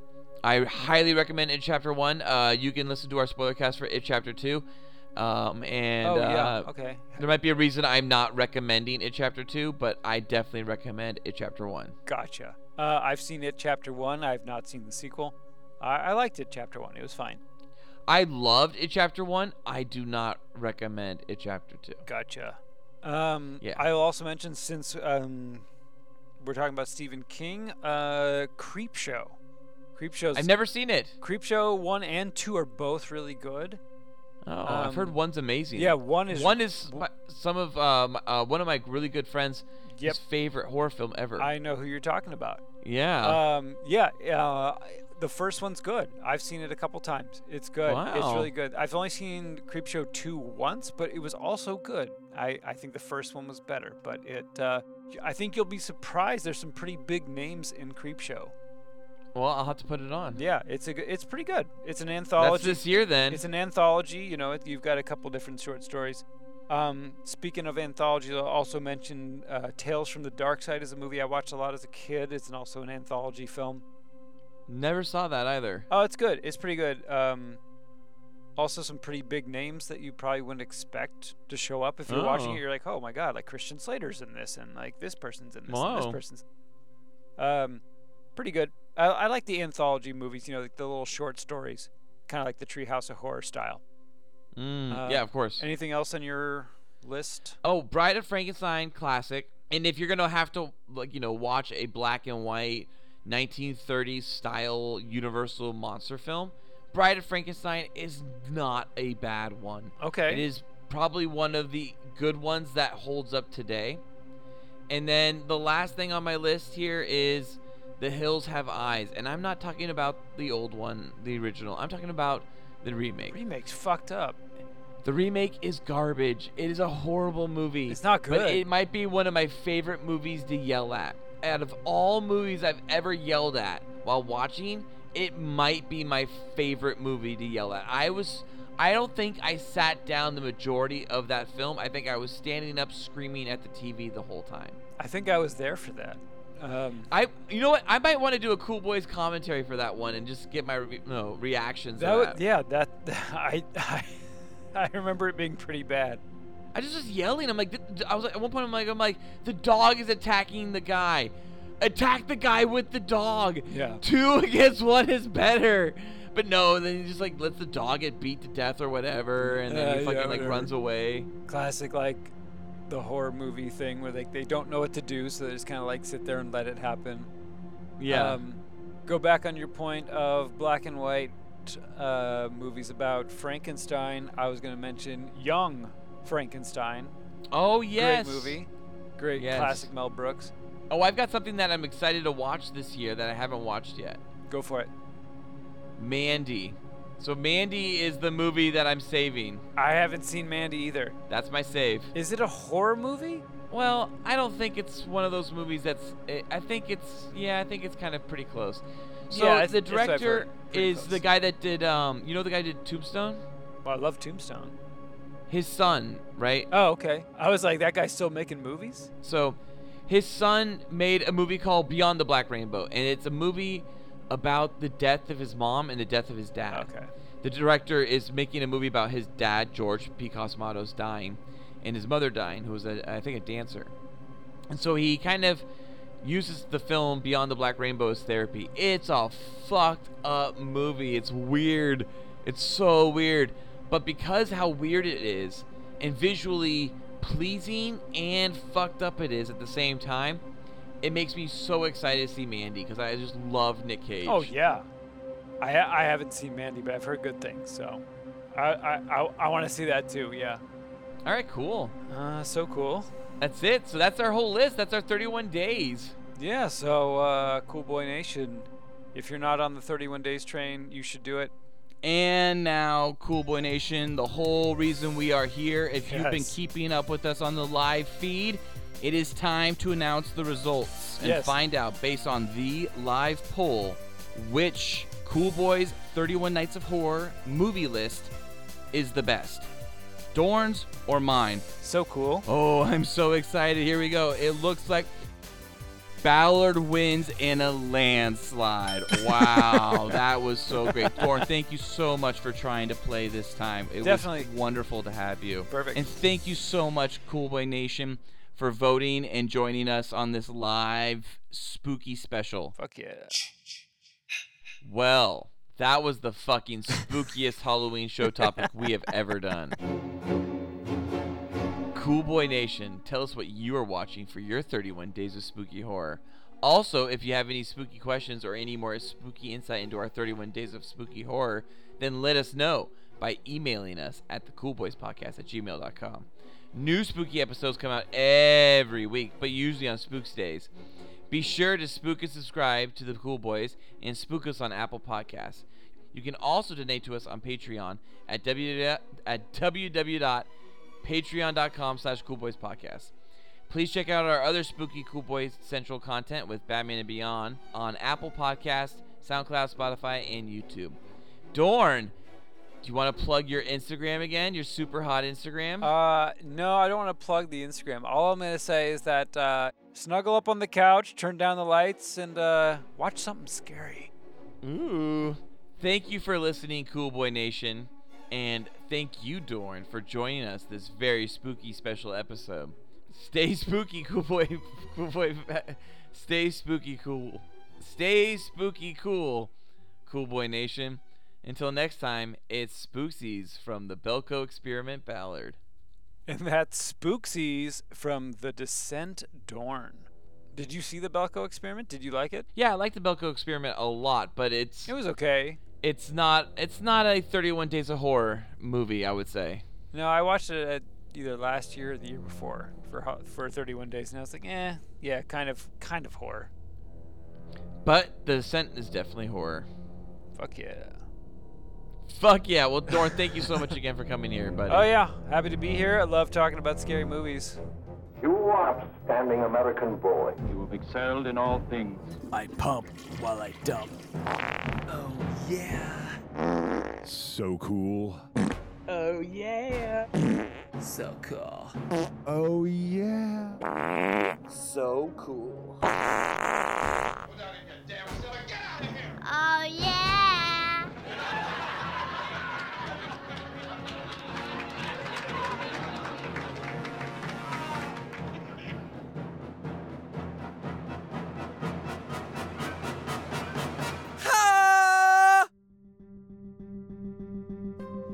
A: I highly recommend It chapter 1. Uh you can listen to our spoiler cast for It chapter 2. Um and
B: oh yeah.
A: uh,
B: Okay.
A: there might be a reason I'm not recommending It chapter 2, but I definitely recommend It chapter 1.
B: Gotcha. Uh, I've seen it chapter one. I've not seen the sequel. I, I liked it chapter one. It was fine.
A: I loved it chapter one. I do not recommend it chapter two.
B: Gotcha. Um,
A: Yeah.
B: I will also mention since um, we're talking about Stephen King, uh, Creep Show. Creep Show's
A: I've never seen it.
B: Creep Show one and two are both really good.
A: Oh, I've heard
B: Um,
A: one's amazing.
B: Yeah, one is
A: one is my, some of um, uh, one of my really good friends'
B: Yep.
A: favorite horror film ever.
B: I know who you're talking about.
A: yeah.
B: Um, yeah, uh, the first one's good. I've seen it a couple times. It's good.
A: Wow.
B: It's really good. I've only seen Creepshow 2 once, but it was also good. I, I think the first one was better, but it uh, I think you'll be surprised there's some pretty big names in Creepshow.
A: Well, I'll have to put it on.
B: Yeah, it's a it's pretty good. It's an anthology.
A: That's this year then.
B: It's an anthology. You know, it- you've got a couple different short stories. Um, speaking of anthologies, I'll also mention uh, Tales from the Dark Side is a movie I watched a lot as a kid. It's an, also an anthology film.
A: Never saw that either.
B: Oh, it's good. It's pretty good. Um, also, some pretty big names that you probably wouldn't expect to show up if you're watching
A: Oh.
B: it. You're like, oh my god, like Christian Slater's in this, and like this person's in this, and this person's. Um, pretty good. I, I like the anthology movies. You know, like the little short stories, kind of like the Treehouse of Horror style.
A: Mm,
B: Uh,
A: yeah, of course.
B: Anything else on your list?
A: Oh, Bride of Frankenstein classic. And if you're gonna have to like you know watch a black and white 1930s style Universal monster film. Bride of Frankenstein is not a bad one.
B: Okay.
A: It is probably one of the good ones that holds up today. And then the last thing on my list here is The Hills Have Eyes. And I'm not talking about the old one, the original. I'm talking about the remake.
B: Remake's fucked up.
A: The remake is garbage. It is a horrible movie.
B: It's not
A: But
B: good.
A: it might be one of my favorite movies to yell at. Out of all movies I've ever yelled at while watching, it might be my favorite movie to yell at. I was I don't think I sat down the majority of that film. I think I was standing up screaming at the TV the whole time.
B: I think I was there for that. Um,
A: I you know what? I might want to do a Cool Boys commentary for that one and just get my re- no reactions
B: that would,
A: that.
B: yeah, that I, I I remember it being pretty bad.
A: I just was yelling. I'm like, I was like, at one point, I'm like, I'm like, the dog is attacking the guy. Attack the guy with the dog.
B: Yeah.
A: Two against one is better. But no, then he just like lets the dog get beat to death or whatever, and then
B: Uh,
A: he
B: yeah,
A: fucking like runs away.
B: Classic like the horror movie thing where they they don't know what to do, so they just kind of like sit there and let it happen. Um, go back on your point of black and white uh, movies about Frankenstein. I was going to mention Young Frankenstein.
A: oh yes.
B: Great movie. Great
A: Yes.
B: classic Mel Brooks.
A: Oh, I've got something that I'm excited to watch this year that I haven't watched yet.
B: Go for it.
A: Mandy. So Mandy is the movie that I'm saving.
B: I haven't seen Mandy either.
A: That's my save.
B: Is it a horror movie?
A: Well, I don't think it's one of those movies that's. eh, I think it's. Yeah, I think it's kind of pretty close. So
B: Yeah,
A: the
B: that's what I've
A: director is the guy that did. Um, you know the guy did Tombstone.
B: Well, I love Tombstone.
A: His son, right?
B: Oh, okay. I was like, that guy's still making movies?
A: So, his son made a movie called Beyond the Black Rainbow, and it's a movie about the death of his mom and the death of his dad.
B: Okay.
A: The director is making a movie about his dad, George P. Cosmatos, dying, and his mother dying, who was, a, I think, a dancer. And so he kind of uses the film Beyond the Black Rainbow as therapy. It's a fucked up movie. It's weird. It's so weird. But because how weird it is, and visually pleasing and fucked up it is at the same time, it makes me so excited to see Mandy because I just love Nick Cage.
B: Oh, yeah. I, I haven't seen Mandy, but I've heard good things, so I, I, I, I want to see that too, yeah.
A: All right, cool.
B: Uh, so cool.
A: That's it. So that's our whole list. That's our 31 days.
B: Yeah, so uh, Cool Boy Nation, if you're not on the 31 Days train, you should do it.
A: And now, Cool Boy Nation, the whole reason we are here, if you've been keeping up with us on the live feed, it is time to announce the results and
B: Yes.
A: find out, based on the live poll, which Cool Boys 31 Nights of Horror movie list is the best. Dorn's or mine?
B: So cool.
A: Oh, I'm so excited. Here we go. It looks like Ballard wins in a landslide. Wow, that was so great. Dorn, thank you so much for trying to play this time. It
B: Definitely.
A: was wonderful to have you.
B: Perfect.
A: And thank you so much, Cool Boy Nation, for voting and joining us on this live spooky special.
B: Fuck yeah.
A: Well, that was the fucking spookiest Halloween show topic we have ever done. Cool Boy Nation, tell us what you are watching for your 31 days of spooky horror. Also, if you have any spooky questions or any more spooky insight into our 31 days of spooky horror, then let us know by emailing us at thecoolboyspodcast at gmail.com. New spooky episodes come out every week, but usually on Spooks Days. Be sure to spook and subscribe to the Cool Boys and spook us on Apple Podcasts. You can also donate to us on Patreon at www at www.patreon.com slash coolboyspodcast. Please check out our other spooky Cool Boys Central content with Batman and Beyond on Apple Podcasts, SoundCloud, Spotify, and YouTube. Dorn, do you want to plug your Instagram again? Your super hot Instagram?
B: Uh, no, I don't want to plug the Instagram. All I'm going to say is that uh, snuggle up on the couch, turn down the lights, and uh, watch something scary.
A: Ooh. Thank you for listening, Cool Boy Nation. And thank you, Dorn, for joining us this very spooky special episode. Stay spooky, Cool Boy. Cool Boy. Stay spooky, cool. Stay spooky, cool. Cool Boy Nation. Until next time, it's Spooksies from the Belko Experiment Ballard.
B: And that's Spooksies from The Descent Dorn. Did you see the Belko experiment? Did you like it?
A: Yeah, I like the Belko experiment a lot, but it's
B: It was okay.
A: it's not it's not a 31 Days of Horror movie, I would say.
B: No, I watched it at either last year or the year before for for 31 days, and I was like, eh, yeah, kind of, kind of horror.
A: But The Descent is definitely horror.
B: Fuck yeah.
A: Fuck yeah. Well, Dorn, thank you so much again for coming here, buddy.
B: Oh yeah, happy to be here. I love talking about scary movies.
F: You upstanding American boy.
H: You have excelled in all things.
K: I pump while I dump. Oh, yeah.
D: So cool.
K: Oh, yeah. So cool.
D: Oh, yeah.
J: So cool.
G: Oh yeah.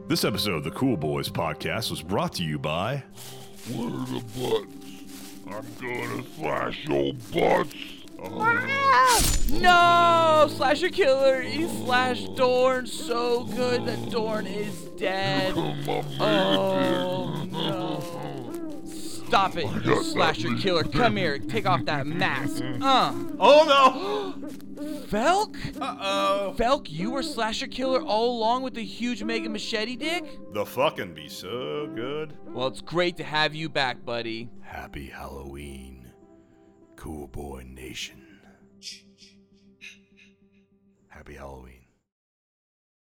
D: This episode of the Cool Boys podcast was brought to you by
C: What are the butts? I'm gonna slash your butts.
A: No! Slasher Killer! He slashed Dorn so good that Dorn is dead. Oh no. Stop it, you slasher killer. Come here, take off that mask. Uh.
D: Oh no!
A: Felk?
D: Uh oh.
A: Felk, you were slasher killer all along with the huge mega machete dick?
D: The fucking be so good.
A: Well, it's great to have you back, buddy.
D: Happy Halloween, Cool Boy Nation. Happy Halloween.